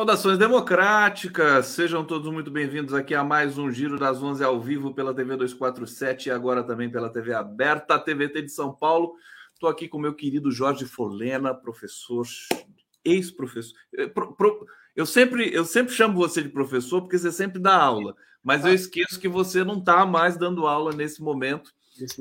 Saudações democráticas, sejam todos muito bem-vindos aqui a mais um Giro das 11 ao vivo pela TV 247 e agora também pela TV aberta, a TVT de São Paulo. Estou aqui com meu querido Jorge Folena, professor, ex-professor. Eh, eu sempre, eu sempre chamo você de professor porque você sempre dá aula, mas eu esqueço que você não está mais dando aula nesse momento,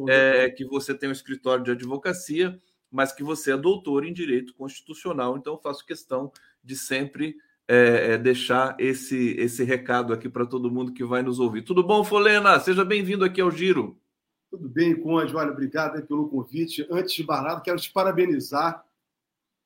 é, que você tem um escritório de advocacia, mas que você é doutor em direito constitucional. Então, faço questão de sempre é, é, deixar esse, esse recado aqui para todo mundo que vai nos ouvir. Tudo bom, Folena? Seja bem-vindo aqui ao Giro. Tudo bem, Conde. Olha, obrigado pelo convite. Antes de barrado, quero te parabenizar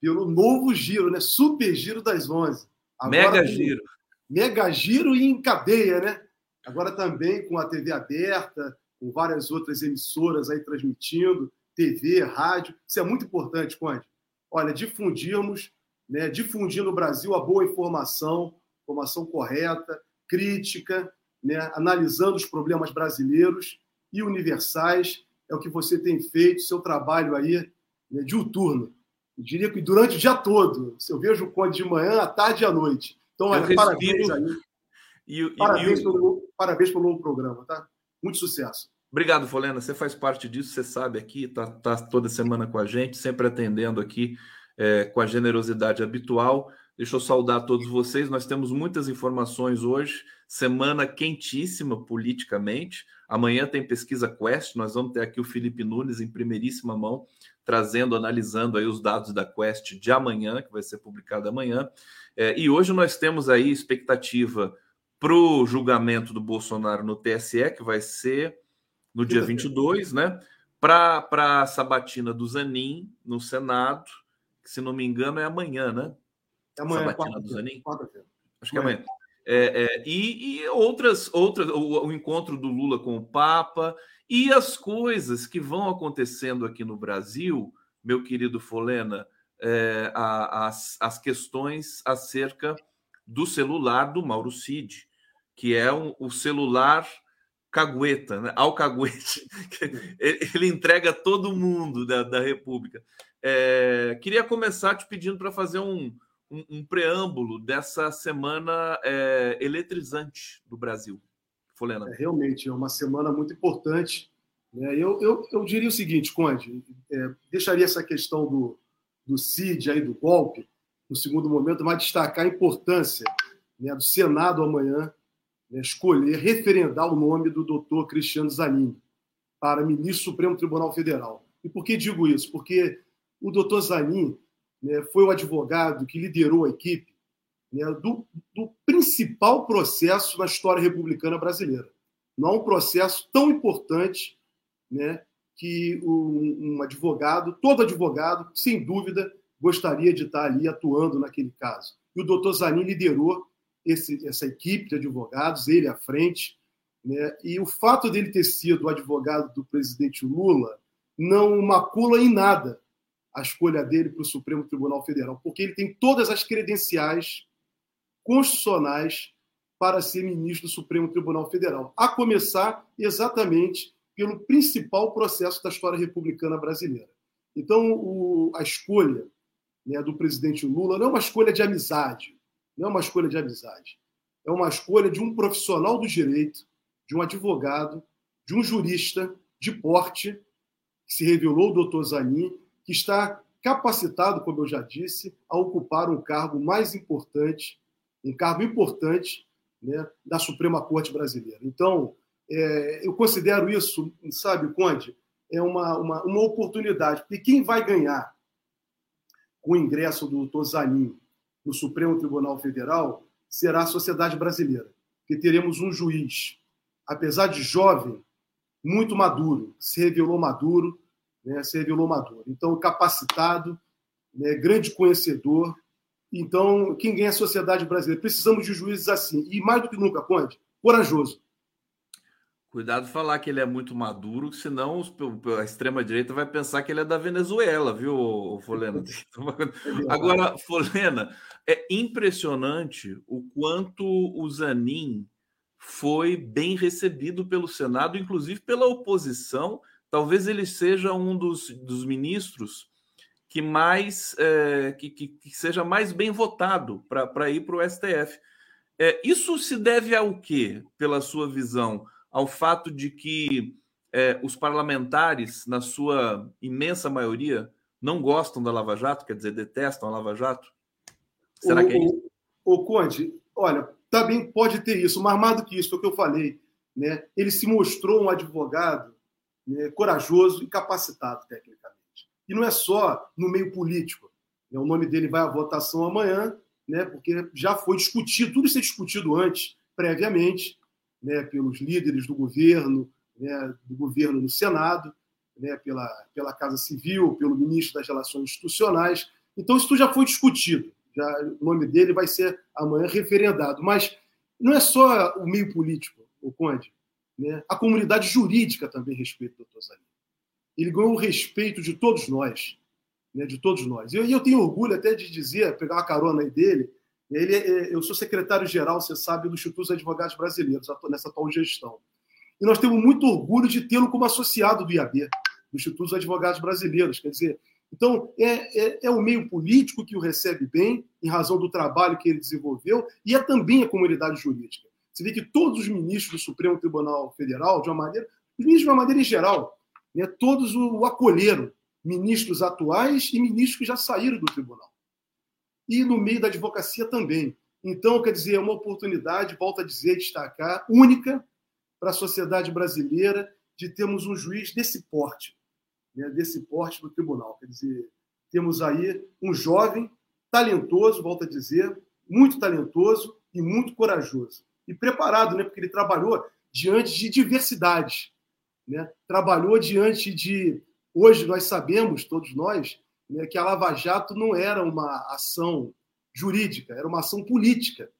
pelo novo giro, né? Super Giro das 11. Agora, mega Giro. Mega Giro e em cadeia, né? Agora também com a TV aberta, com várias outras emissoras aí transmitindo, TV, rádio. Isso é muito importante, Conde. Olha, difundirmos né, difundir no Brasil a boa informação, informação correta, crítica, né, analisando os problemas brasileiros e universais. É o que você tem feito, seu trabalho aí né, diuturno. Eu diria que durante o dia todo. Eu vejo o Conde de manhã, à tarde e à noite. Então, olha, parabéns aí. E, e, parabéns, e, pelo, parabéns pelo novo programa, tá? Muito sucesso. Obrigado, Folena. Você faz parte disso, você sabe aqui, está tá toda semana com a gente, sempre atendendo aqui é, com a generosidade habitual. Deixa eu saudar todos vocês. Nós temos muitas informações hoje, semana quentíssima politicamente. Amanhã tem pesquisa Quest. Nós vamos ter aqui o Felipe Nunes em primeiríssima mão, trazendo, analisando aí os dados da Quest de amanhã, que vai ser publicado amanhã. É, e hoje nós temos aí expectativa para o julgamento do Bolsonaro no TSE, que vai ser no dia 22, né? Para a sabatina do Zanin no Senado que se não me engano é amanhã, né? É amanhã, quarta do Zanin. Acho que é amanhã. É, é, e, e, outras, outras o, o, encontro do Lula com o Papa e as coisas que vão acontecendo aqui no Brasil, meu querido Folena, é, a, as, as questões acerca do celular do Mauro Cid, que é um, o celular cagueta, né? ao caguete. Ele entrega todo mundo da, da República. É, queria começar te pedindo para fazer um, um, um, preâmbulo dessa semana é, eletrizante do Brasil. Folena. É, realmente, é uma semana muito importante. Né? Eu, eu, eu diria o seguinte, Conde, é, deixaria essa questão do, do CID, aí, do golpe, no segundo momento, mas destacar a importância né, do Senado amanhã né, escolher, referendar o nome do doutor Cristiano Zanin para ministro do Supremo Tribunal Federal. E por que digo isso? Porque o doutor Zanin né, foi o advogado que liderou a equipe né, do, do, principal processo na história republicana brasileira. Não há um processo tão importante né, que um, um, advogado, todo advogado, sem dúvida, gostaria de estar ali atuando naquele caso. E o doutor Zanin liderou esse, essa equipe de advogados, ele à frente, né, e o fato dele ter sido o advogado do presidente Lula não macula em nada a escolha dele para o Supremo Tribunal Federal, porque ele tem todas as credenciais constitucionais para ser ministro do Supremo Tribunal Federal, a começar exatamente pelo principal processo da história republicana brasileira. Então, o, a escolha né, do presidente Lula não é uma escolha de amizade, não é uma escolha de amizade, é uma escolha de um profissional do direito, de um advogado, de um jurista de porte, que se revelou o doutor Zanin, que está capacitado, como eu já disse, a ocupar um cargo mais importante, um cargo importante né, da Suprema Corte Brasileira. Então, é, eu considero isso, sabe, Conde, é uma, uma, uma oportunidade, porque quem vai ganhar com o ingresso do doutor Zanin no Supremo Tribunal Federal será a sociedade brasileira, que teremos um juiz, apesar de jovem, muito maduro, se revelou maduro, né, se revelou maduro. Então, capacitado, né, grande conhecedor. Então, quem ganha é a sociedade brasileira? Precisamos de juízes assim. E mais do que nunca, Conde, corajoso. Cuidado falar que ele é muito maduro, senão a extrema-direita vai pensar que ele é da Venezuela, viu, Folena? Agora, Folena, é impressionante o quanto o Zanin foi bem recebido pelo Senado, inclusive pela oposição, Talvez ele seja um dos, dos ministros que mais é, que, que, que, seja mais bem votado para ir para o STF. É, isso se deve ao quê, pela sua visão? Ao fato de que é, os parlamentares, na sua imensa maioria, não gostam da Lava Jato, quer dizer, detestam a Lava Jato? Será o, que é isso? O, o Conde, olha, também pode ter isso, mas mais do que isso, foi o que eu falei. Né? Ele se mostrou um advogado né, corajoso e capacitado tecnicamente. E não é só no meio político. Né? O nome dele vai à votação amanhã, né, porque já foi discutido, tudo isso é discutido antes, previamente, né, pelos líderes do governo, né, do governo no Senado, né, pela, pela Casa Civil, pelo ministro das Relações Institucionais. Então, isso já foi discutido. Já, o nome dele vai ser amanhã referendado. Mas não é só o meio político, o Conde. Né? A comunidade jurídica também respeita o doutor Zanin. Ele ganhou o respeito de todos nós. Né? De todos nós. E eu, tenho orgulho até de dizer, pegar uma carona aí dele, ele, é, eu sou secretário-geral, você sabe, do Instituto dos Advogados Brasileiros, nessa atual gestão. E nós temos muito orgulho de tê-lo como associado do IAB, do Instituto dos Advogados Brasileiros. Quer dizer, então, é, é, é, o meio político que o recebe bem, em razão do trabalho que ele desenvolveu, e é também a comunidade jurídica. Você vê que todos os ministros do Supremo Tribunal Federal, de uma maneira, os ministros de uma maneira em geral, né, todos o acolheram, ministros atuais e ministros que já saíram do tribunal. E no meio da advocacia também. Então, quer dizer, é uma oportunidade, volto a dizer, destacar, única para a sociedade brasileira de termos um juiz desse porte, né, desse porte do tribunal. Quer dizer, temos aí um jovem talentoso, volto a dizer, muito talentoso e muito corajoso e preparado, né? Porque ele trabalhou diante de diversidades, né? Trabalhou diante de hoje nós sabemos todos nós né, que a Lava Jato não era uma ação jurídica, era uma ação política,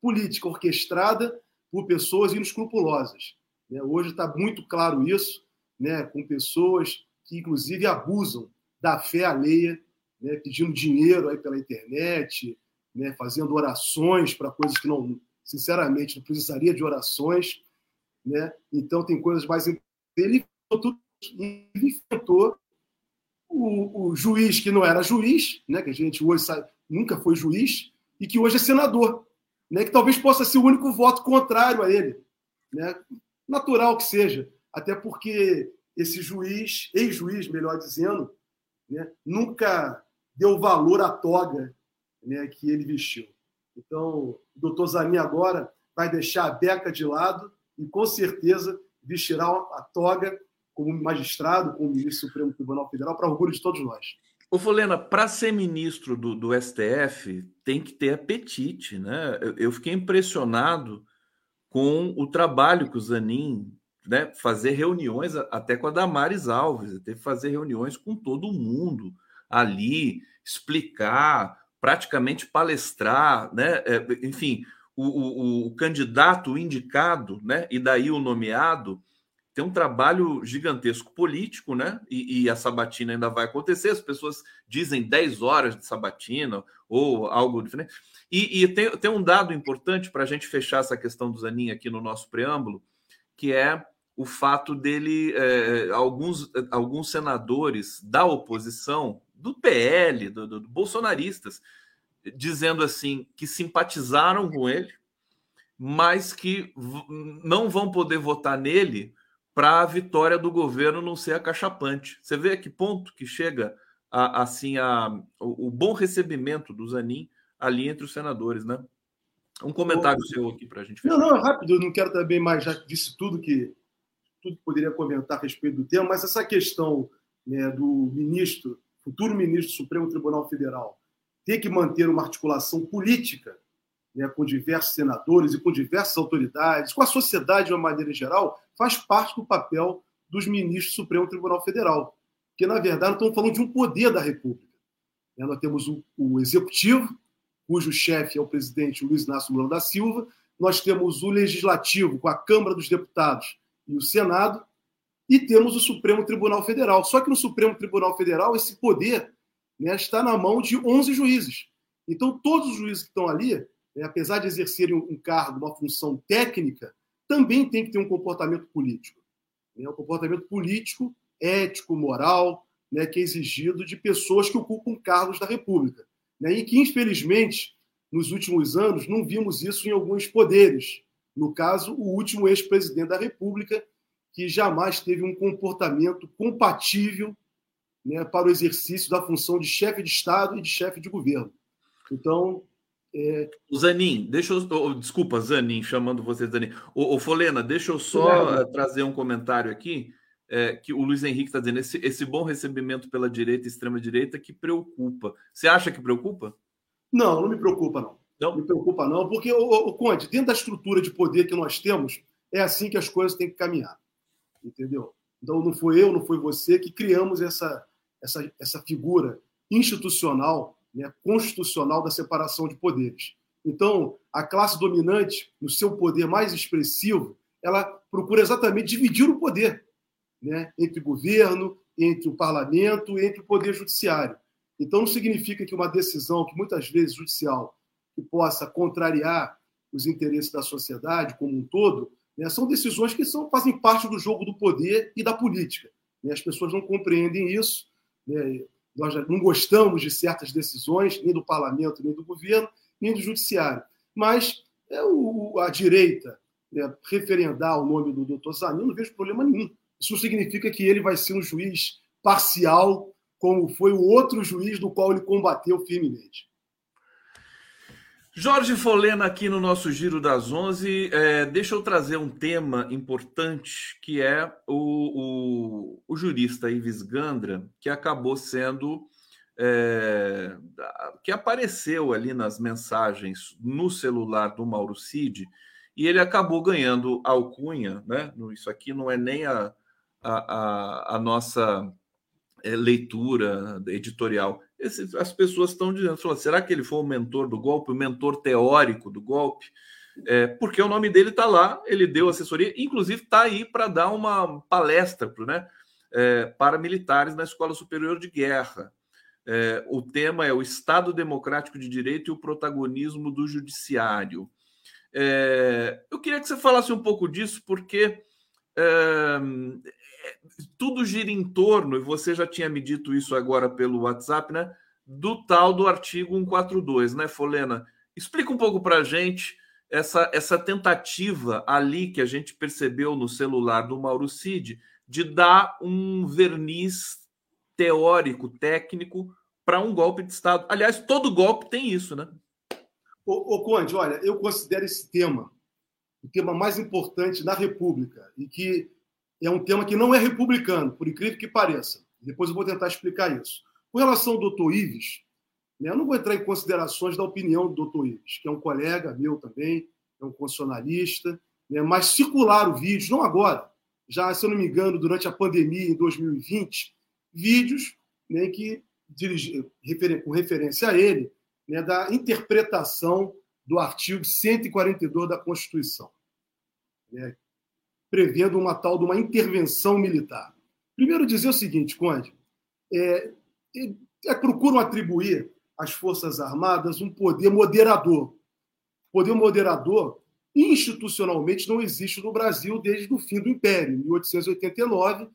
política orquestrada por pessoas inescrupulosas. Né? Hoje está muito claro isso, né? Com pessoas que inclusive abusam da fé alheia, né? pedindo dinheiro aí pela internet, né? fazendo orações para coisas que não sinceramente, não precisaria de orações, né? Então tem coisas mais ele inventou o, o, juiz que não era juiz, né? Que a gente hoje sabe, nunca foi juiz e que hoje é senador, né? Que talvez possa ser o único voto contrário a ele, né? Natural que seja, até porque esse juiz, ex-juiz, melhor dizendo, né? Nunca deu valor à toga, né? Que ele vestiu. Então, o doutor Zanin agora vai deixar a beca de lado e, com certeza, vestirá a toga como magistrado, como ministro do Supremo Tribunal Federal, para orgulho de todos nós. Ô, Folena, para ser ministro do, do, STF, tem que ter apetite, né? Eu, eu, fiquei impressionado com o trabalho que o Zanin, né, fazer reuniões até com a Damares Alves, teve que fazer reuniões com todo mundo ali, explicar, praticamente palestrar, né? É, enfim, o, o, o, candidato indicado, né? E daí o nomeado tem um trabalho gigantesco político, né? E, e, a sabatina ainda vai acontecer. As pessoas dizem 10 horas de sabatina ou algo diferente. E, e tem, tem um dado importante para a gente fechar essa questão do Zanin aqui no nosso preâmbulo, que é o fato dele, é, alguns, alguns senadores da oposição do PL, do, do, do bolsonaristas, dizendo assim que simpatizaram com ele, mas que não vão poder votar nele para a vitória do governo não ser acachapante. Você vê a que ponto que chega a, assim a, o, o, bom recebimento do Zanin ali entre os senadores, né? Um comentário seu aqui para a gente. Fechar. Não, não, rápido. Eu não quero também mais já disse tudo que tudo que poderia comentar a respeito do tema, mas essa questão né, do ministro futuro ministro do Supremo Tribunal Federal, ter que manter uma articulação política né, com diversos senadores e com diversas autoridades, com a sociedade de uma maneira geral, faz parte do papel dos ministros do Supremo Tribunal Federal. Porque, na verdade, estamos falando de um poder da República. Né, nós temos o, o Executivo, cujo chefe é o presidente Luiz Inácio Lula da Silva, nós temos o Legislativo, com a Câmara dos Deputados e o Senado, e temos o Supremo Tribunal Federal. Só que no Supremo Tribunal Federal, esse poder né, está na mão de 11 juízes. Então, todos os juízes que estão ali, né, apesar de exercerem um cargo, uma função técnica, também tem que ter um comportamento político. Né? Um comportamento político, ético, moral, né, que é exigido de pessoas que ocupam cargos da República. Né, e que, infelizmente, nos últimos anos, não vimos isso em alguns poderes. No caso, o último ex-presidente da República, que jamais teve um comportamento compatível né, para o exercício da função de chefe de Estado e de chefe de governo. Então. É... Zanin, deixa eu. Oh, desculpa, Zanin, chamando você Zanin. Ô, Folena, deixa eu só trazer um comentário aqui. É, que o Luiz Henrique está dizendo, esse, esse bom recebimento pela direita e extrema-direita que preocupa. Você acha que preocupa? Não, não me preocupa, não. Não me preocupa, não, porque, o, o Conde, dentro da estrutura de poder que nós temos, é assim que as coisas têm que caminhar. Entendeu? Então, não foi eu, não foi você que criamos essa, essa, essa figura institucional, né, constitucional da separação de poderes. Então, a classe dominante, no seu poder mais expressivo, ela procura exatamente dividir o poder né, entre o governo, entre o parlamento, entre o poder judiciário. Então, não significa que uma decisão, que muitas vezes judicial, que possa contrariar os interesses da sociedade como um todo, né, são decisões que são, fazem parte do jogo do poder e da política. Né? As pessoas não compreendem isso. Né? Nós não gostamos de certas decisões, nem do parlamento, nem do governo, nem do judiciário. Mas é o, a direita né, referendar o nome do doutor Zanin, não vejo problema nenhum. Isso significa que ele vai ser um juiz parcial, como foi o outro juiz do qual ele combateu firmemente. Jorge Folena aqui no nosso Giro das Onze. É, deixa eu trazer um tema importante que é o, o, o jurista Ives Gandra, que acabou sendo. É, que apareceu ali nas mensagens no celular do Mauro Cid e ele acabou ganhando alcunha, né? Isso aqui não é nem a, a, a, a nossa é, leitura editorial. Esse, as pessoas estão dizendo, será que ele foi o mentor do golpe, o mentor teórico do golpe? É, porque o nome dele está lá, ele deu assessoria, inclusive está aí para dar uma palestra né, é, para militares na Escola Superior de Guerra. É, o tema é o Estado Democrático de Direito e o protagonismo do Judiciário. É, eu queria que você falasse um pouco disso, porque é, tudo gira em torno, e você já tinha me dito isso agora pelo WhatsApp, né? Do tal do artigo 142, né, Folena? Explica um pouco para a gente essa, essa tentativa ali que a gente percebeu no celular do Mauro Cid de dar um verniz teórico, técnico para um golpe de Estado. Aliás, todo golpe tem isso, né? Ô, ô Conde, olha, eu considero esse tema o tema mais importante da República e que é um tema que não é republicano, por incrível que pareça. Depois eu vou tentar explicar isso. Com relação ao doutor Ives, né, eu não vou entrar em considerações da opinião do doutor Ives, que é um colega meu também, é um constitucionalista, né, mas circularam vídeos, não agora, já, se eu não me engano, durante a pandemia em 2020, vídeos né, que com referência a ele, né, da interpretação do artigo 142 da Constituição, né, prevendo uma tal de uma intervenção militar. Primeiro dizer o seguinte, Conde, é, é, procuram atribuir às Forças Armadas um poder moderador. Poder moderador, institucionalmente, não existe no Brasil desde o fim do Império, 1889,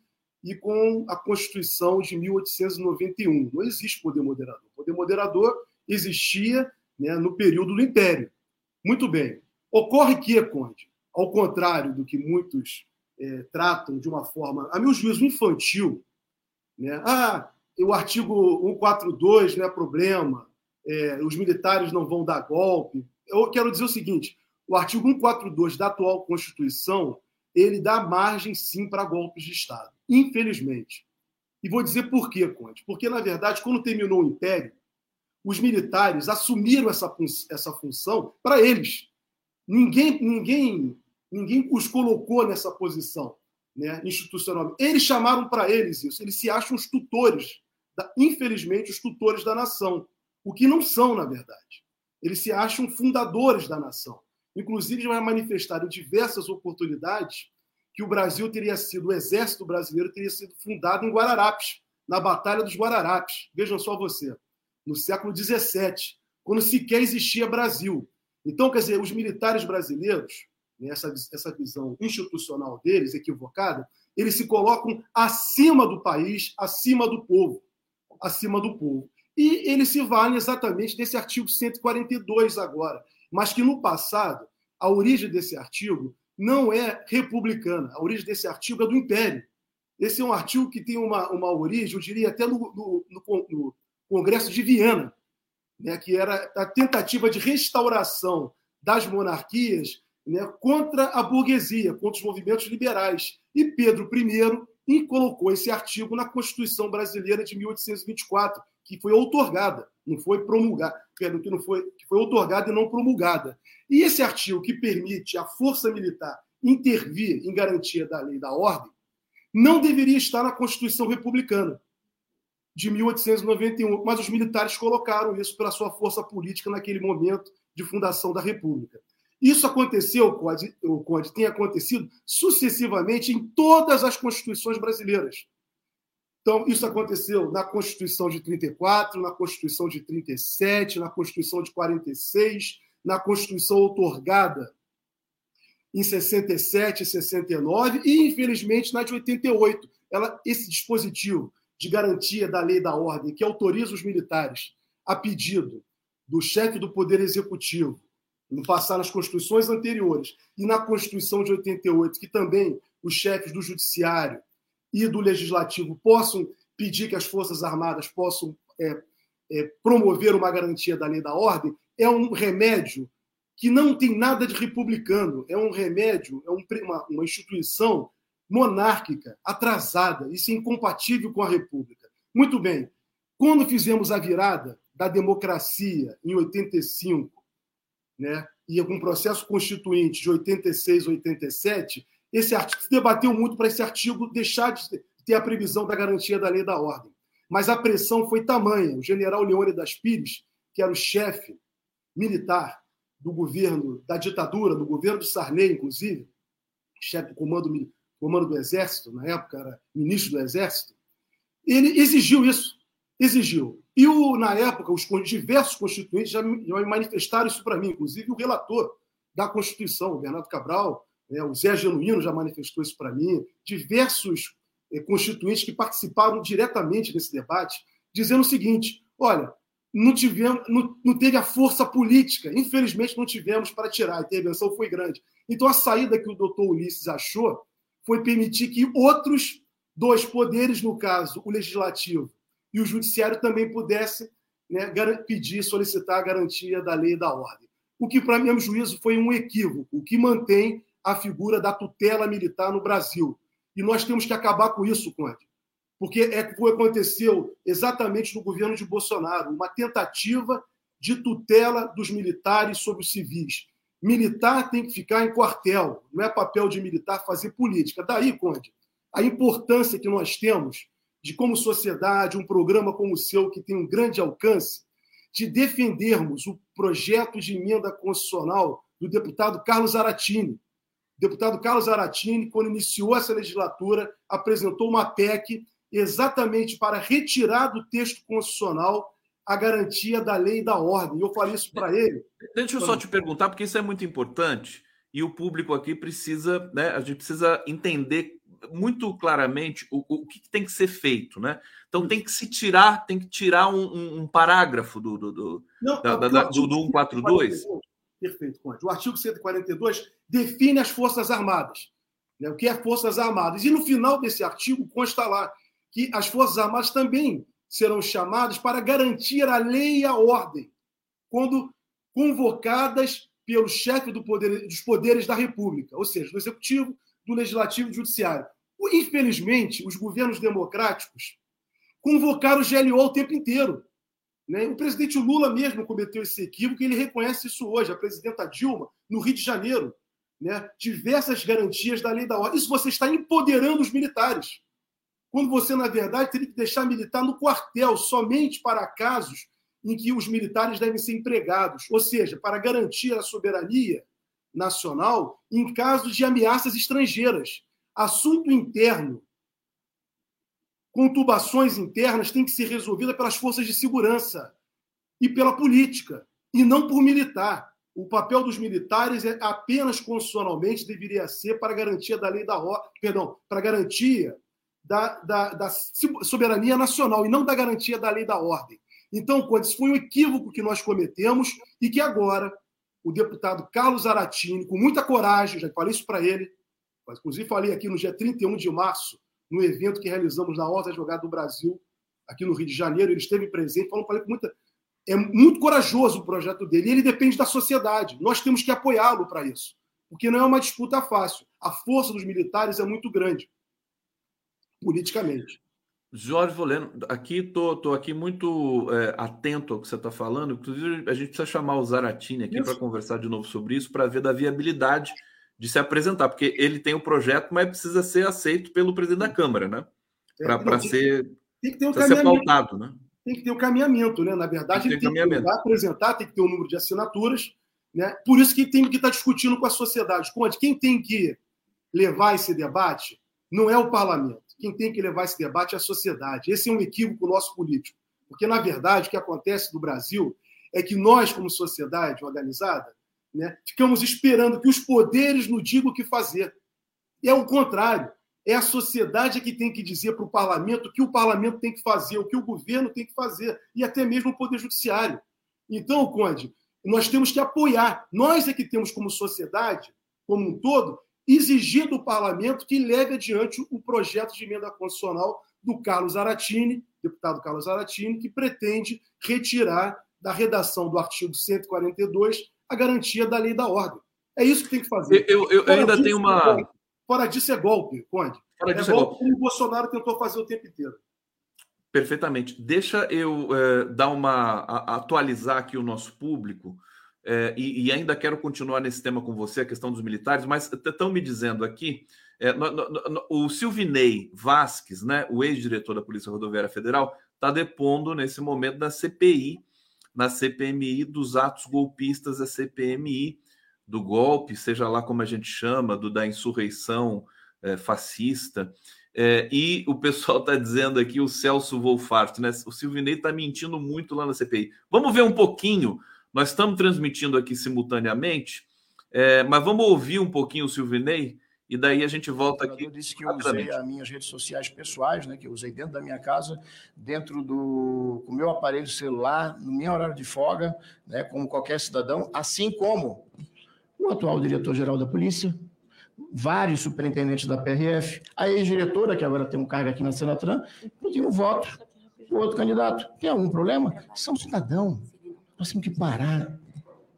e com a Constituição de 1891. Não existe poder moderador. O poder moderador existia né, no período do Império. Muito bem. Ocorre que, Conde, ao contrário do que muitos é, tratam de uma forma, a meu juízo, infantil. Né? Ah, o artigo 142 não é problema, é, os militares não vão dar golpe. Eu quero dizer o seguinte: o artigo 142 da atual Constituição ele dá margem sim para golpes de Estado, infelizmente. E vou dizer por quê, Conte. Porque, na verdade, quando terminou o Império, os militares assumiram essa, essa função para eles. Ninguém, ninguém Ninguém os colocou nessa posição né, institucional. Eles chamaram para eles isso. Eles se acham os tutores, da, infelizmente, os tutores da nação, o que não são, na verdade. Eles se acham fundadores da nação. Inclusive, já manifestaram em diversas oportunidades que o Brasil teria sido, o exército brasileiro teria sido fundado em Guararapes, na Batalha dos Guararapes. Vejam só você, no século XVII, quando sequer existia Brasil. Então, quer dizer, os militares brasileiros né, essa, essa visão institucional deles, equivocada, eles se colocam acima do país, acima do povo. Acima do povo. E eles se valem exatamente desse artigo 142 agora, mas que no passado, a origem desse artigo não é republicana, a origem desse artigo é do Império. Esse é um artigo que tem uma, uma origem, eu diria, até no, no, no, no Congresso de Viena, né, que era a tentativa de restauração das monarquias né, contra a burguesia, contra os movimentos liberais. E Pedro I colocou esse artigo na Constituição Brasileira de 1824, que foi outorgada, não foi promulgada, que não foi, que foi outorgada e não promulgada. E esse artigo que permite a força militar intervir em garantia da lei e da ordem não deveria estar na Constituição Republicana de 1891, mas os militares colocaram isso pela sua força política naquele momento de fundação da República. Isso aconteceu, o Conde, tem acontecido sucessivamente em todas as constituições brasileiras. Então, isso aconteceu na Constituição de 34, na Constituição de 37, na Constituição de 46, na Constituição outorgada em 67 e 69 e, infelizmente, na de 88. Ela, esse dispositivo de garantia da lei da ordem que autoriza os militares a pedido do chefe do Poder Executivo, no passar nas constituições anteriores e na Constituição de 88, que também os chefes do Judiciário e do Legislativo possam pedir que as Forças Armadas possam é, é, promover uma garantia da lei da ordem, é um remédio que não tem nada de republicano, é um remédio, é um, uma, uma instituição monárquica, atrasada, isso é incompatível com a República. Muito bem, quando fizemos a virada da democracia em 85, né, e o processo constituinte de 86, 87, esse artigo se debateu muito para esse artigo deixar de ter a previsão da garantia da lei da ordem. Mas a pressão foi tamanha. O general Leônidas Pires, que era o chefe militar do governo, da ditadura, do governo de Sarney, inclusive, chefe do comando, comando do Exército, na época era ministro do Exército, ele exigiu isso. Exigiu. E, o, na época, os diversos constituintes já, já manifestaram isso para mim, inclusive o relator da Constituição, o Bernardo Cabral, né, o Zé Genuíno já manifestou isso para mim, diversos eh, constituintes que participaram diretamente desse debate, dizendo o seguinte: olha, não, tivemos, não, não teve a força política, infelizmente não tivemos para tirar, a intervenção foi grande. Então a saída que o doutor Ulisses achou foi permitir que outros dois poderes, no caso, o legislativo e o judiciário também pudesse né, pedir, solicitar a garantia da lei e da ordem. O que, para meu juízo, foi um equívoco, o que mantém a figura da tutela militar no Brasil. E nós temos que acabar com isso, Conde. Porque é o que aconteceu exatamente no governo de Bolsonaro uma tentativa de tutela dos militares sobre os civis. Militar tem que ficar em quartel, não é papel de militar fazer política. Daí, Conde, a importância que nós temos de como sociedade, um programa como o seu, que tem um grande alcance, de defendermos o projeto de emenda constitucional do deputado Carlos Aratini. O deputado Carlos Aratini, quando iniciou essa legislatura, apresentou uma PEC exatamente para retirar do texto constitucional a garantia da lei e da ordem. Eu falei isso para ele. Deixa eu só te perguntar, porque isso é muito importante e o público aqui precisa, né? A gente precisa entender muito claramente o, o que tem que ser feito, né? Então tem que se tirar, tem que tirar um, um, um parágrafo do, do, do, Não, da, da, do, do 142. Perfeito, Conde. O artigo 142 define as Forças Armadas. Né? O que é Forças Armadas? E no final desse artigo consta lá que as Forças Armadas também serão chamadas para garantir a lei e a ordem, quando convocadas pelo chefe do poder, dos poderes da República, ou seja, do Executivo, do Legislativo e do Judiciário. Infelizmente, os governos democráticos convocaram o GLO o tempo inteiro. Né? O presidente Lula mesmo cometeu esse equívoco e ele reconhece isso hoje. A presidenta Dilma, no Rio de Janeiro, né? diversas garantias da lei da ordem. Isso você está empoderando os militares. Quando você, na verdade, teria que deixar militar no quartel, somente para casos em que os militares devem ser empregados, ou seja, para garantir a soberania nacional em casos de ameaças estrangeiras. Assunto interno, conturbações internas têm que ser resolvidas pelas forças de segurança e pela política, e não por militar. o papel dos militares é apenas constitucionalmente deveria ser para garantia da lei da ordem, perdão, para garantia da, da, da, soberania nacional e não da garantia da lei da ordem. Então, quando isso foi um equívoco que nós cometemos e que agora o deputado Carlos Aratini, com muita coragem, já falei isso para ele, inclusive falei aqui no dia 31 de março, no evento que realizamos na Horta Jogada do Brasil, aqui no Rio de Janeiro, ele esteve presente, falando com muita é muito corajoso o projeto dele e ele depende da sociedade. Nós temos que apoiá-lo para isso, porque não é uma disputa fácil. A força dos militares é muito grande, politicamente. Jorge Voleno, aqui tô, tô aqui muito é, atento ao que você está falando. Inclusive, a gente precisa chamar o Zaratini aqui para conversar de novo sobre isso, para ver da viabilidade de se apresentar, porque ele tem o projeto, mas precisa ser aceito pelo presidente da Câmara, né? Para ser, tem que ter um ser pautado, né? tem que ter o um caminhamento, né? Na verdade, tem ele tem que apresentar, tem que ter um número de assinaturas, né? Por isso que tem que estar discutindo com a sociedade. Conte, quem tem que levar esse debate não é o parlamento. Quem tem que levar esse debate é a sociedade. Esse é um equívoco nosso político. Porque, na verdade, o que acontece no Brasil é que nós, como sociedade organizada, né, ficamos esperando que os poderes nos digam o que fazer. E é o contrário. É a sociedade que tem que dizer para o parlamento o que o parlamento tem que fazer, o que o governo tem que fazer, e até mesmo o Poder Judiciário. Então, Conde, nós temos que apoiar. Nós é que temos, como sociedade, como um todo, exigir do parlamento que leve adiante o projeto de emenda constitucional do Carlos Aratini, deputado Carlos Aratini, que pretende retirar da redação do artigo 142 a garantia da lei da ordem. É isso que tem que fazer. Eu, eu, eu ainda tenho uma. Fora disso é golpe, Conde. Fora é disso é golpe, golpe como o Bolsonaro tentou fazer o tempo inteiro. Perfeitamente. Deixa eu é, dar uma a, atualizar aqui o nosso público. É, e, e, ainda quero continuar nesse tema com você, a questão dos militares, mas estão me dizendo aqui, é, no, no, no, o Silvinei Vasques, né, o ex-diretor da Polícia Rodoviária Federal, está depondo nesse momento da CPI, na CPMI dos atos golpistas da CPMI, do golpe, seja lá como a gente chama, do, da insurreição é, fascista. É, e o pessoal está dizendo aqui, o Celso Wolfart, né? O Silvinei está mentindo muito lá na CPI. Vamos ver um pouquinho. Nós estamos transmitindo aqui simultaneamente, é, mas vamos ouvir um pouquinho o Silvinei e daí a gente volta aqui. Eu disse que eu usei as minhas redes sociais pessoais, né, que eu usei dentro da minha casa, dentro do com o meu aparelho celular, no meu horário de folga, né, como qualquer cidadão, assim como o atual diretor-geral da polícia, vários superintendentes da PRF, a ex-diretora, que agora tem um cargo aqui na Senatran, pediu um voto para o outro candidato. Tem algum problema? São cidadão. Nós temos que parar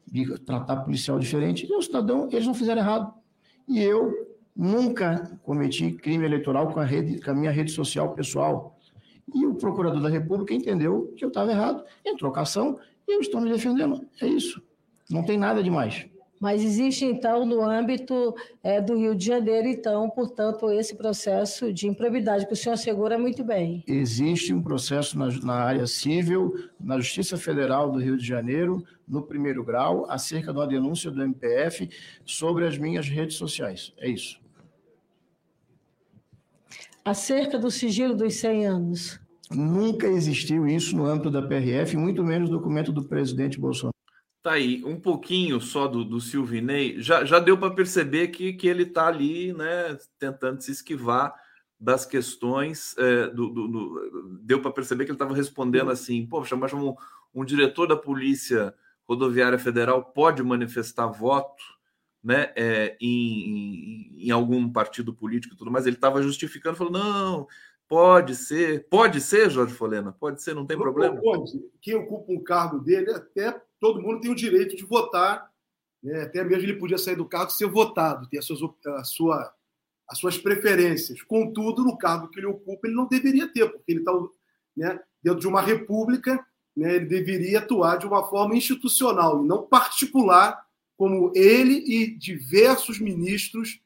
de tratar policial diferente. E o cidadão, eles não fizeram errado. E eu nunca cometi crime eleitoral com a, rede, com a minha rede social pessoal. E o procurador da República entendeu que eu estava errado, entrou cação e eu estou me defendendo. É isso. Não tem nada demais. Mas existe, então, no âmbito é, do Rio de Janeiro, então, portanto, esse processo de improbidade que o senhor assegura muito bem. Existe um processo na, na, área civil, na Justiça Federal do Rio de Janeiro, no primeiro grau, acerca de uma denúncia do MPF sobre as minhas redes sociais. É isso. Acerca do sigilo dos 100 anos. Nunca existiu isso no âmbito da PRF, muito menos documento do presidente Bolsonaro. Tá aí, um pouquinho só do, do Silvinei, já, já deu para perceber que, que ele está ali, né, tentando se esquivar das questões, é, do, do, do, deu para perceber que ele estava respondendo assim, poxa, mas um, um diretor da Polícia Rodoviária Federal pode manifestar voto né, é, em, em, em, algum partido político e tudo mais, ele estava justificando, falou, não, pode ser, pode ser, Jorge Folena, pode ser, não tem não problema. Pode, quem ocupa um cargo dele até todo mundo tem o direito de votar, né? até mesmo ele podia sair do cargo e ser votado, ter as suas, a sua, as suas preferências. Contudo, no cargo que ele ocupa, ele não deveria ter, porque ele está né, dentro de uma república, né, ele deveria atuar de uma forma institucional e não particular, como ele e diversos ministros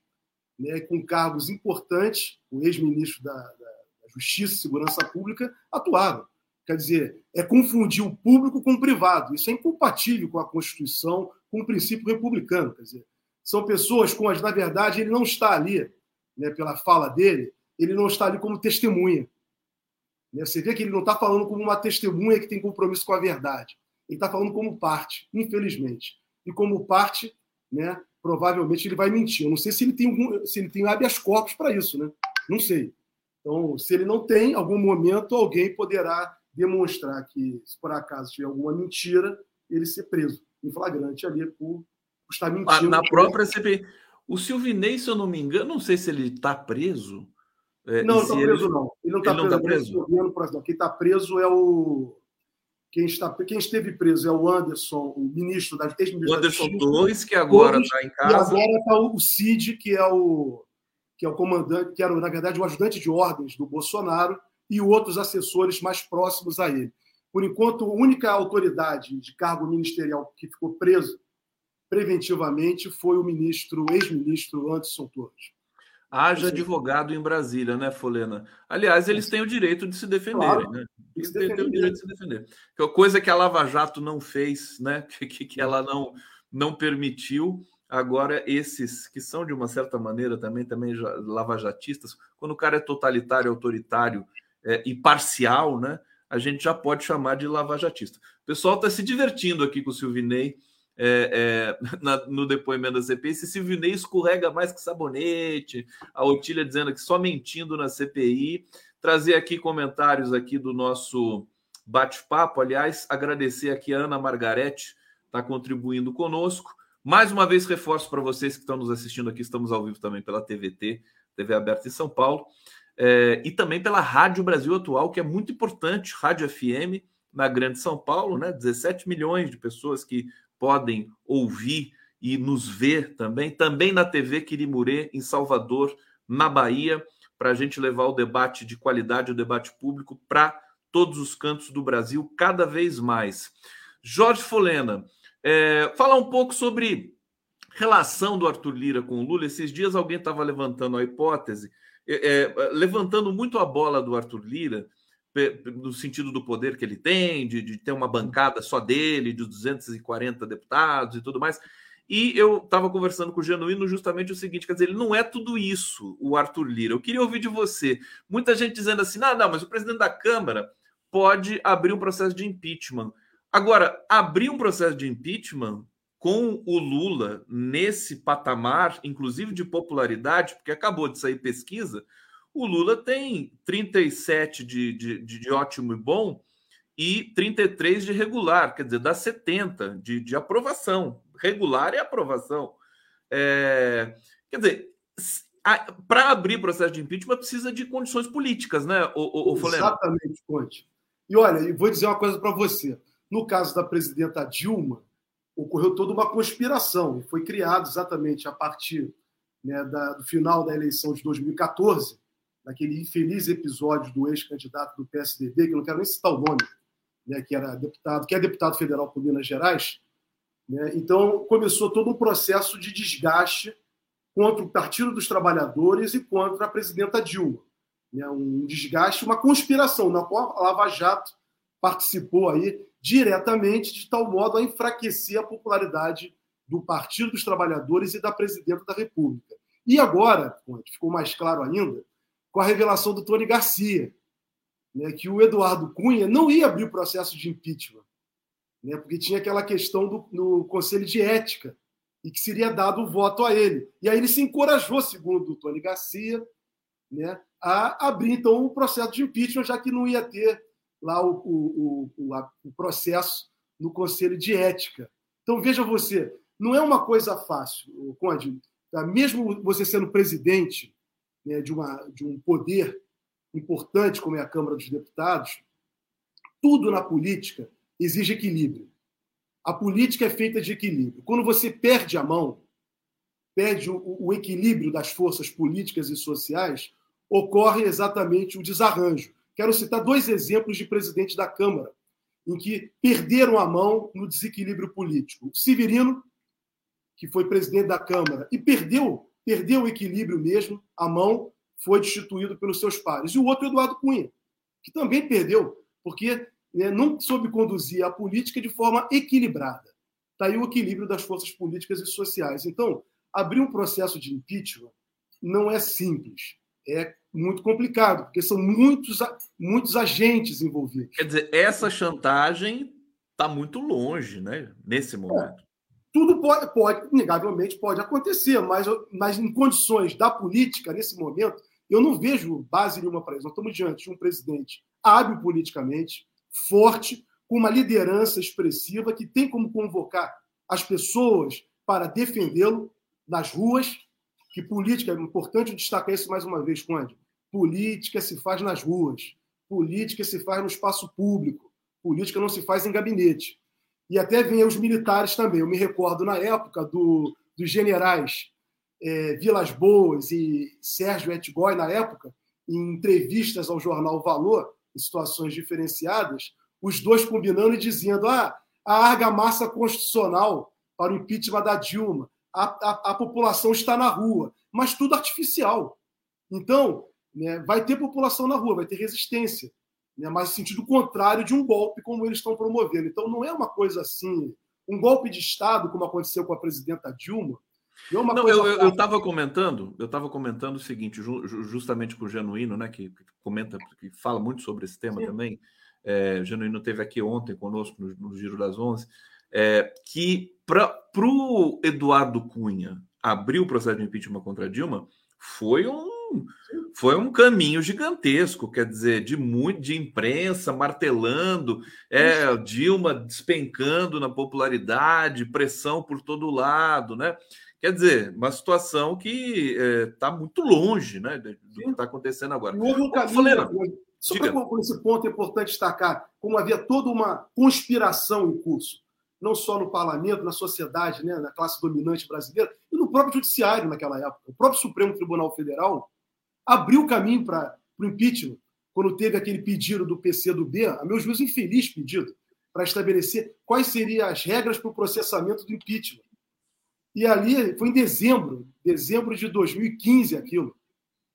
né, com cargos importantes, o ex-ministro da, da Justiça e Segurança Pública, atuaram. Quer dizer, é confundir o público com o privado. Isso é incompatível com a Constituição, com o princípio republicano. Quer dizer, são pessoas com as, na verdade, ele não está ali, né, pela fala dele, ele não está ali como testemunha. Né? Você vê que ele não está falando como uma testemunha que tem compromisso com a verdade. Ele está falando como parte, infelizmente. E como parte, né, provavelmente ele vai mentir. Eu não sei se ele tem algum, se ele tem habeas corpus para isso, né? Não sei. Então, se ele não tem, em algum momento alguém poderá demonstrar que, se por acaso tiver alguma mentira, ele ser preso em flagrante ali por, estar mentindo. Na própria CPI. O Silvinei, se eu não me engano, não sei se ele está preso. É, não, não está preso, ele... não. Ele não está preso. Tá preso? Não. Quem está preso é o. Quem, está, quem esteve preso é o Anderson, o ministro da ex-ministro. O Anderson Torres, que agora está em casa. E agora está o Cid, que é o, que é o comandante, que era, na verdade, o ajudante de ordens do Bolsonaro, e outros assessores mais próximos a ele. Por enquanto, a única autoridade de cargo ministerial que ficou preso preventivamente foi o ministro, ex-ministro Anderson Torres. Haja advogado em Brasília, né, Folena? Aliás, eles têm o direito de se defenderem, claro, né? Eles têm o direito de se defender. Que é coisa que a Lava Jato não fez, né? Que, que ela não, não permitiu. Agora, esses que são, de uma certa maneira, também, também lavajatistas, quando o cara é totalitário, autoritário é, e parcial, né? A gente já pode chamar de lavajatista. O pessoal está se divertindo aqui com o Silvinei é, é, na, no depoimento da CPI, se Silvinei escorrega mais que sabonete, a Otília dizendo que só mentindo na CPI. Trazer aqui comentários aqui do nosso bate-papo. Aliás, agradecer aqui a Ana Margarete, está contribuindo conosco. Mais uma vez, reforço para vocês que estão nos assistindo aqui, estamos ao vivo também pela TVT, TV aberta em São Paulo, é, e também pela Rádio Brasil Atual, que é muito importante, Rádio FM, na Grande São Paulo, né? 17 milhões de pessoas que podem ouvir e nos ver também, também na TV Quirimurê, em Salvador, na Bahia, para a gente levar o debate de qualidade, o debate público para todos os cantos do Brasil, cada vez mais. Jorge Folena, é, falar um pouco sobre relação do Arthur Lira com o Lula. Esses dias alguém estava levantando a hipótese, é, é, levantando muito a bola do Arthur Lira, no sentido do poder que ele tem, de, de, ter uma bancada só dele, de 240 deputados e tudo mais. E eu estava conversando com o Genuíno justamente o seguinte: quer dizer, ele não é tudo isso, o Arthur Lira. Eu queria ouvir de você. Muita gente dizendo assim: não, não, mas o presidente da Câmara pode abrir um processo de impeachment. Agora, abrir um processo de impeachment com o Lula nesse patamar, inclusive de popularidade, porque acabou de sair pesquisa, o Lula tem 37 de, de, de ótimo e bom e 33 de regular, quer dizer, dá 70 de, de aprovação. Regular é aprovação. É, quer dizer, para abrir processo de impeachment precisa de condições políticas, né, o, o, o Exatamente, Conte. E olha, vou dizer uma coisa para você. No caso da presidenta Dilma, ocorreu toda uma conspiração e foi criado exatamente a partir né, da, do final da eleição de 2014 naquele infeliz episódio do ex-candidato do PSDB, que eu não quero nem citar o nome, né, que era deputado, que é deputado federal por Minas Gerais. Né? Então começou todo um processo de desgaste contra o Partido dos Trabalhadores e contra a presidenta Dilma. Né? Um desgaste, uma conspiração na qual a Lava Jato participou aí diretamente de tal modo a enfraquecer a popularidade do Partido dos Trabalhadores e da presidenta da República. E agora, ficou mais claro ainda, com a revelação do Tony Garcia, né, que o Eduardo Cunha não ia abrir o processo de impeachment, né, porque tinha aquela questão do, do Conselho de Ética e que seria dado o voto a ele. E aí ele se encorajou, segundo o Tony Garcia, né, a abrir então o processo de impeachment, já que não ia ter lá o, o, o, a, o processo no Conselho de Ética. Então veja você, não é uma coisa fácil, Conde. Tá? Mesmo você sendo presidente né, de, uma, de um poder importante como é a Câmara dos Deputados, tudo na política exige equilíbrio. A política é feita de equilíbrio. Quando você perde a mão, perde o, o equilíbrio das forças políticas e sociais, ocorre exatamente o desarranjo. Quero citar dois exemplos de presidente da Câmara em que perderam a mão no desequilíbrio político. Severino, que foi presidente da Câmara e perdeu perdeu o equilíbrio mesmo, a mão foi destituído pelos seus pares. E o outro, Eduardo Cunha, que também perdeu, porque né, não soube conduzir a política de forma equilibrada. Está aí o equilíbrio das forças políticas e sociais. Então, abrir um processo de impeachment não é simples. É muito complicado, porque são muitos, muitos agentes envolvidos. Quer dizer, essa chantagem está muito longe, né? Nesse momento. Tudo pode, pode, inegavelmente pode acontecer, mas, mas em condições da política, nesse momento, eu não vejo base nenhuma para isso. Nós estamos diante de um presidente hábil politicamente, forte, com uma liderança expressiva que tem como convocar as pessoas para defendê-lo nas ruas, que política, é importante destacar isso mais uma vez, Conde, política se faz nas ruas, política se faz no espaço público, política não se faz em gabinete. E até vem os militares também. Eu me recordo na época do, dos generais é, Vilas Boas e Sérgio Etgói, na época, em entrevistas ao jornal Valor, em situações diferenciadas, os dois combinando e dizendo: ah, a argamassa constitucional para o impeachment da Dilma, a, a, a população está na rua, mas tudo artificial. Então, né, vai ter população na rua, vai ter resistência, né, mas no sentido contrário de um golpe como eles estão promovendo. Então, não é uma coisa assim, um golpe de Estado, como aconteceu com a presidenta Dilma. Não, é não eu estava comentando, eu estava comentando o seguinte, justamente com o Genuíno, né, que, que, comenta, que fala muito sobre esse tema Sim. também. É, o Genuíno teve aqui ontem conosco no, no Giro das Onze, é, que para o Eduardo Cunha abrir o processo de impeachment contra Dilma foi um foi um caminho gigantesco, quer dizer, de muito de imprensa martelando, é, Dilma despencando na popularidade, pressão por todo lado, né? Quer dizer, uma situação que está é, muito longe né, do que está acontecendo agora. houve um caminho, só para esse ponto é importante destacar, como havia toda uma conspiração em curso, não só no parlamento, na sociedade, né, na classe dominante brasileira, e no próprio judiciário naquela época. O próprio Supremo Tribunal Federal abriu o caminho para o impeachment, quando teve aquele pedido do PC do B, a meu juízo, infeliz pedido, para estabelecer quais seriam as regras para o processamento do impeachment. E ali foi em dezembro, dezembro de 2015 aquilo,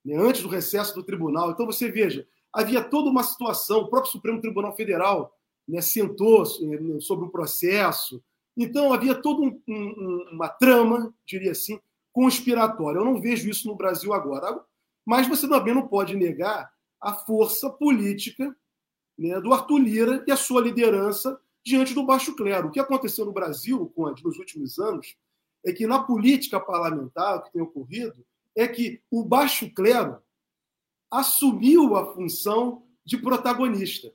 né, antes do recesso do tribunal. Então você veja, havia toda uma situação, o próprio Supremo Tribunal Federal né, sentou eh, sobre o processo. Então havia toda um, um, uma trama, diria assim, conspiratória. Eu não vejo isso no Brasil agora. Mas você também não pode negar a força política né, do Arthur Lira e a sua liderança diante do baixo clero. O que aconteceu no Brasil, Conde, nos últimos anos, é que na política parlamentar, o que tem ocorrido, é que o baixo clero assumiu a função de protagonista.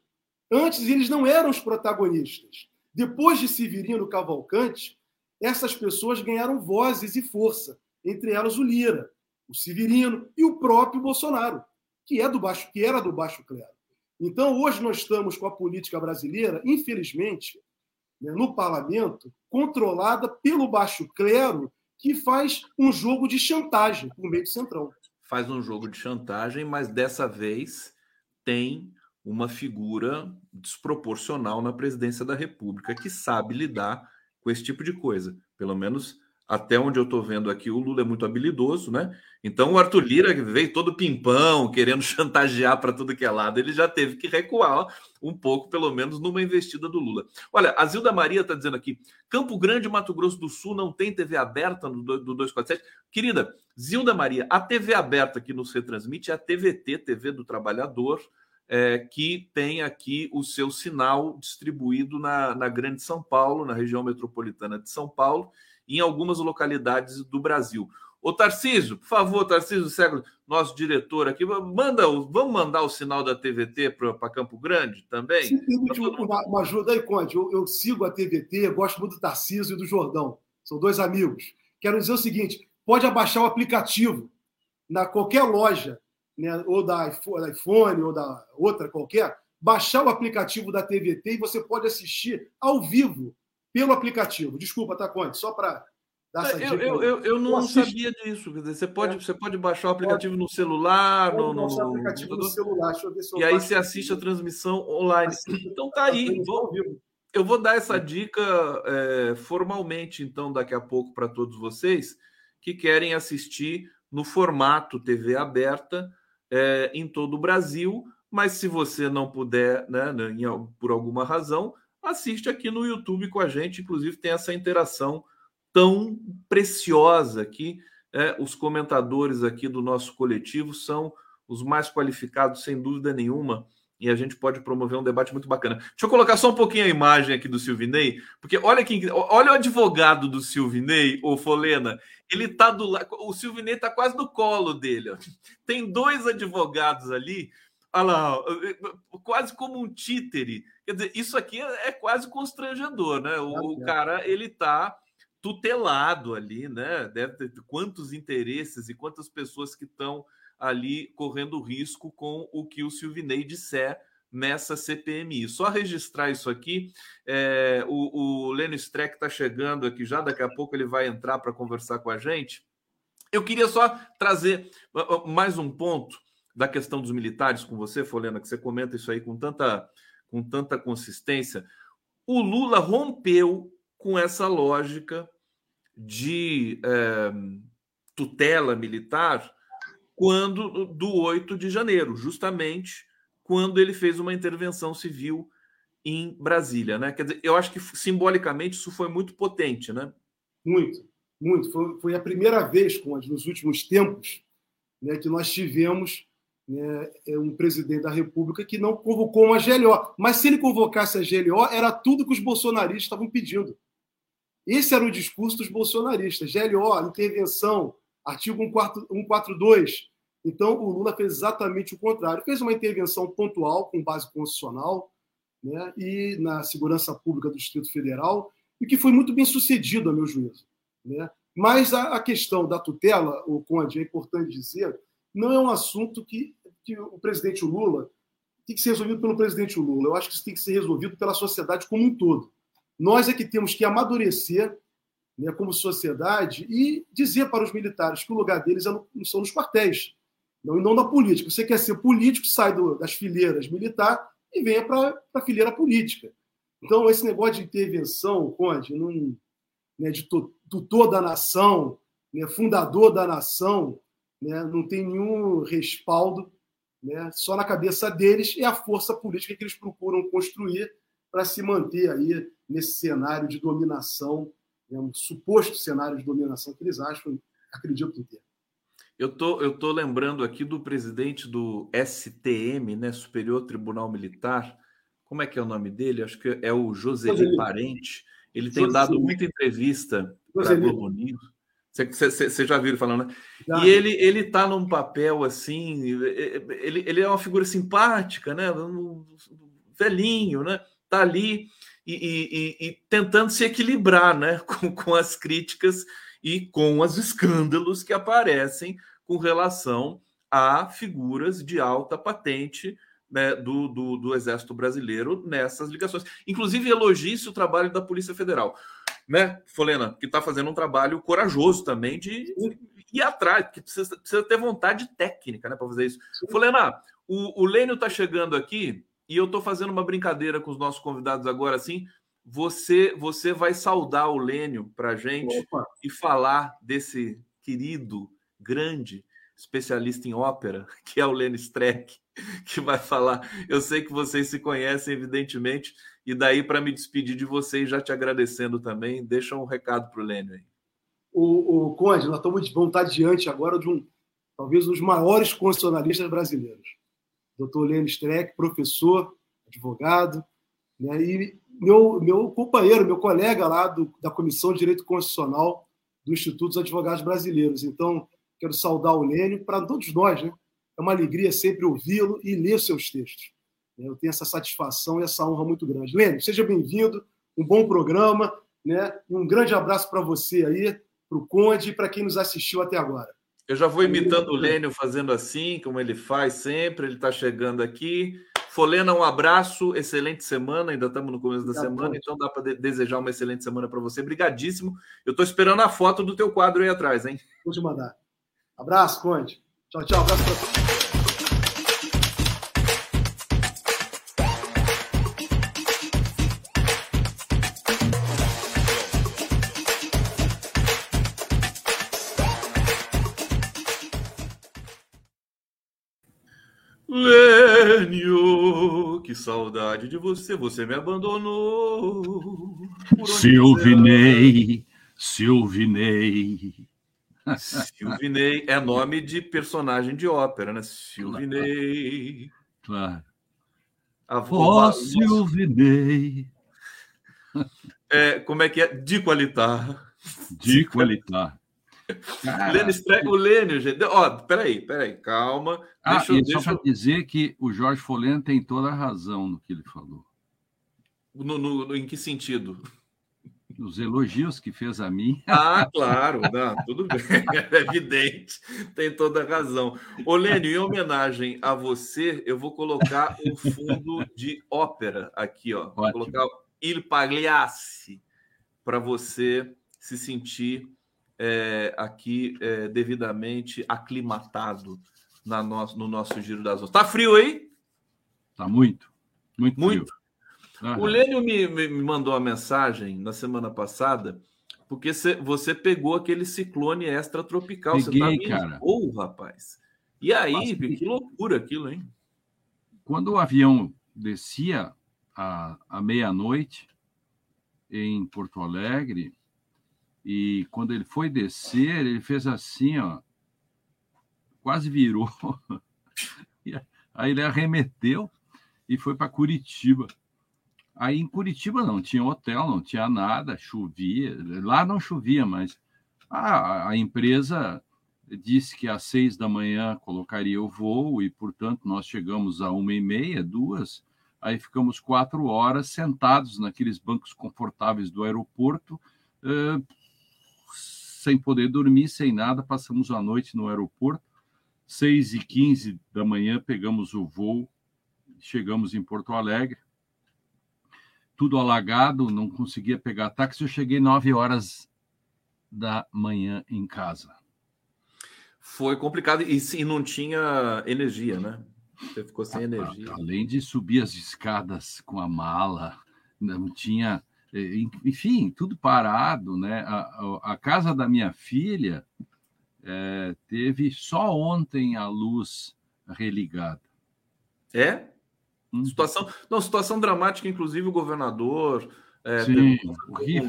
Antes eles não eram os protagonistas. Depois de Severino Cavalcante, essas pessoas ganharam vozes e força, entre elas o Lira o Severino e o próprio Bolsonaro, que é do baixo, que era do baixo clero. Então, hoje nós estamos com a política brasileira, infelizmente, né, no parlamento, controlada pelo baixo clero, que faz um jogo de chantagem por meio do Centrão. Faz um jogo de chantagem, mas dessa vez tem uma figura desproporcional na presidência da República que sabe lidar com esse tipo de coisa. Pelo menos até onde eu estou vendo aqui, o Lula é muito habilidoso, né? Então o Arthur Lira veio todo pimpão, querendo chantagear para tudo que é lado, ele já teve que recuar um pouco, pelo menos, numa investida do Lula. Olha, a Zilda Maria está dizendo aqui: Campo Grande, Mato Grosso do Sul, não tem TV aberta no, do 247. Querida, Zilda Maria, a TV aberta que nos retransmite é a TVT, TV do Trabalhador. É, que tem aqui o seu sinal distribuído na, na Grande São Paulo, na região metropolitana de São Paulo, em algumas localidades do Brasil. Ô Tarcísio, por favor, Tarcísio Século, nosso diretor aqui, manda, vamos mandar o sinal da TVT para Campo Grande também? Sim, uma, uma, ajuda aí, Conte. Eu, eu, sigo a TVT, gosto muito do Tarcísio e do Jordão. São dois amigos. Quero dizer o seguinte: pode abaixar o aplicativo na qualquer loja, né, ou da iPhone ou da outra qualquer, baixar o aplicativo da TVT e você pode assistir ao vivo pelo aplicativo. Desculpa, tá, Conte? Só para dar essa dica. Eu, eu, eu não sabia disso. Quer dizer, você pode, é. você pode baixar o aplicativo pode. no celular, no, no, no, aplicativo no, celular. Deixa eu ver se eu e aí você assiste a transmissão online. Então tá aí. Vou, eu vou dar essa dica é, formalmente, então, daqui a pouco para todos vocês que querem assistir no formato TV aberta é, em todo o Brasil. Mas se você não puder, né, por alguma razão, assiste aqui no YouTube com a gente. Inclusive, tem essa interação tão preciosa que é, os comentadores aqui do nosso coletivo são os mais qualificados, sem dúvida nenhuma, e a gente pode promover um debate muito bacana. Deixa eu colocar só um pouquinho a imagem aqui do Silvinei, porque olha quem, olha o advogado do Silvinei, o Folena, ele tá do lado, o Silvinei tá quase no colo dele. Ó. Tem dois advogados ali, olha lá, quase como um títere. Quer dizer, isso aqui é, é quase constrangedor, né? O, o cara ele tá tutelado ali, né? Deve ter quantos interesses e quantas pessoas que estão ali correndo risco com o que o Silvinei disser nessa CPMI. Só registrar isso aqui. É, o, o Lênin Streck está chegando aqui já, daqui a pouco ele vai entrar para conversar com a gente. Eu queria só trazer mais um ponto da questão dos militares com você, Folena, que você comenta isso aí com tanta, com tanta consistência. O Lula rompeu com essa lógica de é, tutela militar quando do 8 de janeiro, justamente quando ele fez uma intervenção civil em Brasília, né? Quer dizer, eu acho que simbolicamente isso foi muito potente, né? Muito, muito. Foi, foi a primeira vez, nos últimos tempos, né, que nós tivemos né, é, um presidente da República que não convocou uma GLO. Mas se ele convocasse a GLO, era tudo que os bolsonaristas estavam pedindo. Esse era o discurso dos bolsonaristas. GLO, intervenção, artigo 142, então, o Lula fez exatamente o contrário. Fez uma intervenção pontual, com base constitucional, né, e na segurança pública do Distrito Federal, e que foi muito bem sucedido, a meu juízo. Né? Mas a, a questão da tutela, o Conde, é importante dizer, não é um assunto que, que o presidente Lula tem que ser resolvido pelo presidente Lula. Eu acho que isso tem que ser resolvido pela sociedade como um todo. Nós é que temos que amadurecer né, como sociedade e dizer para os militares que o lugar deles é no, são nos quartéis não, e não da política. Você quer ser político, sai do, das fileiras militar e venha para a fileira política. Então, esse negócio de intervenção, Conde, num, né, de tutor da nação, né, fundador da nação, né, não tem nenhum respaldo, né, só na cabeça deles é a força política que eles procuram construir para se manter aí nesse cenário de dominação, né, um suposto cenário de dominação que eles acham, acreditam ter. Eu tô, eu tô lembrando aqui do presidente do STM, né, Superior Tribunal Militar. Como é que é o nome dele? Acho que é o Joseli Parente. Ele tem dado muita entrevista para Globo News. Você já viu ele falando, né? Já. E ele ele tá num papel assim, ele, ele é uma figura simpática, né? Um velhinho, né? Tá ali e, e, e tentando se equilibrar, né? Com, com as críticas e com os escândalos que aparecem com relação a figuras de alta patente né, do, do, do, Exército Brasileiro nessas ligações. Inclusive, elogie o trabalho da Polícia Federal, né, Folena, que está fazendo um trabalho corajoso também de ir atrás, que precisa, precisa ter vontade técnica né, para fazer isso. Sim. Folena, o, o Lênio está chegando aqui e eu estou fazendo uma brincadeira com os nossos convidados agora, assim. Você, você vai saudar o Lênio para a gente Opa. e falar desse querido grande especialista em ópera, que é o Lenny Streck, que vai falar. Eu sei que vocês se conhecem, evidentemente, e daí para me despedir de vocês, já te agradecendo também, deixa um recado para o Lênio aí. O, Conde, nós estamos, vamos estar diante agora de um, talvez, um dos maiores constitucionalistas brasileiros. Doutor Lênio Streck, professor, advogado, né, e meu, meu companheiro, meu colega lá do, da Comissão de Direito Constitucional do Instituto dos Advogados Brasileiros. Então, Quero saudar o Lênio, para todos nós, né? É uma alegria sempre ouvi-lo e ler seus textos. Eu tenho essa satisfação e essa honra muito grande. Lênio, seja bem-vindo, um bom programa, né? Um grande abraço para você aí, para o Conde e para quem nos assistiu até agora. Eu já vou imitando o Lênio fazendo assim, como ele faz sempre, ele está chegando aqui. Folena, um abraço, excelente semana. Ainda estamos no começo da semana, então dá para de desejar uma excelente semana para você. Obrigadíssimo. Eu estou esperando a foto do teu quadro aí atrás, hein? Vou te mandar. Abraço, Conde. Tchau, tchau. Abraço para que saudade de você, você me abandonou. Silvinei, Silvinei, Silvinei é nome de personagem de ópera, né? Silvinei. Claro. a Ó oh, Silvinei. É, como é que é? De qualitar. De qualitar. Lênio estreia, o Lênio, gente. Ó, peraí, peraí, calma. Ah, deixa, e deixa... só dizer que o Jorge Folena tem toda a razão no que ele falou. No, no, no, em que sentido? Os elogios que fez a mim. Ah, claro, não, tudo bem, é evidente, tem toda a razão. Ô, Lênio, em homenagem a você, eu vou colocar um fundo de ópera aqui, ó. Vou colocar Il Pagliacci para você se sentir é, aqui é, devidamente aclimatado na no, no nosso Giro das Ondas. Tá frio aí? Tá muito, muito, muito. Uhum. O Lênio me, me, mandou uma mensagem na semana passada, porque cê, você pegou aquele ciclone extratropical. Peguei, você tá cara. Ou, rapaz. E aí, Mas, que loucura aquilo, hein? Quando o avião descia à, à meia-noite em Porto Alegre, e quando ele foi descer, ele fez assim, ó, quase virou. Aí ele arremeteu e foi para Curitiba. Aí em Curitiba não tinha hotel, não tinha nada, chovia. Lá não chovia, mas a, a empresa disse que às seis da manhã colocaria o voo e, portanto, nós chegamos a uma e meia, duas. Aí ficamos quatro horas sentados naqueles bancos confortáveis do aeroporto, sem poder dormir, sem nada. Passamos a noite no aeroporto. Seis e quinze da manhã pegamos o voo, chegamos em Porto Alegre. Tudo alagado, não conseguia pegar táxi. Eu cheguei nove horas da manhã em casa. Foi complicado e, e não tinha energia, né? Você ficou sem energia. Além de subir as escadas com a mala, não tinha enfim, tudo parado, né? A, a, casa da minha filha é, teve só ontem a luz religada. É? Hum. Situação, não, situação dramática, inclusive o governador, é, Sim,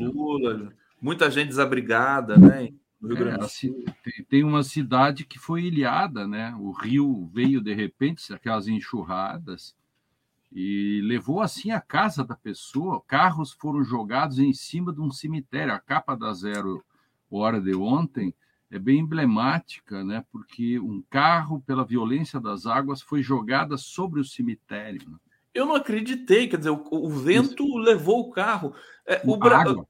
Lula, muita gente desabrigada, né? No Rio Grande do Sul. Tem, tem uma cidade que foi ilhada, né? O rio veio de repente, aquelas enxurradas, e levou assim a casa da pessoa. Carros foram jogados em cima de um cemitério. A capa da Zero Hora de ontem é bem emblemática, né? Porque um carro, pela violência das águas, foi jogado sobre o cemitério. Né? Eu não acreditei, quer dizer, o, o vento Isso. levou o carro. É, o Bra... água.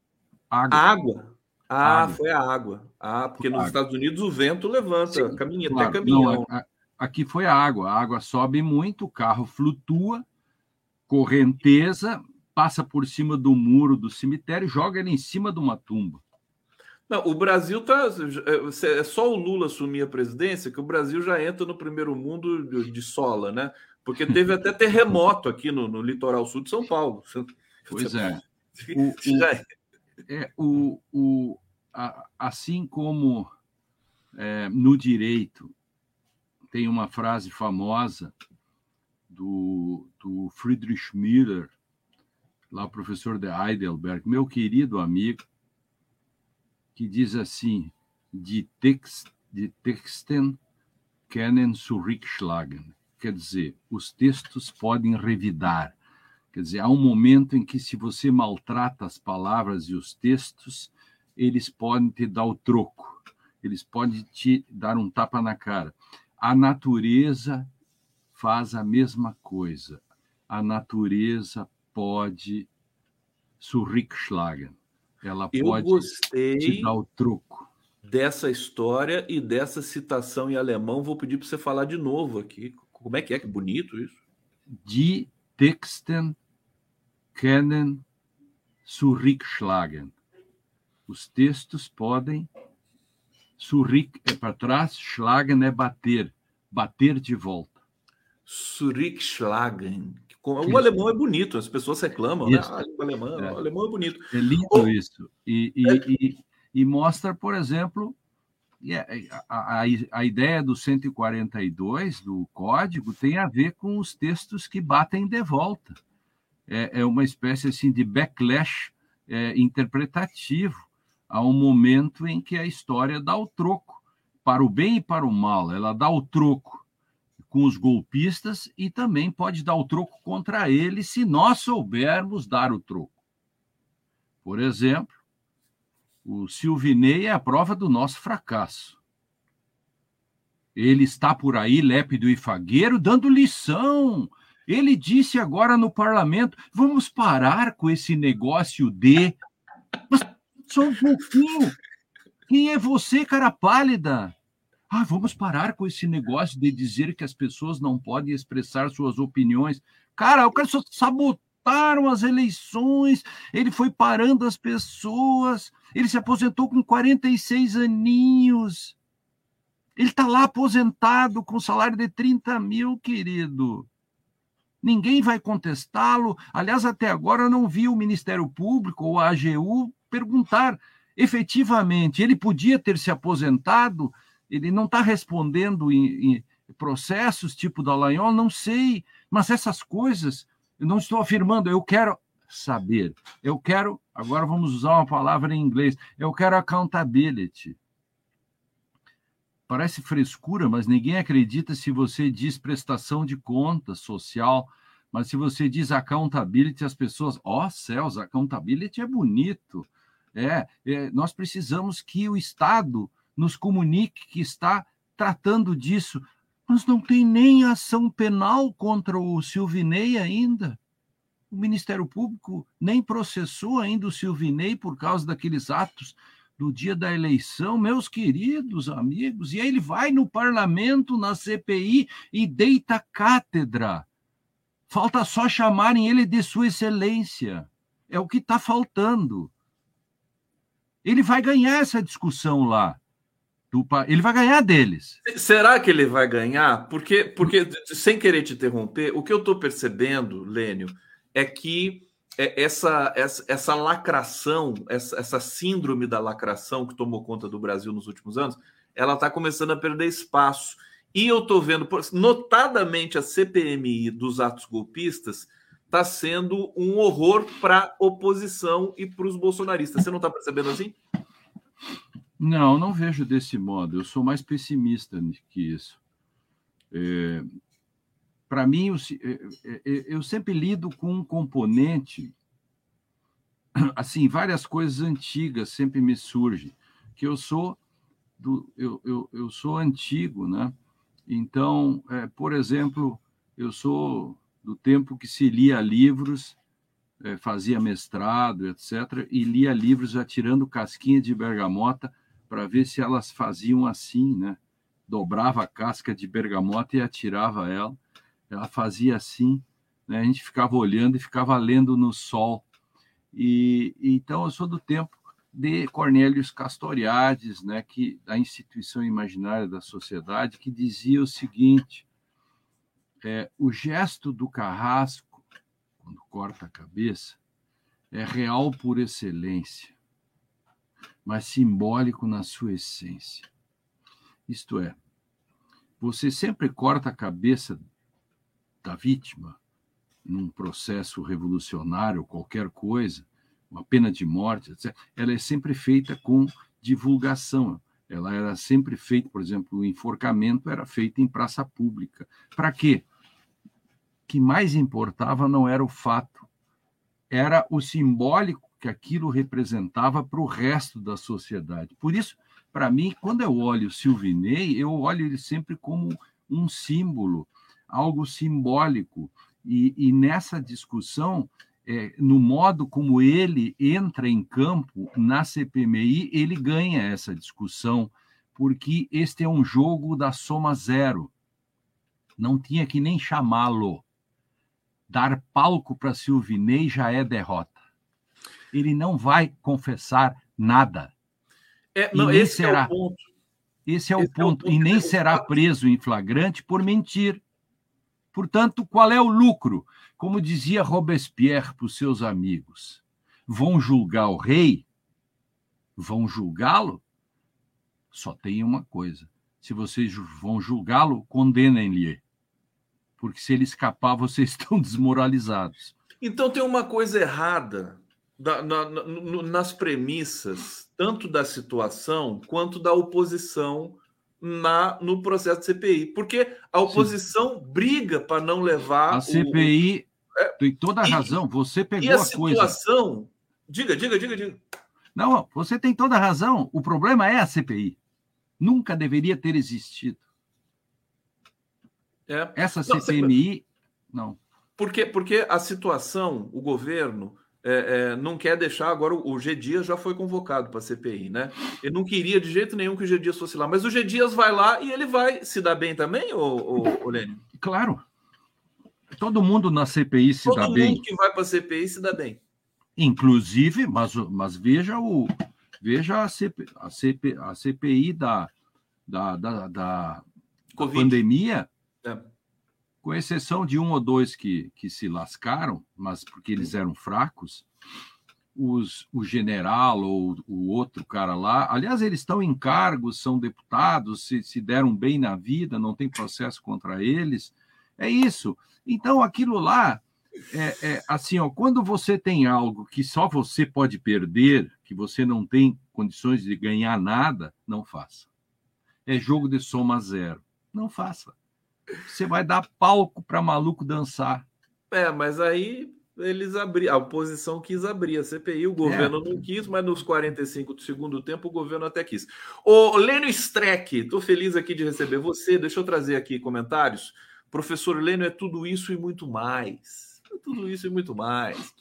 água. água. Ah, água. foi a água. Ah, porque nos água. Estados Unidos o vento levanta, Sim, caminha, claro. até caminhão. Não, aqui foi a água. A água sobe muito, o carro flutua correnteza, passa por cima do muro do cemitério, joga ele em cima de uma tumba. Não, o Brasil tá. É, é só o Lula assumir a presidência que o Brasil já entra no primeiro mundo de, sola, né? Porque teve até terremoto aqui no, no litoral sul de São Paulo. Pois é. O, o, é. é, o, o, a, assim como é, no direito tem uma frase famosa do, do Friedrich Miller, lá professor de Heidelberg, meu querido amigo, que diz assim: die, Text, die Texten können zurückschlagen. Quer dizer, os textos podem revidar. Quer dizer, há um momento em que, se você maltrata as palavras e os textos, eles podem te dar o troco, eles podem te dar um tapa na cara. A natureza faz a mesma coisa. A natureza pode zurückschlagen. Ela Eu pode gostei te dar o truco. Dessa história e dessa citação em alemão, vou pedir para você falar de novo aqui. Como é que é? Que bonito isso. Die Texten können zurückschlagen. Os textos podem zurück é para trás, schlagen é bater, bater de volta. Zurückschlagen. O alemão é bonito, as pessoas reclamam, né? Ah, o alemão, é. o alemão é bonito. É lindo oh. isso. E, e, é. e, e, mostra, por exemplo, a, a, a ideia do 142 do código tem a ver com os textos que batem de volta. É, é uma espécie assim de backlash é, interpretativo a um momento em que a história dá o troco para o bem e para o mal. Ela dá o troco com os golpistas e também pode dar o troco contra eles se nós soubermos dar o troco. Por exemplo, o Silvinei é a prova do nosso fracasso. Ele está por aí, lépido e fagueiro, dando lição. Ele disse agora no parlamento: vamos parar com esse negócio de. Mas só um pouquinho. Quem é você, cara pálida? Ah, vamos parar com esse negócio de dizer que as pessoas não podem expressar suas opiniões. Cara, o cara só sabotaram as eleições, ele foi parando as pessoas, ele se aposentou com 46 aninhos. Ele está lá aposentado com salário de 30 mil, querido. Ninguém vai contestá-lo. Aliás, até agora eu não vi o Ministério Público ou a AGU perguntar efetivamente. Ele podia ter se aposentado ele não está respondendo em, em, processos tipo da Lanhol, não sei, mas essas coisas, eu não estou afirmando, eu quero saber, eu quero, agora vamos usar uma palavra em inglês, eu quero accountability. Parece frescura, mas ninguém acredita se você diz prestação de contas social, mas se você diz accountability, as pessoas, ó oh, céus, accountability é bonito. É, é, nós precisamos que o Estado nos comunique que está tratando disso. Mas não tem nem ação penal contra o Silvinei ainda. O Ministério Público nem processou ainda o Silvinei por causa daqueles atos do dia da eleição, meus queridos amigos. E aí ele vai no parlamento, na CPI, e deita cátedra. Falta só chamarem ele de Sua Excelência. É o que está faltando. Ele vai ganhar essa discussão lá. Ele vai ganhar deles. Será que ele vai ganhar? Porque, porque sem querer te interromper, o que eu estou percebendo, Lênio, é que é, essa, essa, essa lacração, essa, essa síndrome da lacração que tomou conta do Brasil nos últimos anos, ela está começando a perder espaço. E eu estou vendo, notadamente, a CPMI dos atos golpistas está sendo um horror para a oposição e para os bolsonaristas. Você não está percebendo assim? Não, não vejo desse modo. Eu sou mais pessimista que isso. É, Para mim, eu, é, é, eu sempre lido com um componente, assim, várias coisas antigas sempre me surgem, que eu sou do, eu, eu, eu sou antigo, né? Então, é, por exemplo, eu sou do tempo que se lia livros, é, fazia mestrado, etc., e lia livros atirando casquinha de bergamota para ver se elas faziam assim, né? Dobrava a casca de bergamota e atirava ela. Ela fazia assim, né? A gente ficava olhando e ficava lendo no sol. E então eu sou do tempo de Cornélios Castoriades, né, que da instituição imaginária da sociedade, que dizia o seguinte: é, o gesto do carrasco, quando corta a cabeça, é real por excelência mas simbólico na sua essência. Isto é, você sempre corta a cabeça da vítima num processo revolucionário, qualquer coisa, uma pena de morte, etc. Ela é sempre feita com divulgação. Ela era sempre feita, por exemplo, o enforcamento era feito em praça pública. Para quê? O que mais importava não era o fato, era o simbólico que aquilo representava para o resto da sociedade. Por isso, para mim, quando eu olho o Silvinei, eu olho ele sempre como um símbolo, algo simbólico. E, e nessa discussão, é, no modo como ele entra em campo na CPMI, ele ganha essa discussão, porque este é um jogo da soma zero. Não tinha que nem chamá-lo. Dar palco para Silvinei já é derrota ele não vai confessar nada. É, não, esse será, é o ponto. Esse é esse o ponto. É o ponto. E nem será preso em flagrante por mentir. Portanto, qual é o lucro? Como dizia Robespierre para os seus amigos: vão julgar o rei? Vão julgá-lo? Só tem uma coisa: se vocês vão julgá-lo, condenem-lhe. Porque se ele escapar, vocês estão desmoralizados. Então tem uma coisa errada da, na, nas premissas, tanto da situação quanto da oposição na no processo de CPI, porque a oposição Sim. briga para não levar a CPI o... é, tem toda a razão. Você pegou e a, a situação. Coisa. Diga, diga, diga, diga. Não, você tem toda a razão. O problema é a CPI. Nunca deveria ter existido. É. Essa CPMI, não. Porque, porque a situação, o governo é, é, não quer deixar. Agora, o G Dias já foi convocado para a CPI, né? Ele não queria de jeito nenhum que o G Dias fosse lá, mas o G Dias vai lá e ele vai se dar bem também, ô, ô, Lênin? Claro. Todo mundo na CPI se Todo dá bem. Todo mundo que vai para a CPI se dá bem. Inclusive, mas, mas veja o veja a, CP, a, CP, a CPI da, da, da, da pandemia, é. Com exceção de um ou dois que, que se lascaram, mas porque eles eram fracos, os, o general ou o outro cara lá, aliás, eles estão em cargos, são deputados, se, se deram bem na vida, não tem processo contra eles. É isso. Então, aquilo lá é, é, assim, ó, quando você tem algo que só você pode perder, que você não tem condições de ganhar nada, não faça. É jogo de soma zero. Não faça. Você vai dar palco para maluco dançar. É, mas aí eles abriram, a oposição quis abrir a CPI, o governo é. não quis, mas nos 45 do segundo tempo o governo até quis. Ô, Lênio Streck, estou feliz aqui de receber você. Deixa eu trazer aqui comentários. Professor Lênio é tudo isso e muito mais. Tudo isso e muito mais.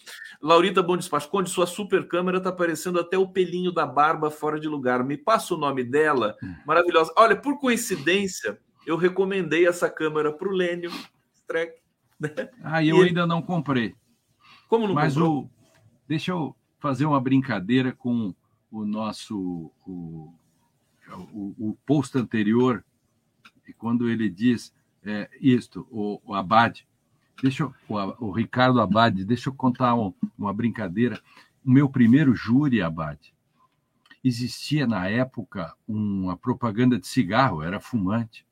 Laurita Bom Despacho, Conde, sua super câmera está aparecendo até o pelinho da barba fora de lugar. Me passa o nome dela. Hum. Maravilhosa. Olha, por coincidência, eu recomendei essa câmera para o Lênio Streck. Né? Ah, eu e ainda não comprei. Como não Mas comprou? o deixa eu fazer uma brincadeira com o nosso o, o, o post anterior, quando ele diz é, isto, o, o Abad, Deixa eu, o, o Ricardo Abad, deixa eu contar um, uma brincadeira. O meu primeiro júri, Abad, existia na época uma propaganda de cigarro, era fumante,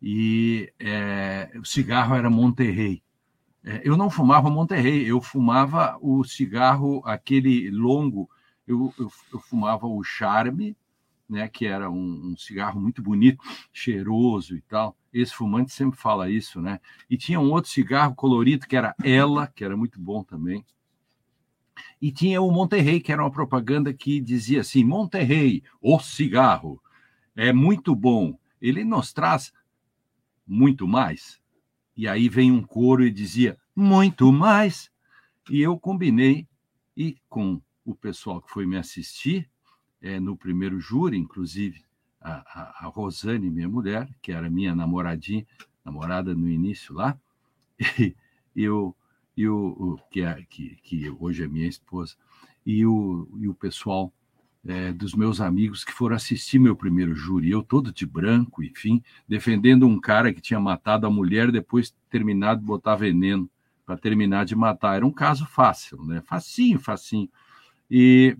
e é, o cigarro era Monterrey. É, eu não fumava Monterrey, eu fumava o cigarro, aquele longo, eu, eu, eu fumava o Charme, né, que era um, um, cigarro muito bonito, cheiroso e tal. Esse fumante sempre fala isso, né? E tinha um outro cigarro colorido que era Ela, que era muito bom também. E tinha o Monterrey, que era uma propaganda que dizia assim: Monterrey, o cigarro, é muito bom. Ele nos traz muito mais. E aí vem um coro e dizia: muito mais. E eu combinei e com o pessoal que foi me assistir é, no primeiro júri, inclusive a, a, a, Rosane, minha mulher, que era minha namoradinha, namorada no início lá, e, e, o, e o que, é, que, que hoje é minha esposa, e o, e o pessoal é, dos meus amigos que foram assistir meu primeiro júri, eu todo de branco, enfim, defendendo um cara que tinha matado a mulher, depois terminado de botar veneno para terminar de matar. Era um caso fácil, né? Facinho, facinho. E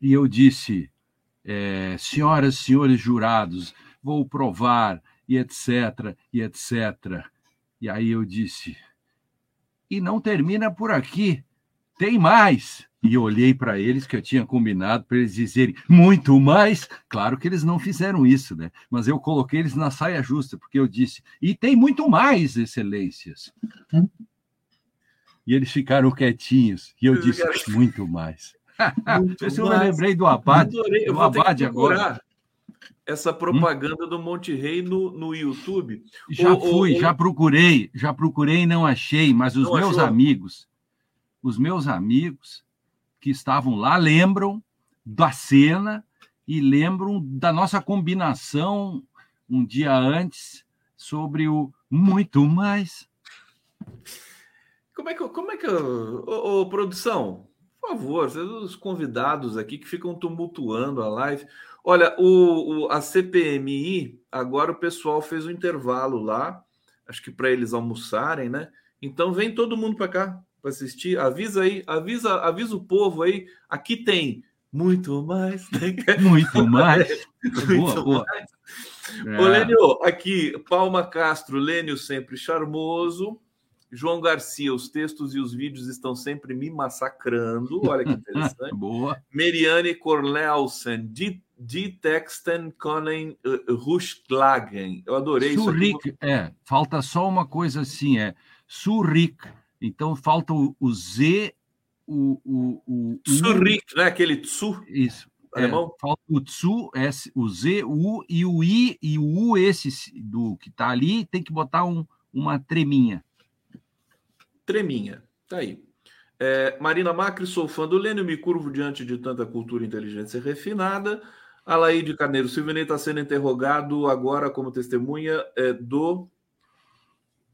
e eu disse, é, senhoras senhores jurados, vou provar, e etc, e etc. E aí eu disse, e não termina por aqui, tem mais. E olhei para eles que eu tinha combinado para eles dizerem muito mais. Claro que eles não fizeram isso, né? Mas eu coloquei eles na saia justa, porque eu disse, e tem muito mais, excelências. Hum? E eles ficaram quietinhos. E eu disse, muito mais. Esse eu me lembrei do Abad. Eu do Abad agora. Essa propaganda hum? do Monte Rei no, no YouTube. Já fui, já procurei, já procurei e não achei, mas os meus achou? amigos, os meus amigos que estavam lá lembram da cena e lembram da nossa combinação um dia antes sobre o muito mais. Como é que, como é que, ô, ô, produção, por favor, os convidados aqui que ficam tumultuando a live. Olha, o, o, a CPMI, agora o pessoal fez um intervalo lá, acho que para eles almoçarem, né? Então vem todo mundo para cá para assistir. Avisa aí, avisa, avisa o povo aí. Aqui tem muito mais. Muito mais. muito boa, mais. Boa. É. Ô, Lênio, aqui, Palma Castro, Lênio sempre charmoso. João Garcia, os textos e os vídeos estão sempre me massacrando. Olha que interessante. Boa. Meriane Cornelsen, Die Texten können Rustlagen. Eu adorei isso. é, falta só uma coisa assim, é Surric. Então falta o, o Z, o. o, o Surric, né? Aquele tsu. Isso. É, falta o tsu, S, o Z, o U e o I e o U, esse do que está ali, tem que botar um, uma treminha. Treminha, tá aí. É, Marina Macri, sou fã do Lênio, me curvo diante de tanta cultura e inteligência refinada. Alaide Carneiro, Silvinei está sendo interrogado agora como testemunha é, do.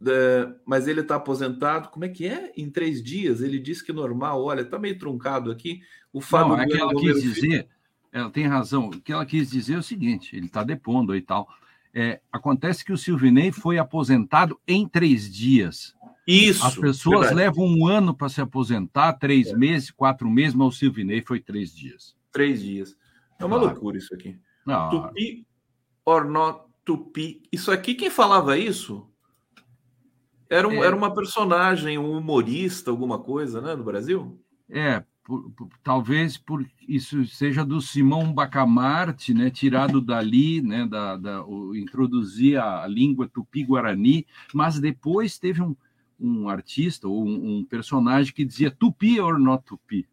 É, mas ele está aposentado. Como é que é? Em três dias? Ele disse que normal. Olha, está meio truncado aqui. O Fábio. Não, é que ela quis dizer. Ela tem razão. O que ela quis dizer é o seguinte: ele está depondo e tal. É, acontece que o Silvinei foi aposentado em três dias. Isso. As pessoas verdade. levam um ano para se aposentar, três é. meses, quatro meses, mas o Silvinei foi três dias. Três dias. É uma claro. loucura isso aqui. Não. Tupi or not tupi. Isso aqui, quem falava isso? Era, um, é. era uma personagem, um humorista, alguma coisa, né, do Brasil? É, por, por, talvez por isso seja do Simão Bacamarte, né, tirado dali, né, da, da o, introduzir a língua tupi-guarani, mas depois teve um, um artista ou um, um, personagem que dizia tupi or not tupi.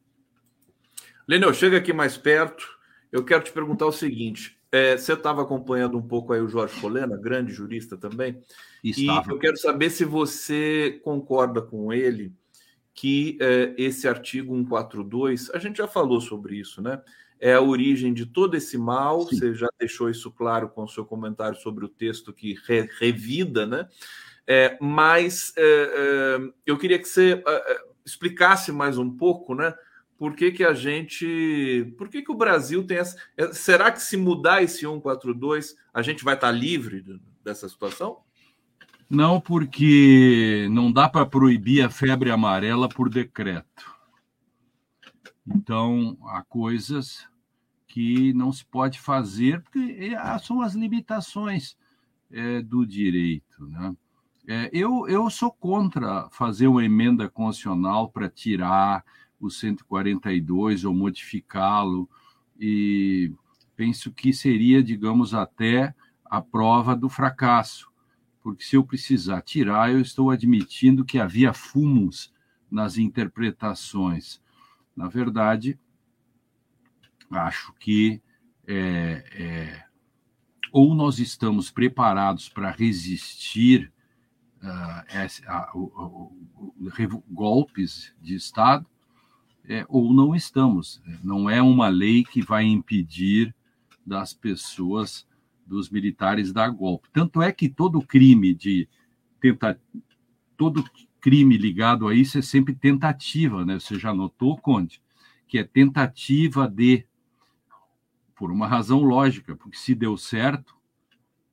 Lenel, chega aqui mais perto. Eu quero te perguntar o seguinte: é, você estava acompanhando um pouco aí o Jorge Polena, grande jurista também, Estava. e eu quero saber se você concorda com ele que é, esse artigo 142, a gente já falou sobre isso, né? É a origem de todo esse mal. Sim. Você já deixou isso claro com o seu comentário sobre o texto que re, revida, né? É, mas é, é, eu queria que você é, é, explicasse mais um pouco, né? Por que, que a gente. Por que, que o Brasil tem essa. Será que se mudar esse 142, a gente vai estar livre dessa situação? Não, porque não dá para proibir a febre amarela por decreto. Então, há coisas que não se pode fazer, porque são as limitações é, do direito. Né? É, eu, eu sou contra fazer uma emenda constitucional para tirar o 142 ou modificá-lo, e penso que seria, digamos, até a prova do fracasso, porque se eu precisar tirar, eu estou admitindo que havia fumos nas interpretações. Na verdade, acho que é, é, ou nós estamos preparados para resistir uh, golpes de Estado, é, ou não estamos. Não é uma lei que vai impedir das pessoas, dos militares, dar golpe. Tanto é que todo crime de tenta, todo crime ligado a isso é sempre tentativa, né? Você já notou, Conde, que é tentativa de, por uma razão lógica, porque se deu certo,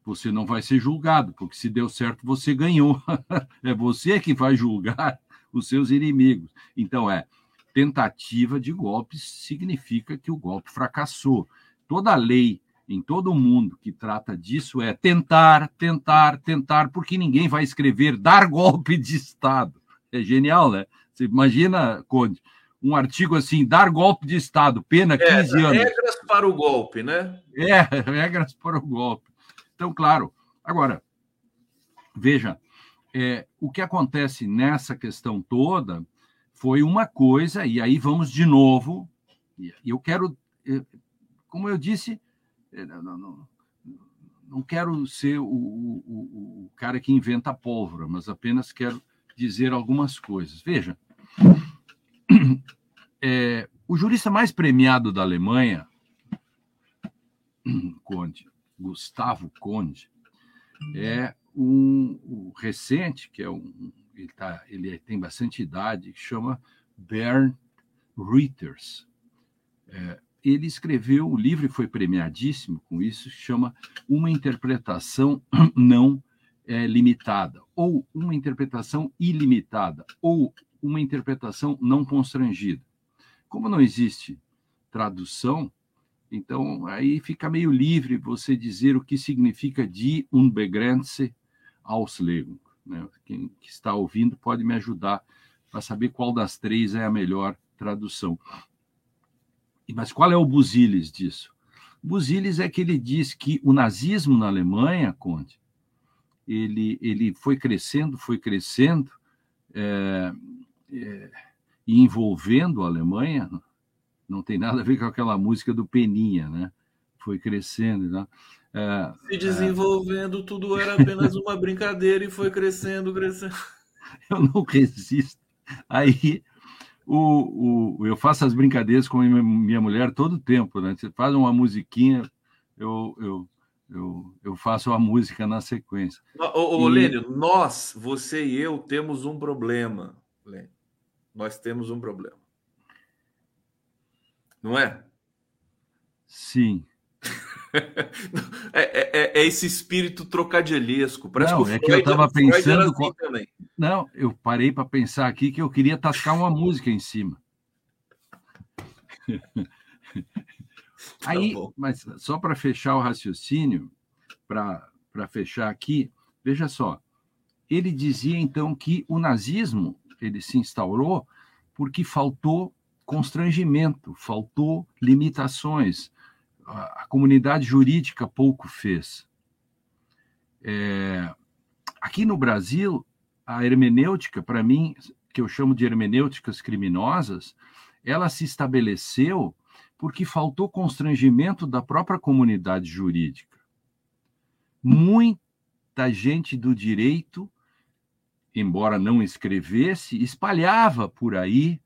você não vai ser julgado, porque se deu certo, você ganhou. é você que vai julgar os seus inimigos. Então, é tentativa de golpe significa que o golpe fracassou. Toda lei em todo o mundo que trata disso é tentar, tentar, tentar, porque ninguém vai escrever dar golpe de Estado. É genial, né? Você imagina, Conde, um artigo assim, dar golpe de Estado, pena 15 é, anos. Regras para o golpe, né? É, regras para o golpe. Então, claro. Agora, veja, é, o que acontece nessa questão toda foi uma coisa, e aí vamos de novo. E eu quero, é, como eu disse, não, não, não quero ser o, o, o, cara que inventa pólvora, mas apenas quero dizer algumas coisas. Veja, é, o jurista mais premiado da Alemanha, Conde, Gustavo Conde, é um, um recente, que é um, ele, tá, ele tem bastante idade, que chama Bernd Reuters. É, ele escreveu um livro foi premiadíssimo com isso, chama Uma Interpretação Não é, Limitada, ou Uma Interpretação Ilimitada, ou Uma Interpretação Não Constrangida. Como não existe tradução, então, aí fica meio livre você dizer o que significa die unbegrenzte Auslegung. Né? Quem que está ouvindo pode me ajudar para saber qual das três é a melhor tradução. Mas qual é o busilis disso? Buzilis é que ele diz que o nazismo na Alemanha, Conde, ele, ele foi crescendo, foi crescendo, é, é, e envolvendo a Alemanha, não tem nada a ver com aquela música do Peninha, né? Foi crescendo. Né? É, Se desenvolvendo, tudo era apenas uma brincadeira e foi crescendo, crescendo. Eu não resisto. Aí o, o, eu faço as brincadeiras com minha, mulher todo o tempo, né? Você faz uma musiquinha, eu, eu, eu, eu faço a música na sequência. Ô, ô e... Lênio, nós, você e eu, temos um problema, Lênio. Nós temos um problema. Não é? Sim. É, é, é, é, esse espírito trocadilhesco. Parece não, que é que eu estava pensando. Assim Não, eu parei para pensar aqui que eu queria tascar uma música em cima. Tá Aí, mas só para fechar o raciocínio, para fechar aqui, veja só. Ele dizia então que o nazismo ele se instaurou porque faltou constrangimento, faltou limitações. A, comunidade jurídica pouco fez. É, aqui no Brasil, a hermenêutica, para mim, que eu chamo de hermenêuticas criminosas, ela se estabeleceu porque faltou constrangimento da própria comunidade jurídica. Muita gente do direito, embora não escrevesse, espalhava por aí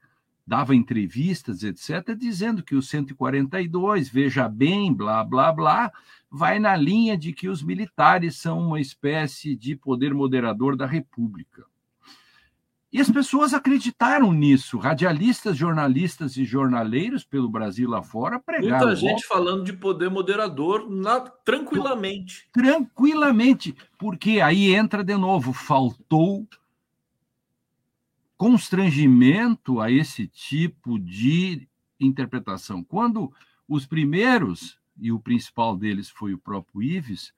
dava entrevistas, etc., dizendo que o 142, veja bem, blá, blá, blá, vai na linha de que os militares são uma espécie de poder moderador da República. E as pessoas acreditaram nisso. Radialistas, jornalistas e jornaleiros pelo Brasil lá fora pregaram. Muita gente falando de poder moderador na, tranquilamente. Tranquilamente, porque aí entra de novo, faltou constrangimento a esse tipo de interpretação. Quando os primeiros, e o principal deles foi o próprio Ives,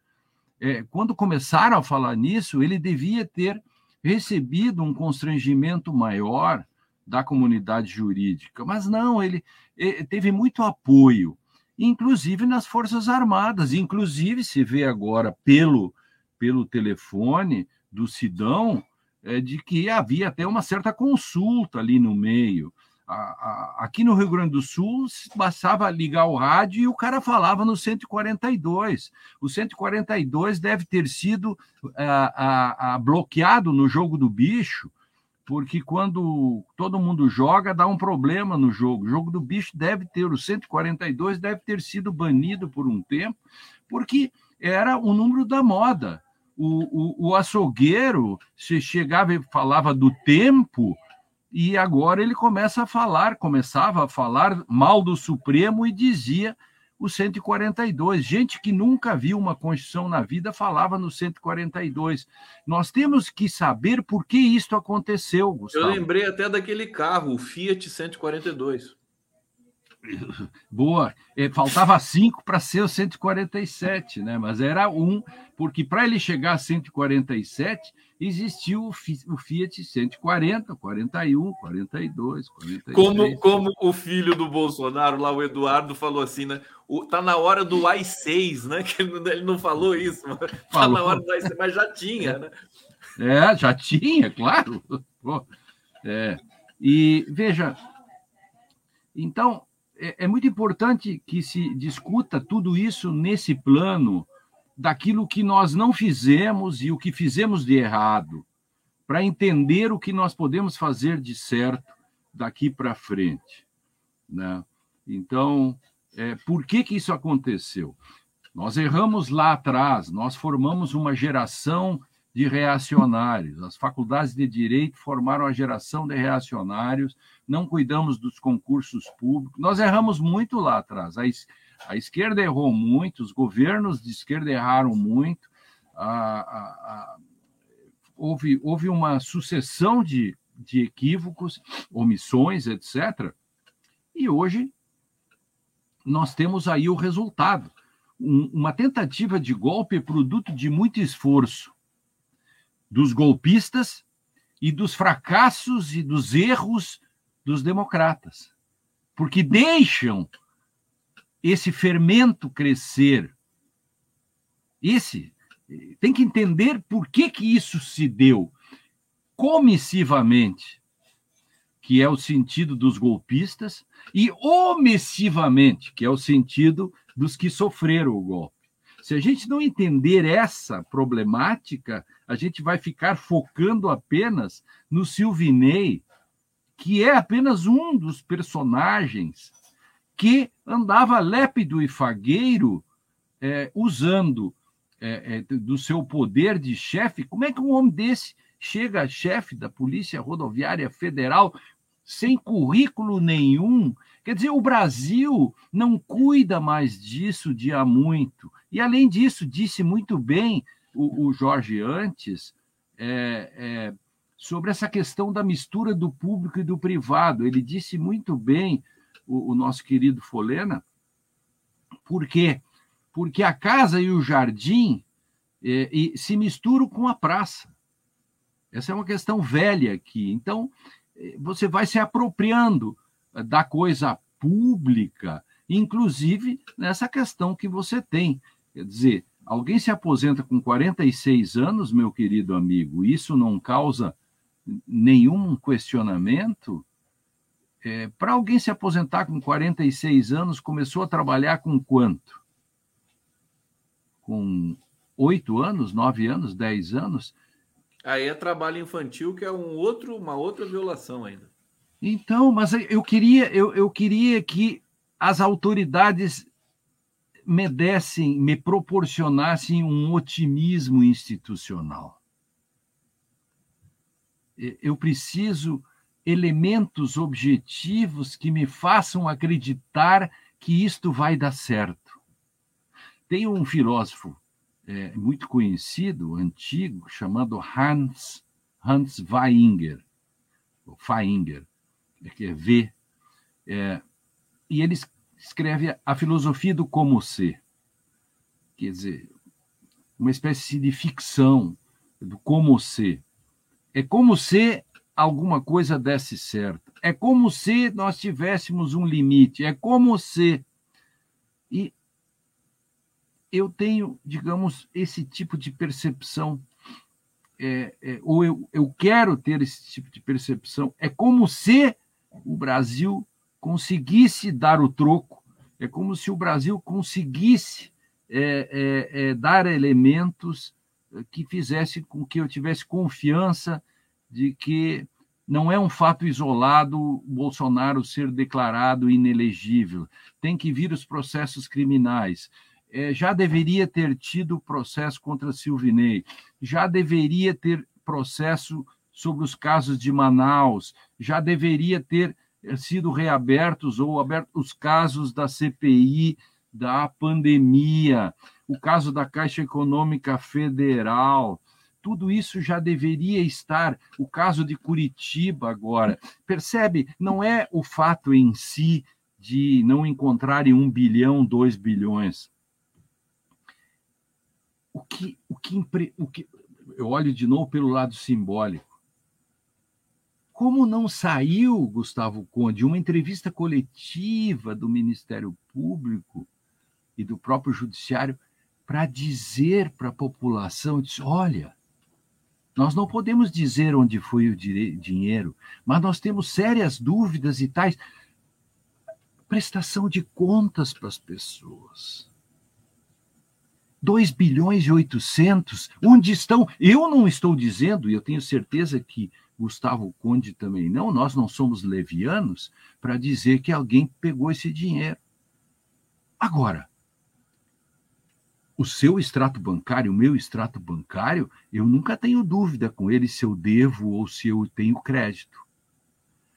é, quando começaram a falar nisso, ele devia ter recebido um constrangimento maior da comunidade jurídica, mas não, ele, ele teve muito apoio, inclusive nas Forças Armadas, inclusive se vê agora pelo, pelo telefone do Sidão, é, de que havia até uma certa consulta ali no meio. Aqui no Rio Grande do Sul, bastava ligar o rádio e o cara falava no 142. O 142 deve ter sido a, bloqueado no jogo do bicho, porque quando todo mundo joga, dá um problema no jogo. O jogo do bicho deve ter, o 142 deve ter sido banido por um tempo, porque era o número da moda o, o, o açougueiro se chegava e falava do tempo, e agora ele começa a falar, começava a falar mal do Supremo e dizia o 142. Gente que nunca viu uma Constituição na vida falava no 142. Nós temos que saber por que isso aconteceu, Gustavo. Eu lembrei até daquele carro, o Fiat 142. Boa. É, faltava cinco para ser o 147, né? Mas era um, porque para ele chegar a 147, existiu o Fiat 140, 41, 42, 43. Como, como o filho do Bolsonaro, lá o Eduardo, falou assim, né? O, tá na hora do i6, né? Que ele não falou isso, mas tá falou. tá na hora do i6, mas já tinha, né? É, já tinha, claro. É. E veja, então é, é muito importante que se discuta tudo isso nesse plano daquilo que nós não fizemos e o que fizemos de errado, para entender o que nós podemos fazer de certo daqui para frente. Né? Então, é, por que, que isso aconteceu? Nós erramos lá atrás, nós formamos uma geração de reacionários. As faculdades de direito formaram a geração de reacionários, não cuidamos dos concursos públicos. Nós erramos muito lá atrás. A, a esquerda errou muito, os governos de esquerda erraram muito. A, a, houve, houve uma sucessão de, de equívocos, omissões, etc. E hoje nós temos aí o resultado. Um, uma tentativa de golpe produto de muito esforço dos golpistas e dos fracassos e dos erros dos democratas, porque deixam esse fermento crescer. Esse tem que entender por que, que isso se deu comissivamente, que é o sentido dos golpistas, e omissivamente, que é o sentido dos que sofreram o golpe. Se a gente não entender essa problemática, a gente vai ficar focando apenas no Silvinei, que é apenas um dos personagens que andava lépido e fagueiro, é, usando é, é, do seu poder de chefe. Como é que um homem desse chega a chefe da Polícia Rodoviária Federal sem currículo nenhum? Quer dizer, o Brasil não cuida mais disso de há muito. E, além disso, disse muito bem o, o Jorge antes é, é, sobre essa questão da mistura do público e do privado. Ele disse muito bem, o, o nosso querido Folena, por quê? Porque a casa e o jardim é, e se misturam com a praça. Essa é uma questão velha aqui. Então, é, você vai se apropriando da coisa pública, inclusive nessa questão que você tem. Quer dizer, alguém se aposenta com 46 anos, meu querido amigo, isso não causa nenhum questionamento? É, Para alguém se aposentar com 46 anos, começou a trabalhar com quanto? Com oito anos, nove anos, dez anos? Aí é trabalho infantil, que é um outro, uma outra violação ainda. Então, mas eu queria, eu, eu queria que as autoridades me dessem, me proporcionassem um otimismo institucional. Eu preciso elementos objetivos que me façam acreditar que isto vai dar certo. Tem um filósofo é, muito conhecido, antigo, chamado Hans, Hans Weinger, Weinger, é que é V, é, e ele escreve a filosofia do como ser, quer dizer, uma espécie de ficção do como ser. É como se alguma coisa desse certo. É como se nós tivéssemos um limite. É como se. E eu tenho, digamos, esse tipo de percepção, é, é, ou eu, eu quero ter esse tipo de percepção. É como se o Brasil conseguisse dar o troco, é como se o Brasil conseguisse é, é, é dar elementos que fizesse com que eu tivesse confiança de que não é um fato isolado Bolsonaro ser declarado inelegível. Tem que vir os processos criminais. É, já deveria ter tido processo contra Silvinei, já deveria ter processo sobre os casos de Manaus, já deveria ter é, sido reabertos ou abertos os casos da CPI da pandemia, o caso da Caixa Econômica Federal, tudo isso já deveria estar. O caso de Curitiba agora. Percebe? Não é o fato em si de não encontrarem um bilhão, dois bilhões o que, o que, o que eu olho de novo pelo lado simbólico. Como não saiu, Gustavo Conde, uma entrevista coletiva do Ministério Público e do próprio Judiciário para dizer para a população: diz, olha, nós não podemos dizer onde foi o dinheiro, mas nós temos sérias dúvidas e tais. Prestação de contas para as pessoas. 2 bilhões e 800, onde estão? Eu não estou dizendo, e eu tenho certeza que Gustavo Conde também não, nós não somos levianos para dizer que alguém pegou esse dinheiro. Agora, o seu extrato bancário, o meu extrato bancário, eu nunca tenho dúvida com ele se eu devo ou se eu tenho crédito.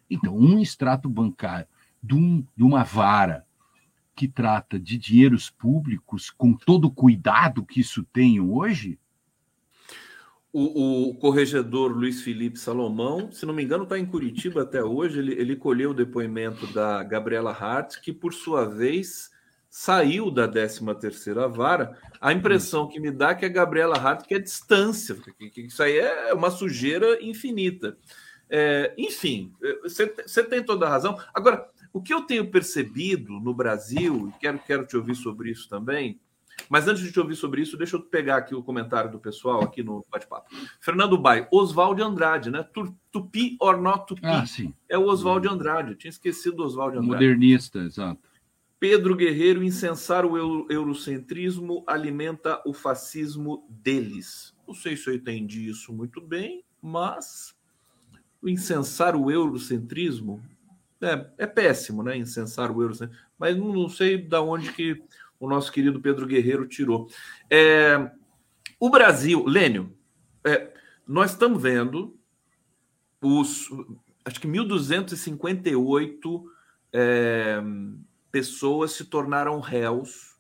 Então, um extrato bancário de, um, de uma vara que trata de dinheiros públicos, com todo o cuidado que isso tem hoje? O, o, corregedor Luiz Felipe Salomão, se não me engano, está em Curitiba até hoje. Ele, ele colheu o depoimento da Gabriela Hart, que por sua vez saiu da 13 terceira vara. A impressão que me dá é que a Gabriela Hart quer distância, que, que isso aí é uma sujeira infinita. É, enfim, você tem toda a razão. Agora, O que eu tenho percebido no Brasil, e quero, quero te ouvir sobre isso também, mas antes de te ouvir sobre isso, deixa eu pegar aqui o comentário do pessoal aqui no bate-papo. Fernando Bai, Oswaldo Andrade, né? Tupi or not Tupi. Ah, sim. É o Oswaldo Andrade. Eu tinha esquecido do Oswaldo Andrade. Modernista, exato. Pedro Guerreiro, incensar o eurocentrismo alimenta o fascismo deles. Não sei se eu entendi isso muito bem, mas incensar o eurocentrismo é, é péssimo, né? Incensar o eurocentrismo. Mas não, não sei da onde que o nosso querido Pedro Guerreiro tirou. É, o Brasil, Lênio, é, nós estamos vendo os, acho que 1.258 é, pessoas se tornaram réus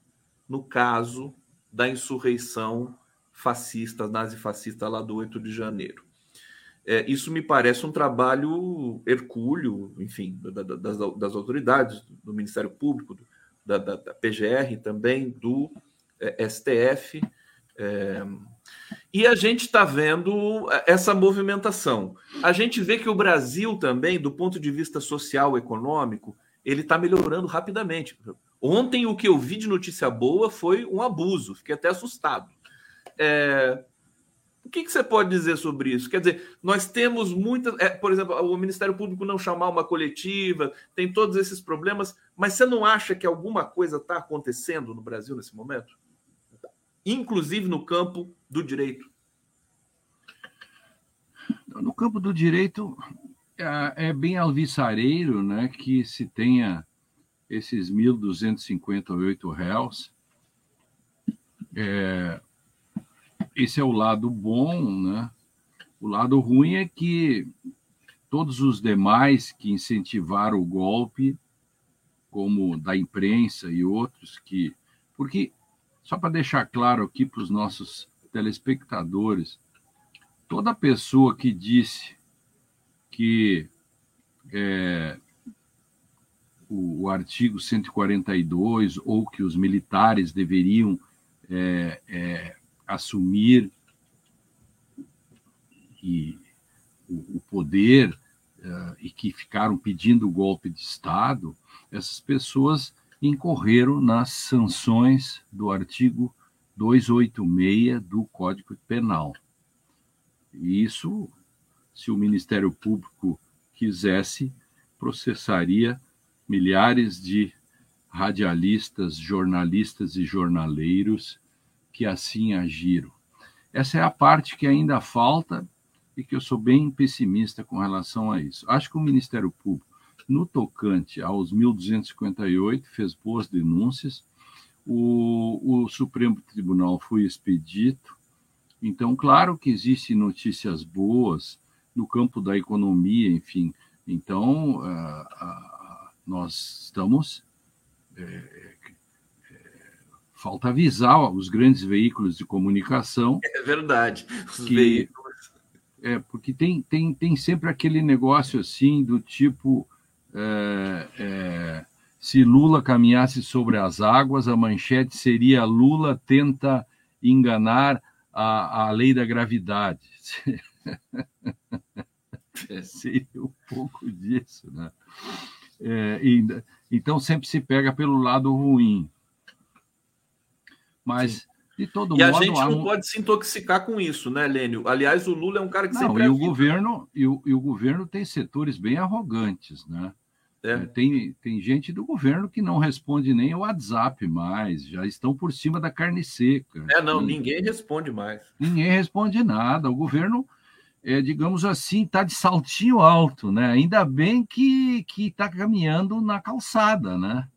no caso da insurreição fascista, nazifascista lá do 8 de janeiro. É, isso me parece um trabalho hercúleo, enfim, da, da, das, das, autoridades, do Ministério Público, do, da, da, PGR também, do é, STF. É, e a gente está vendo essa movimentação. A gente vê que o Brasil também, do ponto de vista social econômico, ele está melhorando rapidamente. Ontem o que eu vi de notícia boa foi um abuso, fiquei até assustado. É, o que, que, você pode dizer sobre isso? Quer dizer, nós temos muitas. É, por exemplo, o Ministério Público não chamar uma coletiva, tem todos esses problemas, mas você não acha que alguma coisa está acontecendo no Brasil nesse momento? Inclusive no campo do direito. No campo do direito, é, é bem alvissareiro né, que se tenha esses 1.258 réus. É, esse é o lado bom, né? O lado ruim é que todos os demais que incentivaram o golpe, como da imprensa e outros que. Porque, só para deixar claro aqui para os nossos telespectadores, toda pessoa que disse que é, o, o, artigo 142 ou que os militares deveriam é, é, assumir e, o, o poder uh, e que ficaram pedindo o golpe de Estado, essas pessoas incorreram nas sanções do artigo 286 do Código Penal. E isso, se o Ministério Público quisesse, processaria milhares de radialistas, jornalistas e jornaleiros que assim agiram. Essa é a parte que ainda falta e que eu sou bem pessimista com relação a isso. Acho que o Ministério Público, no tocante aos 1.258, fez boas denúncias, o, o Supremo Tribunal foi expedito, então, claro que existem notícias boas no campo da economia, enfim. Então, uh, nós estamos é, falta avisar os grandes veículos de comunicação. É verdade. Os que, veículos. É, porque tem, tem, tem sempre aquele negócio assim do tipo. É, é, se Lula caminhasse sobre as águas, a manchete seria Lula tenta enganar a, a lei da gravidade. seria um pouco disso, né? É, e, então sempre se pega pelo lado ruim. Mas, de todo e modo. E a gente não pode se intoxicar com isso, né, Lênio? Aliás, o Lula é um cara que não, sempre. E o, governo, e, o, e o governo tem setores bem arrogantes, né? É. é. Tem, tem gente do governo que não responde nem o WhatsApp mais, já estão por cima da carne seca. É, não, ninguém responde mais. Ninguém responde nada. O governo, é, digamos assim, está de saltinho alto, né? Ainda bem que está caminhando na calçada, né?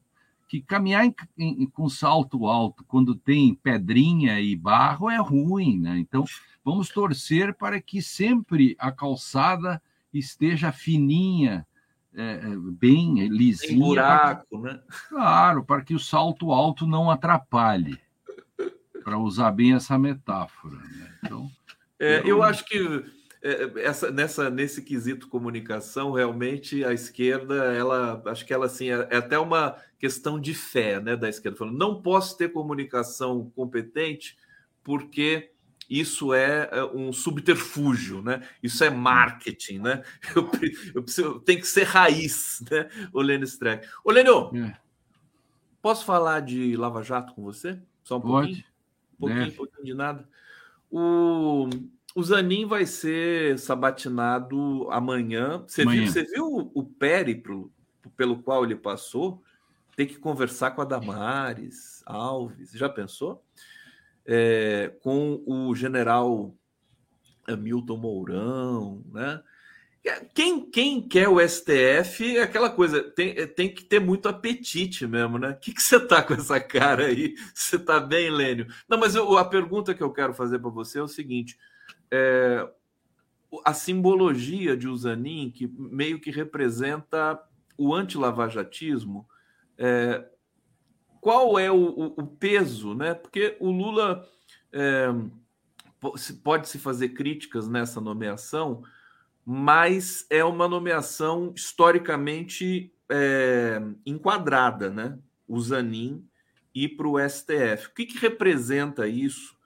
que caminhar em, em, com salto alto quando tem pedrinha e barro é ruim, né? Então, vamos torcer para que sempre a calçada esteja fininha, é, é bem lisinha. Tem buraco, né? Claro, para que o salto alto não atrapalhe, para usar bem essa metáfora. Né? Então, é, eu... acho que essa, nessa, nesse quesito comunicação, realmente a esquerda, ela acho que ela assim, é, é até uma questão de fé né, da esquerda, falando, não posso ter comunicação competente porque isso é, é um subterfúgio, né? Isso é marketing, né? Eu, eu preciso, tem que ser raiz, né? O Lênin Streck. Ô, Lênio, é. posso falar de Lava Jato com você? Só um Pode. pouquinho? Um pouquinho, um pouquinho de nada. O, o Zanin vai ser sabatinado amanhã. Você, amanhã. Viu, você viu o périplo pelo qual ele passou? Tem que conversar com a Damares Alves. Já pensou? é, com o general Hamilton Mourão, né? Quem, quem quer o STF é aquela coisa, tem, tem que ter muito apetite mesmo, né? O que, que você tá com essa cara aí? Você tá bem, Lênio? Não, mas eu, a pergunta que eu quero fazer para você é o seguinte: é, a simbologia de Usanin, que meio que representa o antilavajatismo, é, qual é o, o, peso, né? Porque o Lula é, pode se fazer críticas nessa nomeação, mas é uma nomeação historicamente é, enquadrada, né? O Zanin ir para o STF. O que, que representa isso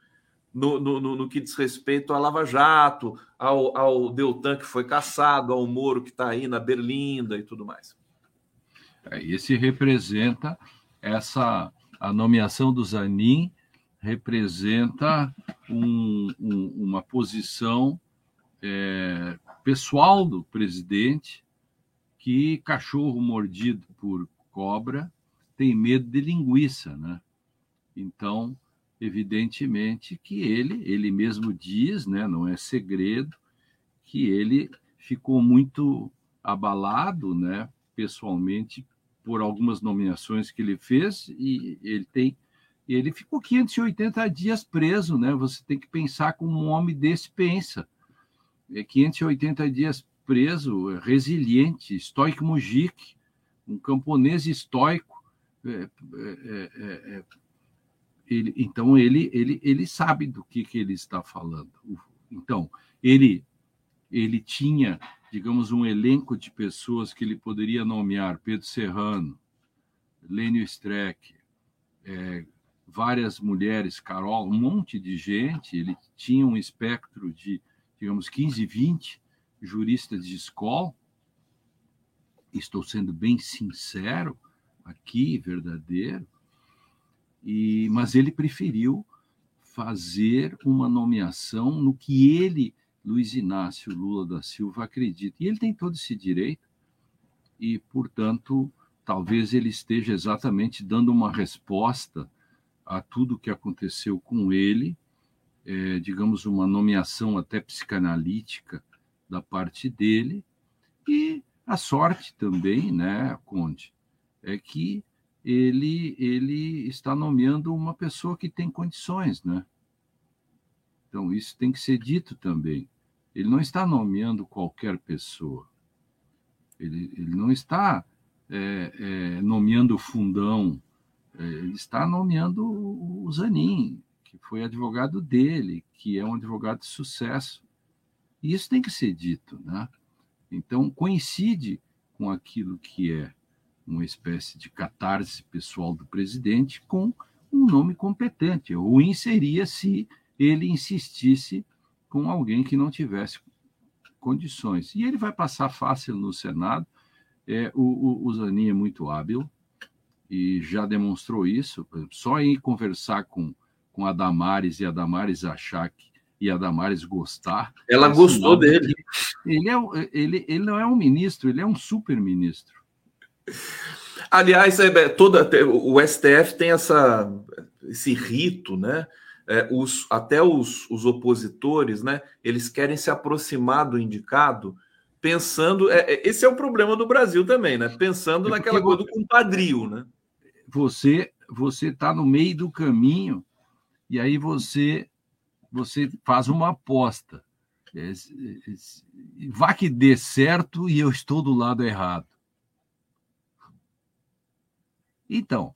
no, no, no, que diz respeito à Lava Jato, ao, ao Deltan que foi caçado, ao Moro que está aí na Berlinda e tudo mais? É, esse representa essa a nomeação do Zanin representa um, um, uma posição é, pessoal do presidente que cachorro mordido por cobra tem medo de linguiça, né? Então, evidentemente que ele, ele mesmo diz, né, não é segredo, que ele ficou muito abalado, né, pessoalmente por algumas nomeações que ele fez e ele tem ele ficou 580 dias preso, né? Você tem que pensar como um homem desse pensa. É 580 dias preso, resiliente, estoico Mujik, um camponês estoico. É, é, é, é, ele, então ele, ele, ele sabe do que, que ele está falando. Então ele ele tinha digamos, um elenco de pessoas que ele poderia nomear: Pedro Serrano, Lênio Streck, é, várias mulheres, Carol, um monte de gente. Ele tinha um espectro de, digamos, 15, 20 juristas de escola. Estou sendo bem sincero aqui, verdadeiro. E, mas ele preferiu fazer uma nomeação no que ele Luiz Inácio Lula da Silva acredita. E ele tem todo esse direito, e, portanto, talvez ele esteja exatamente dando uma resposta a tudo que aconteceu com ele, é, digamos, uma nomeação até psicanalítica da parte dele, e a sorte também, né, Conde, é que ele, ele está nomeando uma pessoa que tem condições, né? Então, isso tem que ser dito também. Ele não está nomeando qualquer pessoa. Ele, ele não está é, é, nomeando o fundão. É, ele está nomeando o Zanin, que foi advogado dele, que é um advogado de sucesso. E isso tem que ser dito, né? Então, coincide com aquilo que é uma espécie de catarse pessoal do presidente com um nome competente. O ruim seria se ele insistisse com alguém que não tivesse condições. E ele vai passar fácil no Senado. É, o, o, o Zanin é muito hábil e já demonstrou isso. Só em conversar com, com a Damares e a Damares achar que e a Damares gostar. Ela gostou dele. Ele, é, ele, ele não é um ministro, ele é um super-ministro. Aliás, é, toda, o STF tem essa, esse rito, né? é, os, até os, os opositores, né, eles querem se aproximar do indicado, pensando. É, é esse é o problema do Brasil também, né? Pensando é naquela coisa do compadrio, né? Você você está no meio do caminho e aí você você faz uma aposta. É, é, vá que dê certo e eu estou do lado errado. Então,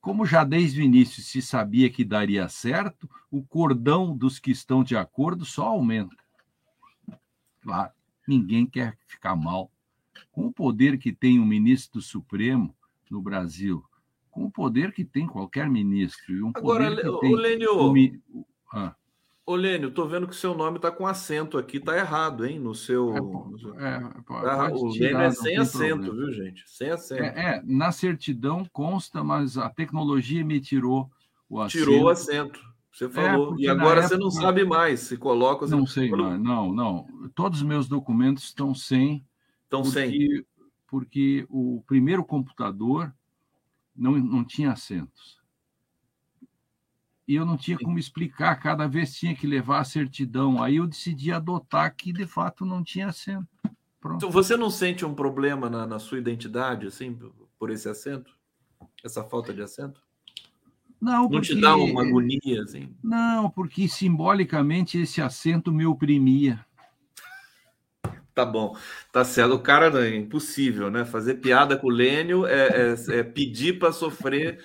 como já desde o início se sabia que daria certo, o cordão dos que estão de acordo só aumenta. Claro, ninguém quer ficar mal. Com o poder que tem o ministro do Supremo no Brasil, com o poder que tem qualquer ministro, e um Agora, poder que o, tem Lênio, o, ah. Ô, Lênio, tô vendo que o seu nome tá com acento aqui, tá errado, hein? No seu. É, é, tá, o Lênio é sem acento, problema. viu, gente? Sem acento. É, é, na certidão consta, mas a tecnologia me tirou o acento. Tirou o acento. Você é, falou. e agora época... você não sabe mais se coloca. Não sei mais. Não, não. Todos os meus documentos estão sem. Estão porque, sem. Porque o primeiro computador não, não tinha acentos e eu não tinha como explicar, cada vez tinha que levar a certidão. Aí eu decidi adotar que de fato não tinha acento. Pronto. Então, você não sente um problema na, na, sua identidade, assim, por esse acento? Essa falta de acento? Não, porque... Não te dá uma agonia, assim? Não, porque simbolicamente esse acento me oprimia. Tá bom, tá certo. O cara é impossível, né? Fazer piada com o Lênio é, é, é pedir para sofrer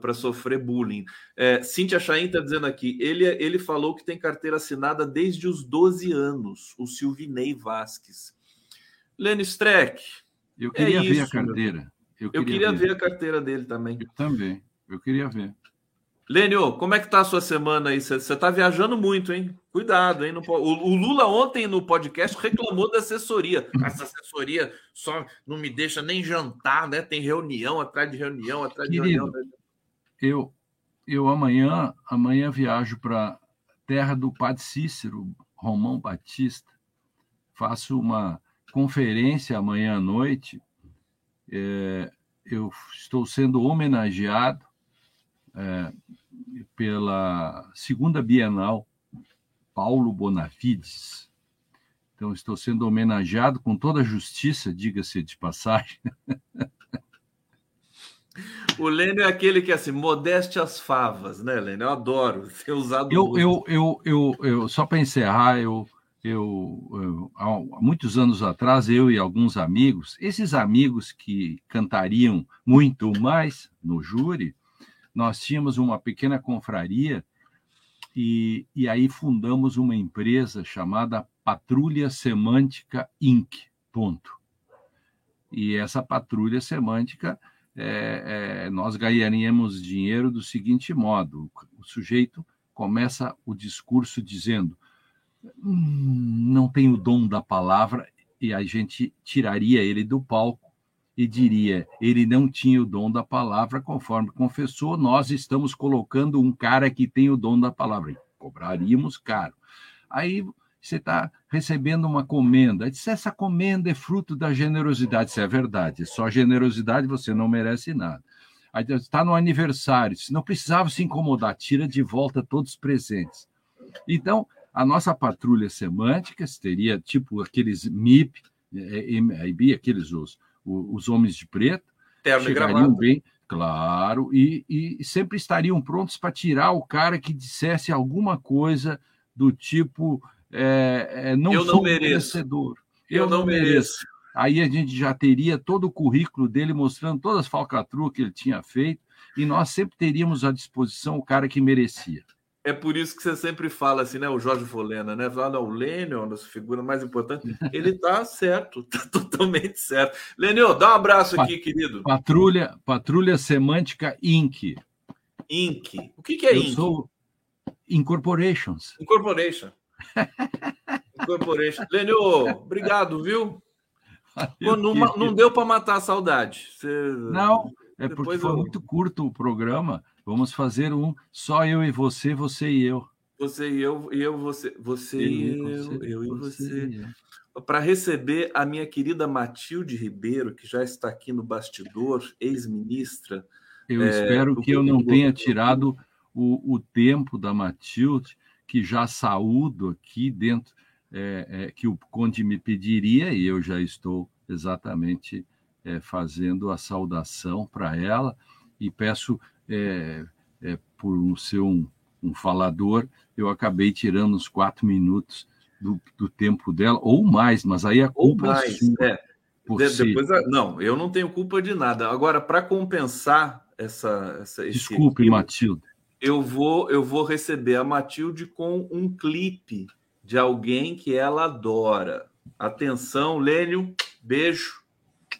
para sofrer bullying. É, Cíntia Chain está dizendo aqui: ele, ele falou que tem carteira assinada desde os 12 anos, o Silvinei Vasques. Lênin Streck. Eu queria é ver isso, a carteira. Eu queria, eu queria ver. ver. a carteira dele também. Eu também. Eu queria ver. Lênio, como é que tá a sua semana aí? Você está viajando muito, hein? Cuidado, hein? O, Lula ontem no podcast reclamou da assessoria. Essa assessoria só não me deixa nem jantar, né? Tem reunião atrás de reunião, atrás Querido, de reunião. Eu, eu amanhã, amanhã viajo para terra do Padre Cícero, Romão Batista. Faço uma conferência amanhã à noite. É, eu estou sendo homenageado é, pela segunda Bienal Paulo Bonavides. Então, estou sendo homenageado com toda a justiça, diga-se de passagem. O Lênio é aquele que, assim, modeste as favas, né, Lênio? Eu adoro ser usado. Eu, eu, eu, eu, eu, só para encerrar, eu, eu, eu, há muitos anos atrás, eu e alguns amigos, esses amigos que cantariam muito mais no júri, nós tínhamos uma pequena confraria e, e aí fundamos uma empresa chamada Patrulha Semântica Inc. Ponto. E essa patrulha semântica, é, é, nós ganharíamos dinheiro do seguinte modo: o sujeito começa o discurso dizendo, hum, não tem o dom da palavra, e a gente tiraria ele do palco e diria: ele não tinha o dom da palavra, conforme confessou, nós estamos colocando um cara que tem o dom da palavra. Cobraríamos caro. Aí você está recebendo uma comenda. Se essa comenda é fruto da generosidade, se é verdade, só generosidade você não merece nada. Aí está no aniversário, não precisava se incomodar, tira de volta todos os presentes. Então, a nossa patrulha semântica teria tipo aqueles MIP, MIB, aqueles os, os homens de preto, Terno chegariam bem, claro, e, e sempre estariam prontos para tirar o cara que dissesse alguma coisa do tipo é, é, não eu sou não merecedor. Eu, eu não, não mereço. mereço. Aí a gente já teria todo o currículo dele mostrando todas as falcatruas que ele tinha feito, e nós sempre teríamos à disposição o cara que merecia. É por isso que você sempre fala assim, né? O Jorge Volena, né? Fala, não, o Lênio é uma das figuras mais importantes. Ele tá certo, tá totalmente certo. Lênio, dá um abraço aqui, querido. Patrulha, Patrulha Semântica Inc. Inc. O que, que é Eu Inc? Sou Incorporations. Incorporation. Incorporation. Lênio, obrigado, viu? Pô, não, não deu para matar a saudade. Você... Não, é porque foi eu... muito curto o programa. Vamos fazer um só eu e você, você e eu. Você e eu, e eu, você, você e eu, eu, eu e você. Para receber a minha querida Matilde Ribeiro, que já está aqui no bastidor, ex-ministra. Eu é, espero que eu não tenha tirado o, o tempo da Matilde, que já saúdo aqui dentro, é, é, que o Conde me pediria, e eu já estou exatamente é, fazendo a saudação para ela, e peço é, é, por ser um, um, falador, eu acabei tirando uns quatro minutos do, do, tempo dela, ou mais, mas aí a culpa mais, é sua. É. De, depois, não, eu não tenho culpa de nada. Agora, para compensar essa, essa desculpe, equilíbrio, Matilde, eu vou eu vou receber a Matilde com um clipe de alguém que ela adora. Atenção, Lênio, beijo.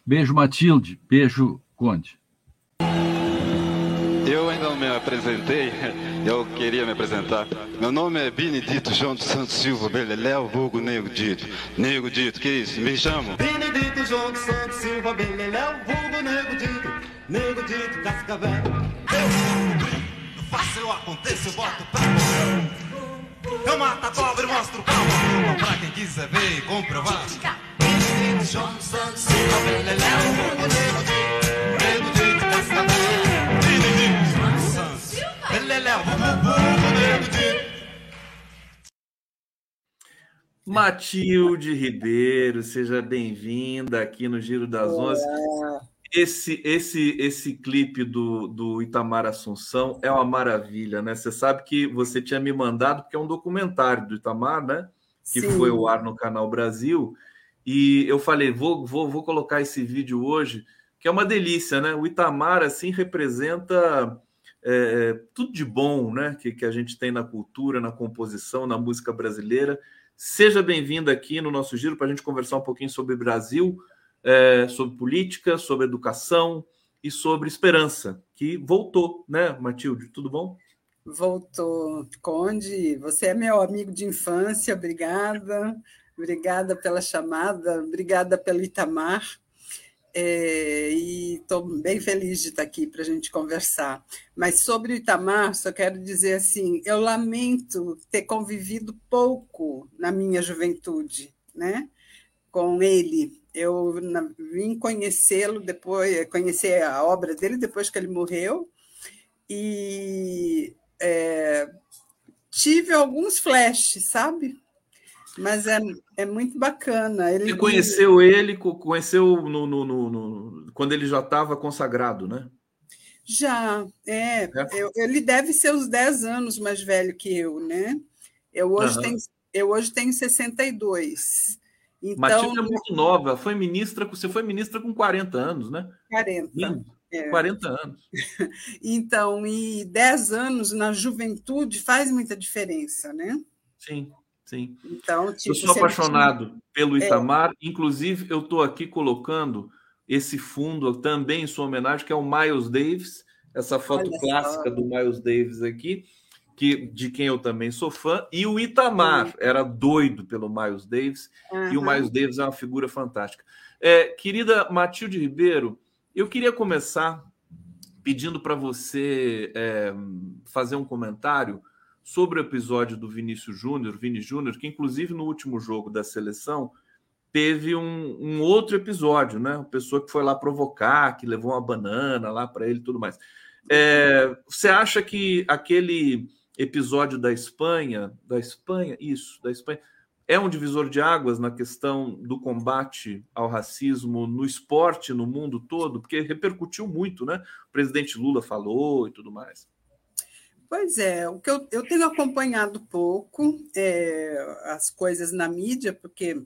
Beijo, Matilde. Beijo, Conde eu ainda não me apresentei. Eu queria me apresentar. Meu nome é Benedito João dos Santos Silva Beleléu, vulgo Nego Dito. Nego Dito, que isso? Me chamo? Benedito João dos Santos Silva Beleléu, vulgo Nego Dito. Nego Dito, Cascavel. Eu faço, eu aconteço, eu boto pé. Eu mato a cobra e mostro o pau. Pra quem quiser ver e comprovar. Benedito João dos Santos Silva Beleléu, vulgo Nego Dito. Matilde Ribeiro, seja bem-vinda aqui no Giro das Onze. Esse, esse, esse clipe do, do Itamar Assunção é uma maravilha, né? Você sabe que você tinha me mandado, porque é um documentário do Itamar, né? Que Sim. foi o ar no Canal Brasil. E eu falei, vou, vou, vou colocar esse vídeo hoje, que é uma delícia, né? O Itamar, assim, representa é, tudo de bom né, que, que a gente tem na cultura, na composição, na música brasileira. Seja bem-vindo aqui no nosso giro para a gente conversar um pouquinho sobre Brasil, é, sobre política, sobre educação e sobre esperança, que voltou, né, Matilde? Tudo bom? Voltou, Conde. Você é meu amigo de infância, obrigada. Obrigada pela chamada, obrigada pelo Itamar. É, e estou bem feliz de estar aqui para a gente conversar. Mas sobre o Itamar, só quero dizer assim: eu lamento ter convivido pouco na minha juventude né, com ele. Eu vim conhecê-lo depois, conhecer a obra dele depois que ele morreu, e é, tive alguns flashes, sabe? Mas é, é muito bacana. Ele Você conheceu ele, conheceu no, no, no, no quando ele já estava consagrado, né? Já, é. é. Eu, ele deve ser uns 10 anos mais velho que eu, né? Eu hoje, uhum. tenho, eu hoje tenho 62. Então, Matilde é muito nova, foi ministra, você foi ministra com 40 anos, né? 40. É. 40 anos. Então, e 10 anos na juventude faz muita diferença, né? Sim. Sim. Então, tipo, eu sou apaixonado pelo é. Itamar. É. Inclusive, eu estou aqui colocando esse fundo também em sua homenagem, que é o Miles Davis, essa foto Olha clássica só. do Miles Davis aqui, que de quem eu também sou fã, e o Itamar era doido pelo Miles Davis, uhum. e o Miles Davis é uma figura fantástica. É, querida Matilde Ribeiro, eu queria começar pedindo para você é, fazer um comentário sobre o episódio do Vinícius Júnior, Vini Júnior, que inclusive no último jogo da seleção teve um, um, outro episódio, né? Uma pessoa que foi lá provocar, que levou uma banana lá para ele e tudo mais. É, você acha que aquele episódio da Espanha, da Espanha, isso, da Espanha, é um divisor de águas na questão do combate ao racismo no esporte no mundo todo? Porque repercutiu muito, né? O presidente Lula falou e tudo mais. Pois é, o que eu, eu tenho acompanhado pouco é, as coisas na mídia, porque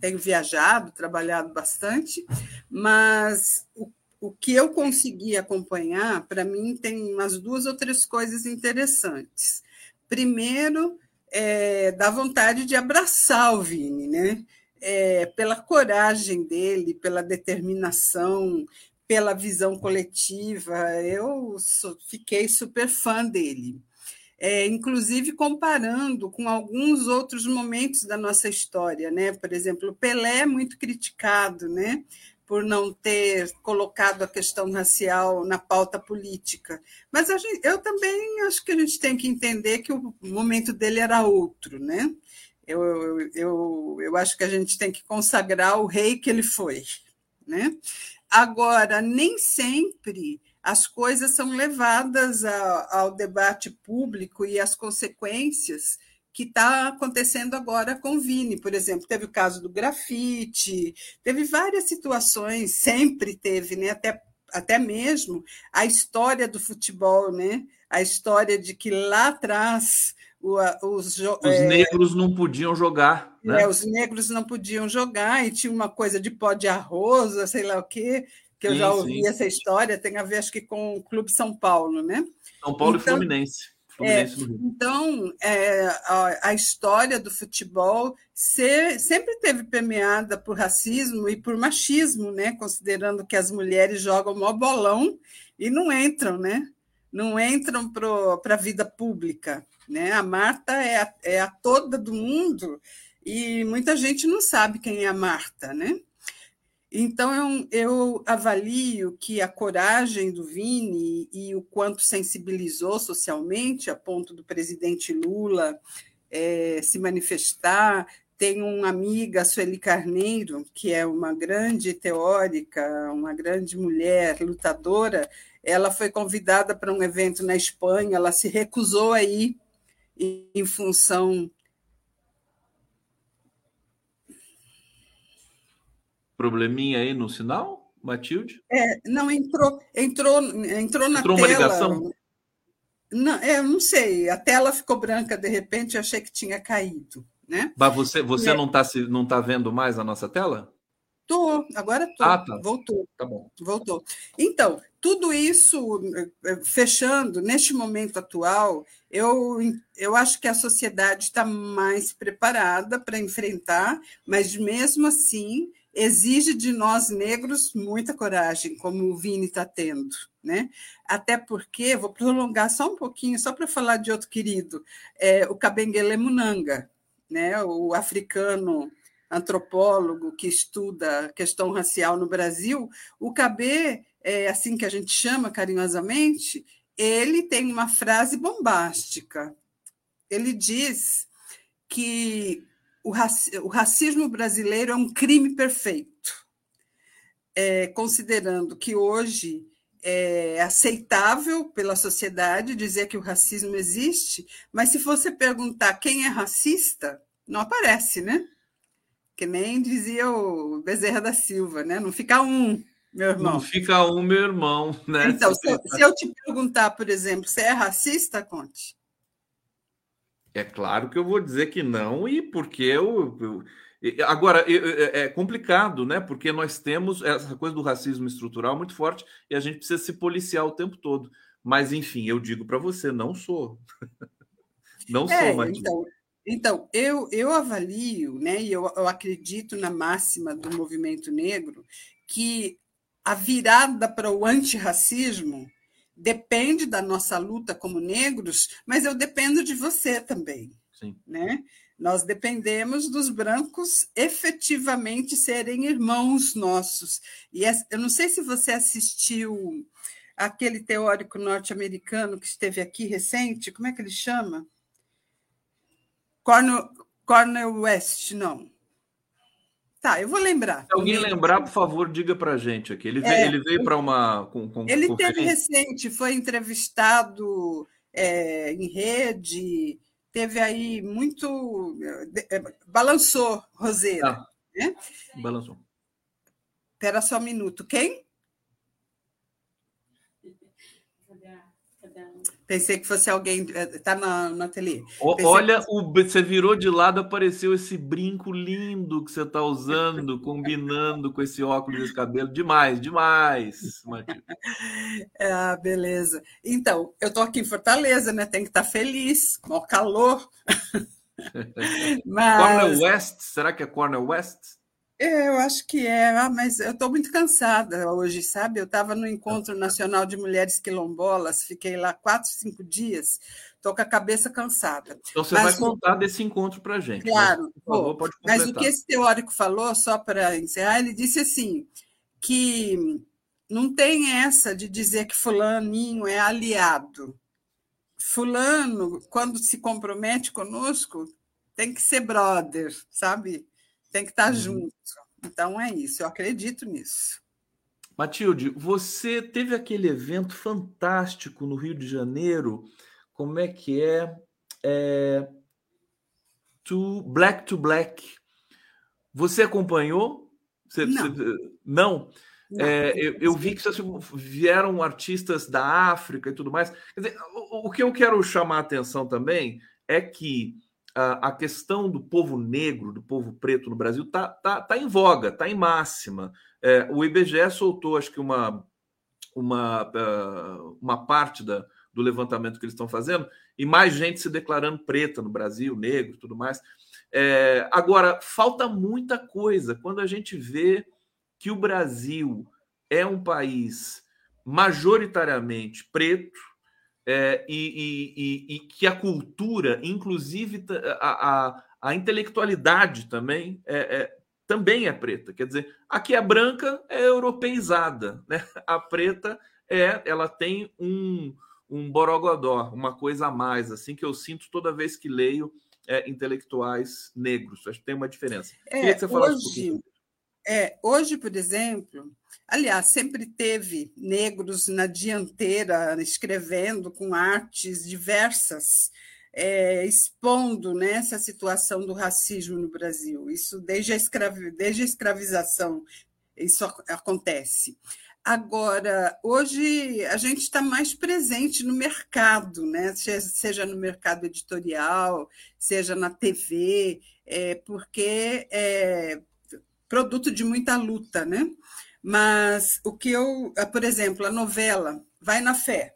tenho viajado, trabalhado bastante, mas o, o que eu consegui acompanhar, para mim, tem umas duas ou três coisas interessantes. Primeiro, é, dá vontade de abraçar o Vini, né? É, pela coragem dele, pela determinação, pela visão coletiva. Eu fiquei super fã dele. É, inclusive comparando com alguns outros momentos da nossa história, né? Por exemplo, Pelé é muito criticado, né? Por não ter colocado a questão racial na pauta política. Mas gente, eu também acho que a gente tem que entender que o momento dele era outro, né? Eu, eu, eu, eu acho que a gente tem que consagrar o rei que ele foi, né? Agora, nem sempre as coisas são levadas ao debate público e as consequências que está acontecendo agora com o Vini, por exemplo, teve o caso do grafite, teve várias situações, sempre teve, né? até, até mesmo a história do futebol, né? a história de que lá atrás os, os é, negros não podiam jogar. Né? É, os negros não podiam jogar e tinha uma coisa de pó de arroz, sei lá o quê, que eu sim, já ouvi sim. essa história, tem a ver acho que com o Clube São Paulo, né? São Paulo então, e Fluminense. Fluminense é, então, é, a, a, história do futebol ser, sempre teve permeada por racismo e por machismo, né? considerando que as mulheres jogam mó bolão e não entram, né? não entram para a vida pública. Né? A Marta é a, é a toda do mundo e muita gente não sabe quem é a Marta. Né? Então, eu, eu avalio que a coragem do Vini e o quanto sensibilizou socialmente, a ponto do presidente Lula é, se manifestar. Tenho uma amiga, Sueli Carneiro, que é uma grande teórica, uma grande mulher lutadora. Ela foi convidada para um evento na Espanha, ela se recusou a ir em função Probleminha aí no sinal, Matilde? É, não, entrou, entrou, entrou na entrou tela. Entrou uma ligação? Não, é, não sei, a tela ficou branca de repente, eu achei que tinha caído. Né? Mas você, você é. não está não tá vendo mais a nossa tela? Tô, agora tô. Ah, tá. Voltou. Tá bom. Voltou. Então, tudo isso eh, fechando, neste momento atual, eu, eu acho que a sociedade está mais preparada para enfrentar, mas mesmo assim exige de nós negros muita coragem, como o Vini está tendo. Né? Até porque, vou prolongar só um pouquinho, só para falar de outro querido, é, o Kabengele Munanga, né? o africano antropólogo que estuda questão racial no Brasil, o KB, é assim que a gente chama carinhosamente, ele tem uma frase bombástica. Ele diz que o, racismo brasileiro é um crime perfeito, é, considerando que hoje é aceitável pela sociedade dizer que o racismo existe, mas se você perguntar quem é racista, não aparece, né? Que nem dizia o Bezerra da Silva, né? Não fica um, meu irmão. Não fica um, meu irmão, né? Então, se, se eu te perguntar, por exemplo, você é racista, conte. É claro que eu vou dizer que não, e porque eu. eu agora, é complicado, né? Porque nós temos essa coisa do racismo estrutural muito forte e a gente precisa se policiar o tempo todo. Mas, enfim, eu digo para você, não sou. não sou, é, Então, então eu, eu avalio, né, e eu, eu acredito na máxima do movimento negro, que a virada para o antirracismo depende da nossa luta como negros, mas eu dependo de você também. Sim. Né? Nós dependemos dos brancos efetivamente serem irmãos nossos. E eu não sei se você assistiu aquele teórico norte-americano que esteve aqui recente, como é que ele chama? Cornel, Cornel West, não. Tá, eu vou lembrar. Se alguém lembrar, por favor, diga para a gente aqui. Ele veio, é, ele veio para uma. Com, com, ele teve recente, foi entrevistado é, em rede, teve aí muito. É, balançou, Roseira. Ah, né? Balançou. Espera só um minuto. Quem? Pensei que fosse alguém. Está na, na ateliê. Olha, que... o, você virou de lado, apareceu esse brinco lindo que você está usando, combinando com esse óculos, esse cabelo. Demais, demais, Ah, beleza. Então, eu estou aqui em Fortaleza, né? Tem que estar tá feliz, com o calor. Mas... Cornel West, será que é Cornel West? É, eu acho que é, ah, mas eu estou muito cansada hoje, sabe? Eu estava no Encontro Nacional de Mulheres Quilombolas, fiquei lá quatro, cinco dias, estou com a cabeça cansada. Então você mas, vai contar desse encontro para a gente. Claro, mas, por favor, pode mas o que esse teórico falou, só para encerrar, ele disse assim, que não tem essa de dizer que fulaninho é aliado. Fulano, quando se compromete conosco, tem que ser brother, sabe? Tem que estar uhum. junto. Então é isso, eu acredito nisso. Matilde, você teve aquele evento fantástico no Rio de Janeiro. Como é que é? é to Black to Black. Você acompanhou? Você, não. Você, não? não é, eu, eu, vi que vieram artistas da África e tudo mais. Dizer, o, o que eu quero chamar a atenção também é que a, questão do povo negro, do povo preto no Brasil, está tá, tá em voga, está em máxima. É, o IBGE soltou, acho que, uma, uma, uh, uma parte da, do levantamento que eles estão fazendo, e mais gente se declarando preta no Brasil, negro tudo mais. É, agora, falta muita coisa quando a gente vê que o Brasil é um país majoritariamente preto, é, e, e, e, que a cultura, inclusive a, a, a intelectualidade também, é, é, também é preta. Quer dizer, a que é branca é europeizada, né? A preta é, ela tem um, um borogodó, uma coisa a mais, assim, que eu sinto toda vez que leio é, intelectuais negros. Acho que tem uma diferença. É, hoje, um é, hoje, por exemplo, aliás, sempre teve negros na dianteira escrevendo com artes diversas, é, expondo né, essa situação do racismo no Brasil. Isso desde a, escravi, desde a escravização, isso acontece. Agora, hoje a gente está mais presente no mercado, né? seja no mercado editorial, seja na TV, é, porque é produto de muita luta, né? Mas o que eu, por exemplo, a novela Vai na Fé,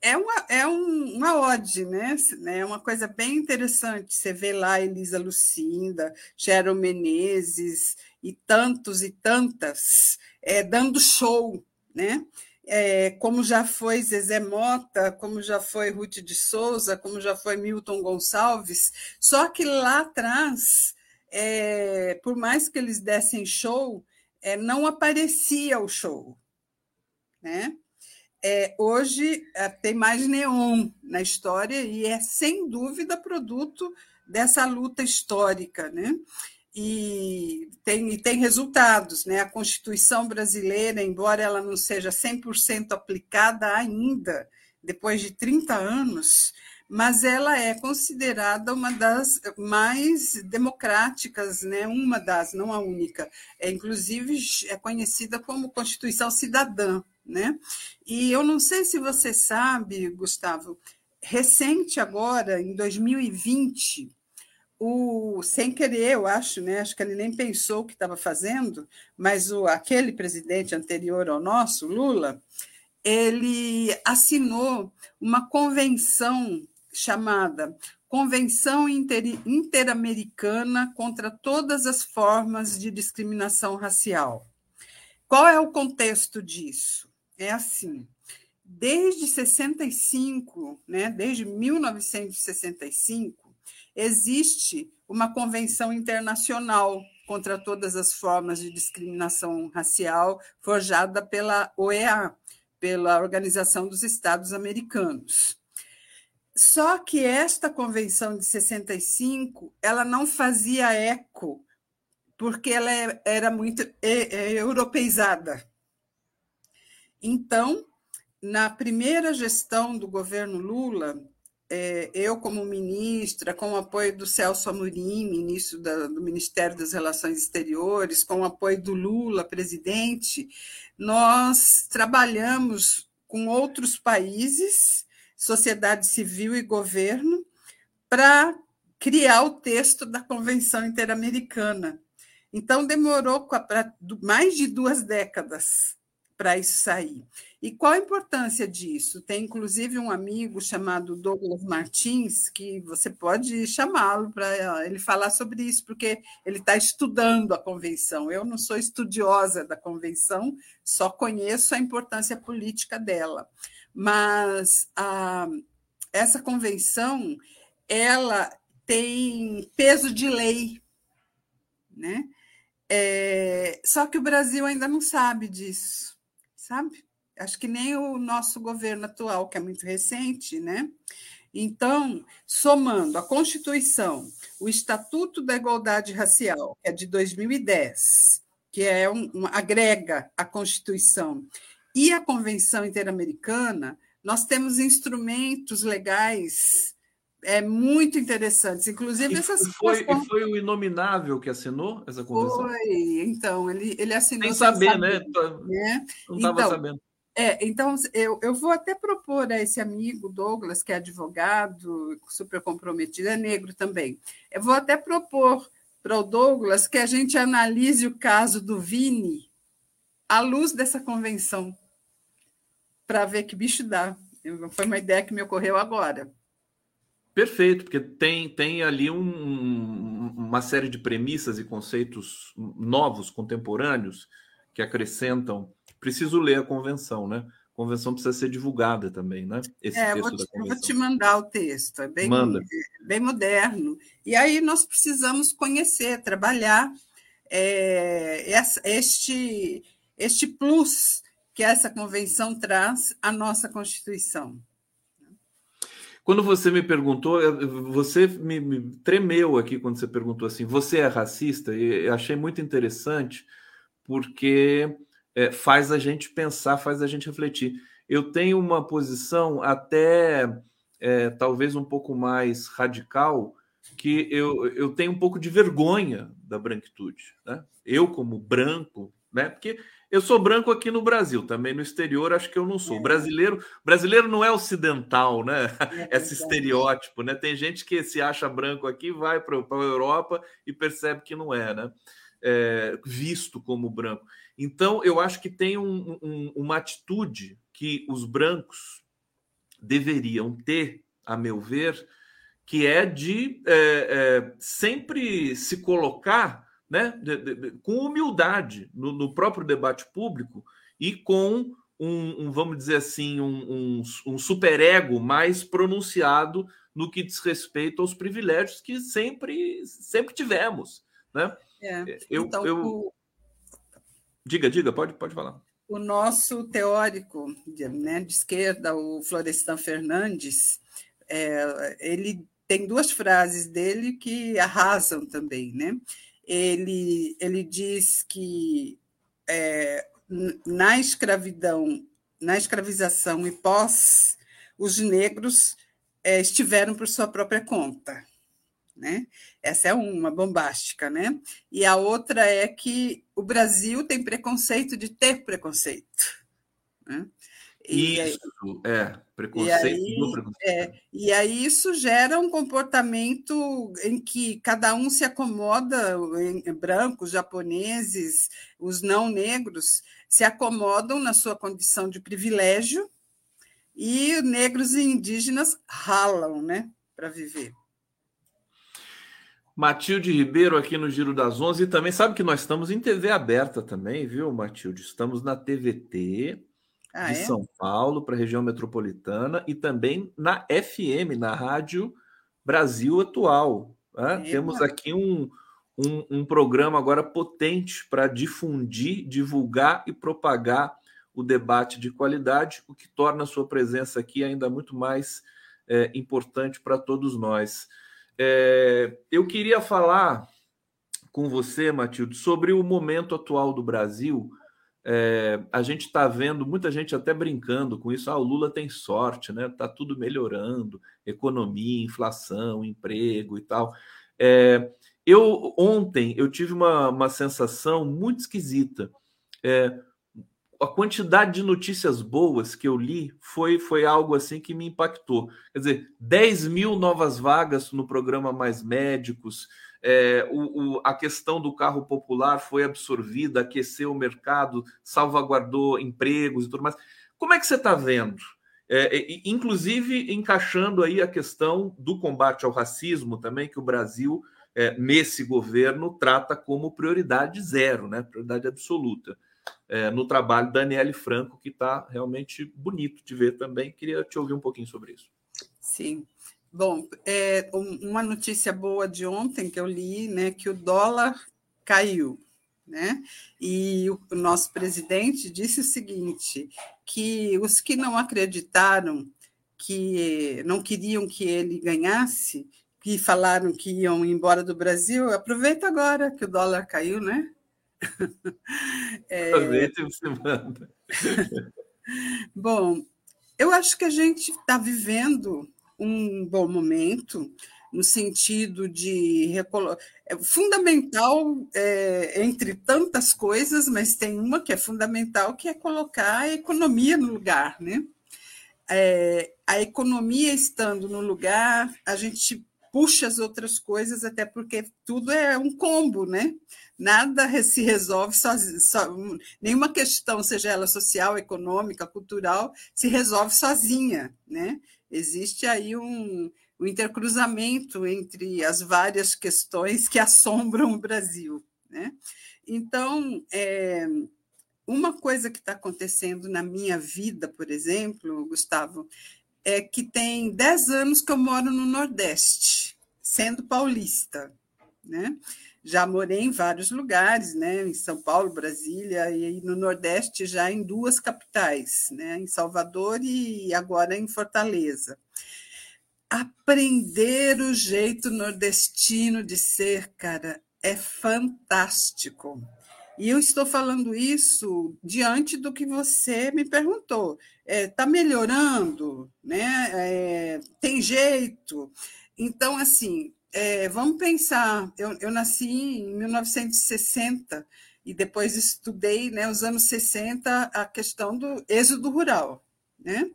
é uma, é um, uma ode, né? É uma coisa bem interessante. Você vê lá Elisa Lucinda, Sharon Menezes e tantos e tantas é, dando show, né? É, como já foi Zezé Mota, como já foi Ruth de Souza, como já foi Milton Gonçalves, só que lá atrás, é, por mais que eles dessem show, é, não aparecia o show. Né? É, hoje é, tem mais neon na história e é, sem dúvida, produto dessa luta histórica. Né? e tem, tem resultados. Né? A Constituição brasileira, embora ela não seja 100% aplicada ainda, depois de 30 anos, mas ela é considerada uma das mais democráticas, né? uma das, não a única. É, inclusive, é conhecida como Constituição Cidadã. Né? E eu não sei se você sabe, Gustavo, recente agora, em 2020, o, sem querer, eu acho, né? Acho que ele nem pensou o que estava fazendo, mas o, aquele presidente anterior ao nosso, Lula, ele assinou uma convenção chamada Convenção Inter, Interamericana contra todas as formas de discriminação racial. Qual é o contexto disso? É assim, desde 65, né, desde 1965, existe uma convenção internacional contra todas as formas de discriminação racial forjada pela OEA, pela Organização dos Estados Americanos. Só que esta convenção de 65, ela não fazia eco porque ela é, era muito europeizada. Então, na primeira gestão do governo Lula, é, eu, como ministra, com o apoio do Celso Amorim, ministro do Ministério das Relações Exteriores, com o apoio do Lula, presidente, nós trabalhamos com outros países, sociedade civil e governo, para criar o texto da Convenção Interamericana. Então, demorou mais de duas décadas para isso sair. E qual a importância disso? Tem inclusive um amigo chamado Douglas Martins, que você pode chamá-lo para ele falar sobre isso, porque ele está estudando a convenção. Eu não sou estudiosa da convenção, só conheço a importância política dela. Mas a, essa convenção ela tem peso de lei, né? É, só que o Brasil ainda não sabe disso sabe? Acho que nem o nosso governo atual, que é muito recente, né? Então, somando a Constituição, o Estatuto da Igualdade Racial, que é de 2010, que é um, um agrega a Constituição, e a Convenção Interamericana, nós temos instrumentos legais é muito interessantes. Inclusive, essas e foi, e foi o Inominável que assinou essa convenção? Foi, então, ele, ele assinou. sem saber, saber né? né? Não estava então, sabendo. É, então, eu, eu vou até propor a esse amigo Douglas, que é advogado, super comprometido, é negro também. Eu vou até propor para o Douglas que a gente analise o caso do Vini à luz dessa convenção, para ver que bicho dá. Foi uma ideia que me ocorreu agora. Perfeito, porque tem, tem ali um, uma série de premissas e conceitos novos, contemporâneos, que acrescentam. Preciso ler a convenção, né? convenção precisa ser divulgada também, né? Esse é, texto vou te, da vou te mandar o texto, é bem, Manda. bem moderno. E aí nós precisamos conhecer, trabalhar é, este, este plus que essa convenção traz à nossa Constituição. Quando você me perguntou, você me, me, tremeu aqui quando você perguntou assim: você é racista? E achei muito interessante, porque é, faz a gente pensar, faz a gente refletir. Eu tenho uma posição até é, talvez um pouco mais radical, que eu, eu tenho um pouco de vergonha da branquitude. Né? Eu, como branco, né? porque eu sou branco aqui no Brasil, também no exterior acho que eu não sou. É. Brasileiro, brasileiro não é ocidental, né? É Esse estereótipo, né? Tem gente que se acha branco aqui, vai para a Europa e percebe que não é, né? É, visto como branco. Então, eu acho que tem um, um, uma atitude que os brancos deveriam ter, a meu ver, que é de é, é, sempre se colocar né, de, de, com humildade no, no, próprio debate público e com um, um vamos dizer assim, um, um, um superego mais pronunciado no que diz respeito aos privilégios que sempre, sempre tivemos. Né? É. Eu, então, eu... O... Diga, diga, pode, pode falar. O nosso teórico de, né, de esquerda, o Florestan Fernandes, é, ele tem duas frases dele que arrasam também, né? Ele, ele diz que é, na escravidão, na escravização e pós, os negros é, estiveram por sua própria conta. Né? Essa é uma bombástica, né? E a outra é que o Brasil tem preconceito de ter preconceito. Né? E isso, aí, é, preconceito, e aí, preconceito. É, e aí isso gera um comportamento em que cada um se acomoda, em, brancos, japoneses, os não negros, se acomodam na sua condição de privilégio e negros e indígenas ralam né, para viver. Matilde Ribeiro aqui no Giro das Onze. E também sabe que nós estamos em TV aberta também, viu, Matilde? Estamos na TVT ah, de é? São Paulo para a região metropolitana e também na FM, na Rádio Brasil Atual. Né? Temos aqui um, um, um programa agora potente para difundir, divulgar e propagar o debate de qualidade, o que torna a sua presença aqui ainda muito mais é, importante para todos nós. É, eu queria falar com você, Matilde, sobre o momento atual do Brasil é, a gente está vendo muita gente até brincando com isso. Ah, o Lula tem sorte, né? Está tudo melhorando, economia, inflação, emprego e tal. É, eu ontem eu tive uma, uma sensação muito esquisita. É, a quantidade de notícias boas que eu li foi, foi algo assim que me impactou. Quer dizer, 10 mil novas vagas no programa Mais Médicos, é, o, o, a questão do carro popular foi absorvida, aqueceu o mercado, salvaguardou empregos e tudo mais. Como é que você está vendo? É, inclusive encaixando aí a questão do combate ao racismo também, que o Brasil, é, nesse governo, trata como prioridade zero, né? prioridade absoluta. É, no trabalho da Daniele Franco, que está realmente bonito de ver também. Queria te ouvir um pouquinho sobre isso. Sim. Bom, é, uma notícia boa de ontem que eu li, né, que o dólar caiu, né? E o nosso presidente disse o seguinte, que os que não acreditaram, que não queriam que ele ganhasse, que falaram que iam embora do Brasil, aproveita agora que o dólar caiu, né? É... Aproveita e você manda. Bom, eu acho que a gente está vivendo um bom momento, no sentido de é fundamental é, entre tantas coisas, mas tem uma que é fundamental, que é colocar a economia no lugar, né? É, a economia estando no lugar, a gente puxa as outras coisas, até porque tudo é um combo, né? Nada se resolve sozinho, só, nenhuma questão, seja ela social, econômica, cultural, se resolve sozinha, né? Existe aí um, um intercruzamento entre as várias questões que assombram o Brasil. Né? Então, é, uma coisa que está acontecendo na minha vida, por exemplo, Gustavo, é que tem 10 anos que eu moro no Nordeste, sendo paulista, né? Já morei em vários lugares, né? Em São Paulo, Brasília e no Nordeste já em duas capitais, né? Em Salvador e agora em Fortaleza. Aprender o jeito nordestino de ser, cara, é fantástico. E eu estou falando isso diante do que você me perguntou. Está é, tá melhorando? Né? É, tem jeito? Então, assim, é, vamos pensar. Eu, eu nasci em 1960 e depois estudei, né, os anos 60, a questão do êxodo rural, né?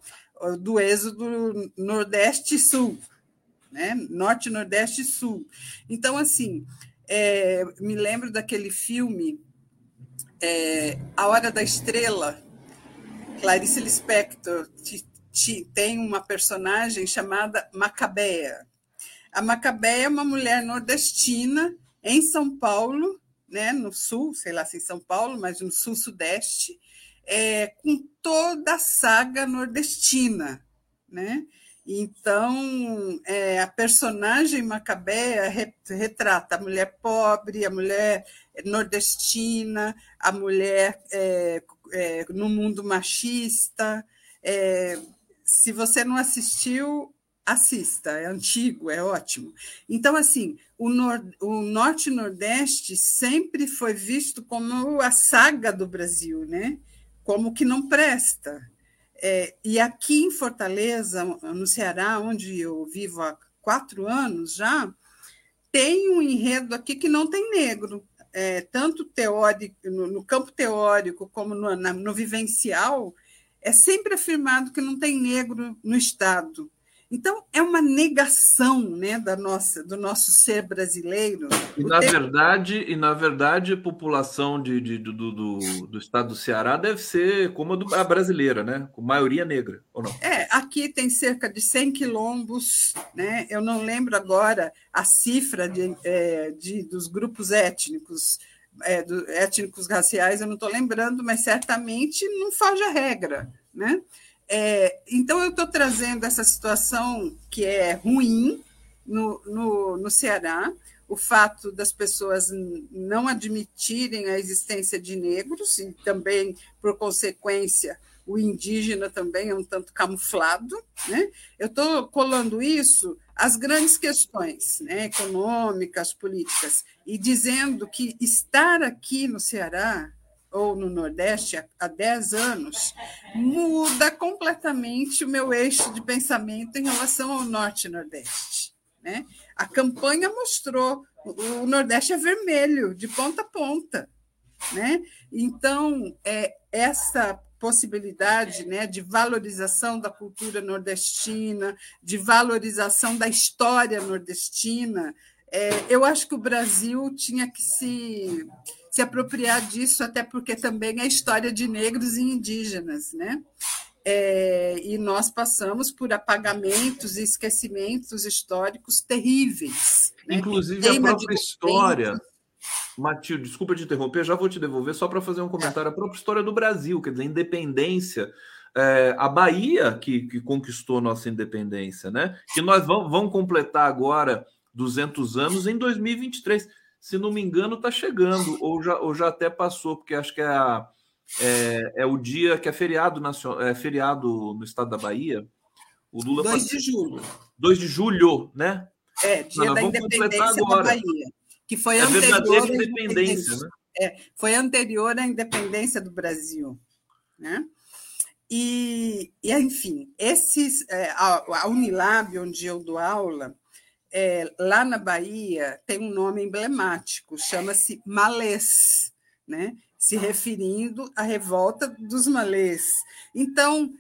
do êxodo Nordeste-Sul, né? Norte, Nordeste e Sul. Então, assim, é, me lembro daquele filme é, A Hora da Estrela, Clarice Lispector tem uma personagem chamada Macabeia. A Macabeia é uma mulher nordestina em São Paulo, né, no sul, sei lá se em São Paulo, mas no sul-sudeste, é, com toda a saga nordestina. Né? Então, é, a personagem Macabeia retrata a mulher pobre, a mulher nordestina, a mulher é, é, no mundo machista. É, se você não assistiu, assista, é antigo, é ótimo. Então, assim, o, nor o Norte e Nordeste sempre foi visto como a saga do Brasil, né? como que não presta. É, e aqui em Fortaleza, no Ceará, onde eu vivo há quatro anos já, tem um enredo aqui que não tem negro. É, tanto teórico, no, no, campo teórico como no, na, no vivencial, é sempre afirmado que não tem negro no Estado. Então, é uma negação né, da nossa, do nosso ser brasileiro. E, na, tempo... verdade, e na verdade, a população de, de do, do, do, estado do Ceará deve ser como a, do, a, brasileira, né? com maioria negra, ou não? É, aqui tem cerca de 100 quilombos, né? eu não lembro agora a cifra de, é, de dos grupos étnicos, é, do, étnicos raciais, eu não estou lembrando, mas certamente não foge a regra. Né? É, então, eu estou trazendo essa situação que é ruim no, no, no Ceará, o fato das pessoas não admitirem a existência de negros, e também, por consequência, o indígena também é um tanto camuflado. Né? Eu estou colando isso às grandes questões né, econômicas, políticas, e dizendo que estar aqui no Ceará ou no Nordeste há 10 anos, muda completamente o meu eixo de pensamento em relação ao Norte e Nordeste. Né? A campanha mostrou o Nordeste é vermelho, de ponta a ponta. Né? Então, é, essa possibilidade né, de valorização da cultura nordestina, de valorização da história nordestina, é, eu acho que o Brasil tinha que se se apropriar disso, até porque também é história de negros e indígenas, né? É, e nós passamos por apagamentos e esquecimentos históricos terríveis. Né? Inclusive a própria história. Matilde, desculpa te interromper, já vou te devolver só para fazer um comentário. A própria história do Brasil, quer dizer, independência. É, a Bahia que, que, conquistou nossa independência, né? Que nós vamos, vamos completar agora 200 anos em 2023 se não me engano, está chegando, ou já, ou já até passou, porque acho que é, a, é, é, o dia que é feriado, nacional, é feriado no estado da Bahia. O Lula 2 de julho. 2 de julho, né? É, dia da independência da Bahia. Que foi é anterior à independência, né? É, foi anterior à independência do Brasil. Né? E, e enfim, esses, é, a, a Unilab, onde eu dou aula, é, lá na Bahia tem um nome emblemático, chama-se Malês, né? se referindo à revolta dos malês. Então,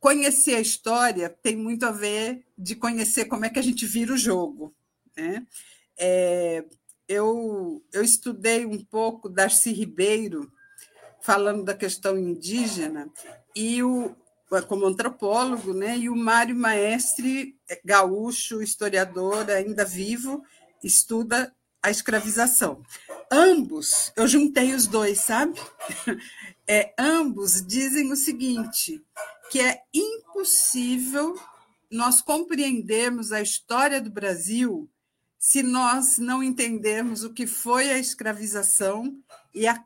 conhecer a história tem muito a ver de conhecer como é que a gente vira o jogo. Né? É, eu, eu estudei um pouco Darcy Ribeiro, falando da questão indígena, e o, como antropólogo, né? e o Mário Maestre, é gaúcho, historiador, ainda vivo, estuda a escravização. Ambos, eu juntei os dois, sabe? é, ambos dizem o seguinte: que é impossível nós compreendermos a história do Brasil se nós não entendermos o que foi a escravização e a,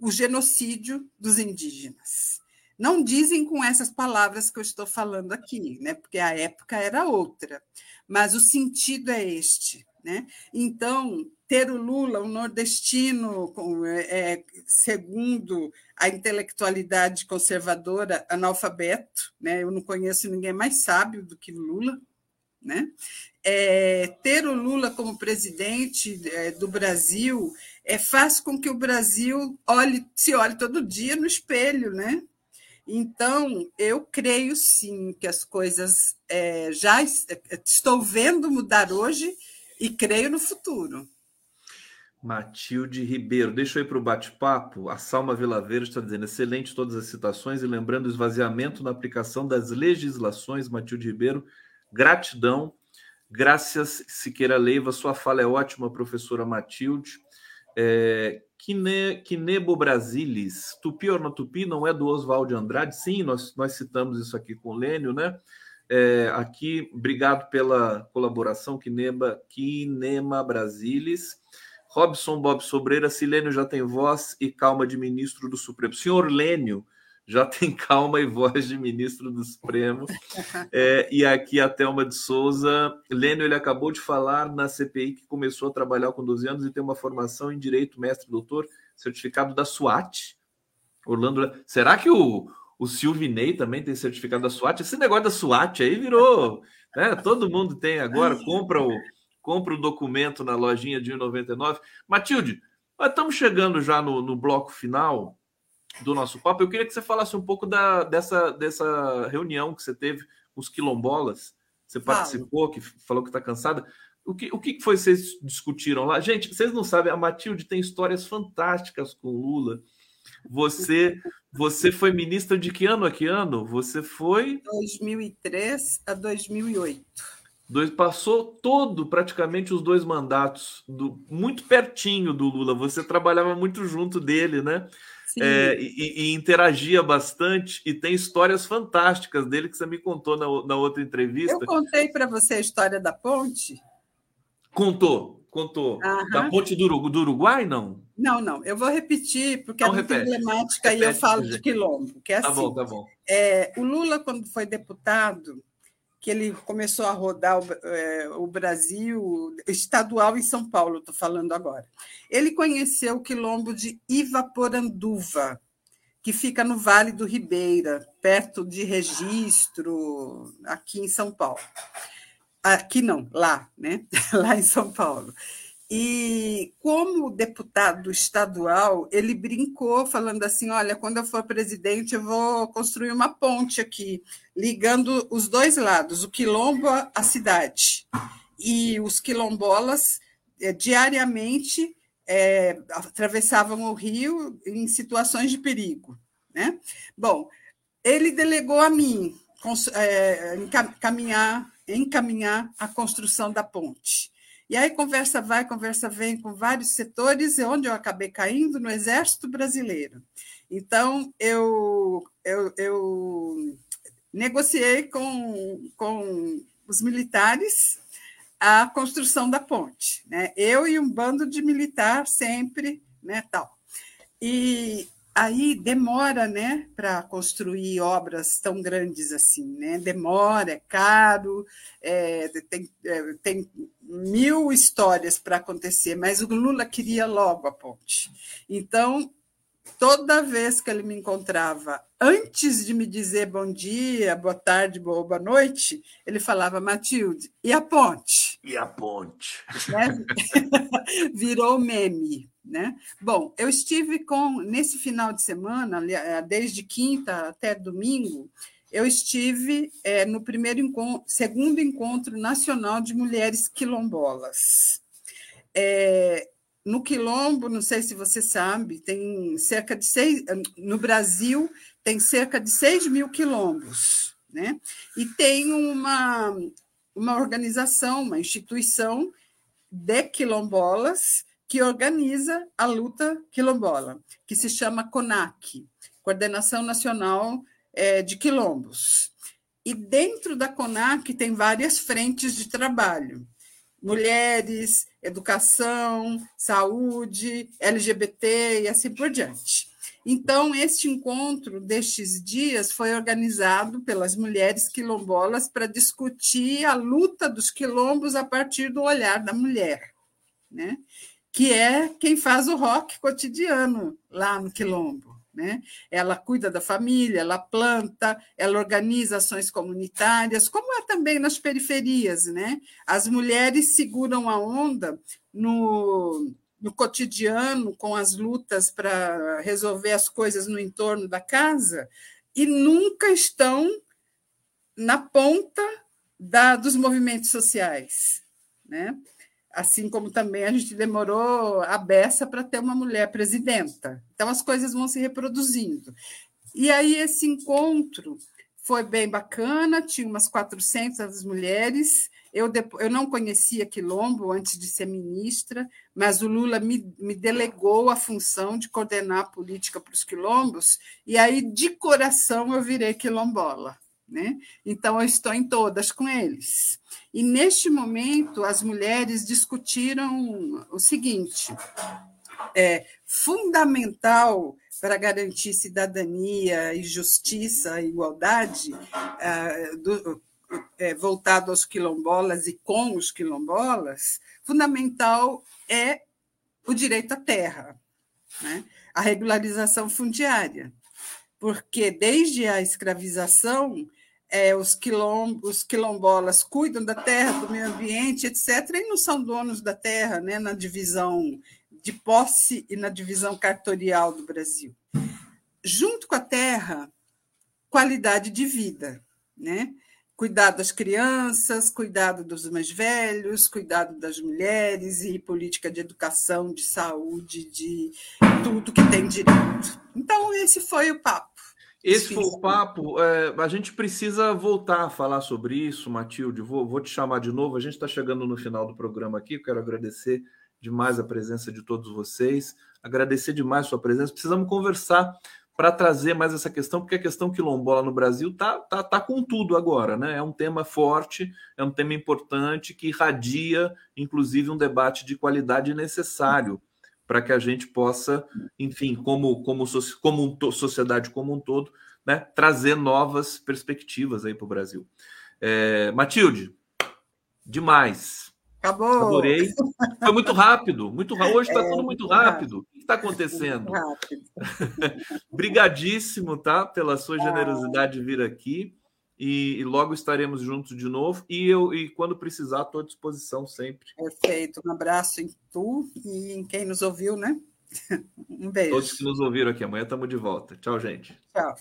o genocídio dos indígenas. Não dizem com essas palavras que eu estou falando aqui, né? porque a época era outra, mas o sentido é este. Né? Então, ter o Lula, um nordestino, com, é, segundo a intelectualidade conservadora, analfabeto, né? eu não conheço ninguém mais sábio do que Lula, né? É, ter o Lula como presidente é, do Brasil é, faz com que o Brasil olhe, se olhe todo dia no espelho, né? Então, eu creio sim que as coisas é, já estou vendo mudar hoje e creio no futuro. Matilde Ribeiro, deixa eu ir para o bate-papo. A Salma Verde está dizendo: excelente todas as citações e lembrando o esvaziamento na aplicação das legislações. Matilde Ribeiro, gratidão. Graças, Siqueira Leiva, sua fala é ótima, professora Matilde. É, Quine, Quinebo Brasilis, Tupi ou não Tupi, não é do Oswaldo Andrade? Sim, nós, nós citamos isso aqui com o Lênio, né? É, aqui, obrigado pela colaboração, Quineba, Quinema Brasilis. Robson Bob Sobreira, Silênio já tem voz e calma de ministro do Supremo. Senhor Lênio já tem calma e voz de ministro do Supremo. É, e aqui a Thelma de Souza. Lênio, ele acabou de falar na CPI que começou a trabalhar com 12 anos e tem uma formação em Direito, mestre doutor, certificado da SWAT. Orlando, será que o, o Silvinei também tem certificado da SWAT? Esse negócio da SWAT aí virou... Né? Todo mundo tem agora, compra o compra o documento na lojinha de 1,99. Matilde, nós estamos chegando já no, no, bloco final do nosso papo. Eu queria que você falasse um pouco da, dessa, dessa reunião que você teve com os quilombolas. Você participou, que falou que está cansada. O que, o que foi que vocês discutiram lá? Gente, vocês não sabem, a Matilde tem histórias fantásticas com o Lula. Você, você foi ministra de que ano a que ano? Você foi. 2003 a 2008. Dois, passou todo, praticamente, os dois mandatos, do, muito pertinho do Lula. Você trabalhava muito junto dele, né? É, e, e, interagia bastante, e tem histórias fantásticas dele que você me contou na, na outra entrevista. Eu contei para você a história da ponte? Contou, contou. Da ponte do, do, Uruguai, não? Não, não. Eu vou repetir, porque não, é muito repete. emblemática repete, e eu falo gente. de quilombo. Que é tá assim, bom, tá bom. É, o Lula, quando foi deputado, que ele começou a rodar o, é, o Brasil estadual em São Paulo, estou falando agora. Ele conheceu o quilombo de Ivaporanduva, que fica no Vale do Ribeira, perto de Registro, aqui em São Paulo. Aqui não, lá, né? lá em São Paulo. E como deputado estadual, ele brincou falando assim: olha, quando eu for presidente, eu vou construir uma ponte aqui, ligando os dois lados, o quilombo à cidade. E os quilombolas é, diariamente é, atravessavam o rio em situações de perigo. Né? Bom, ele delegou a mim é, encaminhar, encaminhar a construção da ponte. E aí conversa vai, conversa vem com vários setores, e onde eu acabei caindo no Exército Brasileiro. Então, eu, eu, eu negociei com, com os militares a construção da ponte. Né? Eu e um bando de militar sempre, né, tal. E aí demora, né, para construir obras tão grandes assim, né? Demora, é caro, é, tem, é, tem mil histórias para acontecer, mas o Lula queria logo a ponte. Então, toda vez que ele me encontrava, antes de me dizer bom dia, boa tarde, boa, boa noite, ele falava, Matilde, e a ponte? E a ponte? Né? Virou meme. Né? Bom, eu estive com, nesse final de semana, eh, desde quinta até domingo, eu estive é, no primeiro encontro, segundo encontro nacional de mulheres quilombolas. É, no quilombo, não sei se você sabe, tem cerca de seis. No Brasil, tem cerca de 6 mil quilombos, né? E tem uma, uma organização, uma instituição de quilombolas que organiza a luta quilombola, que se chama CONAC, Coordenação Nacional é, de Quilombos. E dentro da CONAC tem várias frentes de trabalho mulheres, educação, saúde, LGBT e assim por diante. Então, este encontro destes dias foi organizado pelas mulheres quilombolas para discutir a luta dos quilombos a partir do olhar da mulher, né? Que é quem faz o rock cotidiano lá no quilombo. Né? Ela cuida da família, ela planta, ela organiza ações comunitárias, como é também nas periferias. Né? As mulheres seguram a onda no, no cotidiano, com as lutas para resolver as coisas no entorno da casa, e nunca estão na ponta da, dos movimentos sociais. Né? Assim como também a gente demorou a beça para ter uma mulher presidenta. Então as coisas vão se reproduzindo. E aí esse encontro foi bem bacana, tinha umas 400 mulheres. Eu, eu não conhecia Quilombo antes de ser ministra, mas o Lula me, me delegou a função de coordenar a política para os quilombos, e aí, de coração, eu virei quilombola. Né? Então, eu estou em todas com eles. E, neste momento, as mulheres discutiram o seguinte: é fundamental para garantir cidadania e justiça igualdade é, do, é, voltado aos quilombolas e com os quilombolas, fundamental é o direito à terra, né? a regularização fundiária, porque desde a escravização é, os, quilom, os quilombolas cuidam da terra, do meio ambiente, etc., e não são donos da terra né, na divisão de posse e na divisão cartorial do Brasil. Junto com a terra, qualidade de vida, né? Cuidado das crianças, cuidado dos mais velhos, cuidado das mulheres e política de educação, de saúde, de tudo que tem direito. Então, esse foi o papo. Esse foi o papo. É, a gente precisa voltar a falar sobre isso, Matilde. Vou, vou te chamar de novo. A gente está chegando no final do programa aqui. Eu quero agradecer demais a presença de todos vocês, agradecer demais a sua presença. Precisamos conversar para trazer mais essa questão, porque a questão quilombola no Brasil tá, tá, tá com tudo agora, né? É um tema forte, é um tema importante que irradia, inclusive, um debate de qualidade necessário para que a gente possa, enfim, como, como, como um, sociedade como um todo, né, trazer novas perspectivas aí para o Brasil. É, Matilde, demais. Acabou. Adorei. Foi muito rápido, muito Hoje está é, tudo muito rápido. rápido. O que está acontecendo? Brigadíssimo, tá? Pela sua generosidade de vir aqui e, e, logo estaremos juntos de novo. E eu e quando precisar, estou à disposição sempre. Perfeito. Um abraço em tu e em quem nos ouviu, né? Um beijo. Todos que nos ouviram aqui. Amanhã estamos de volta. Tchau, gente. Tchau.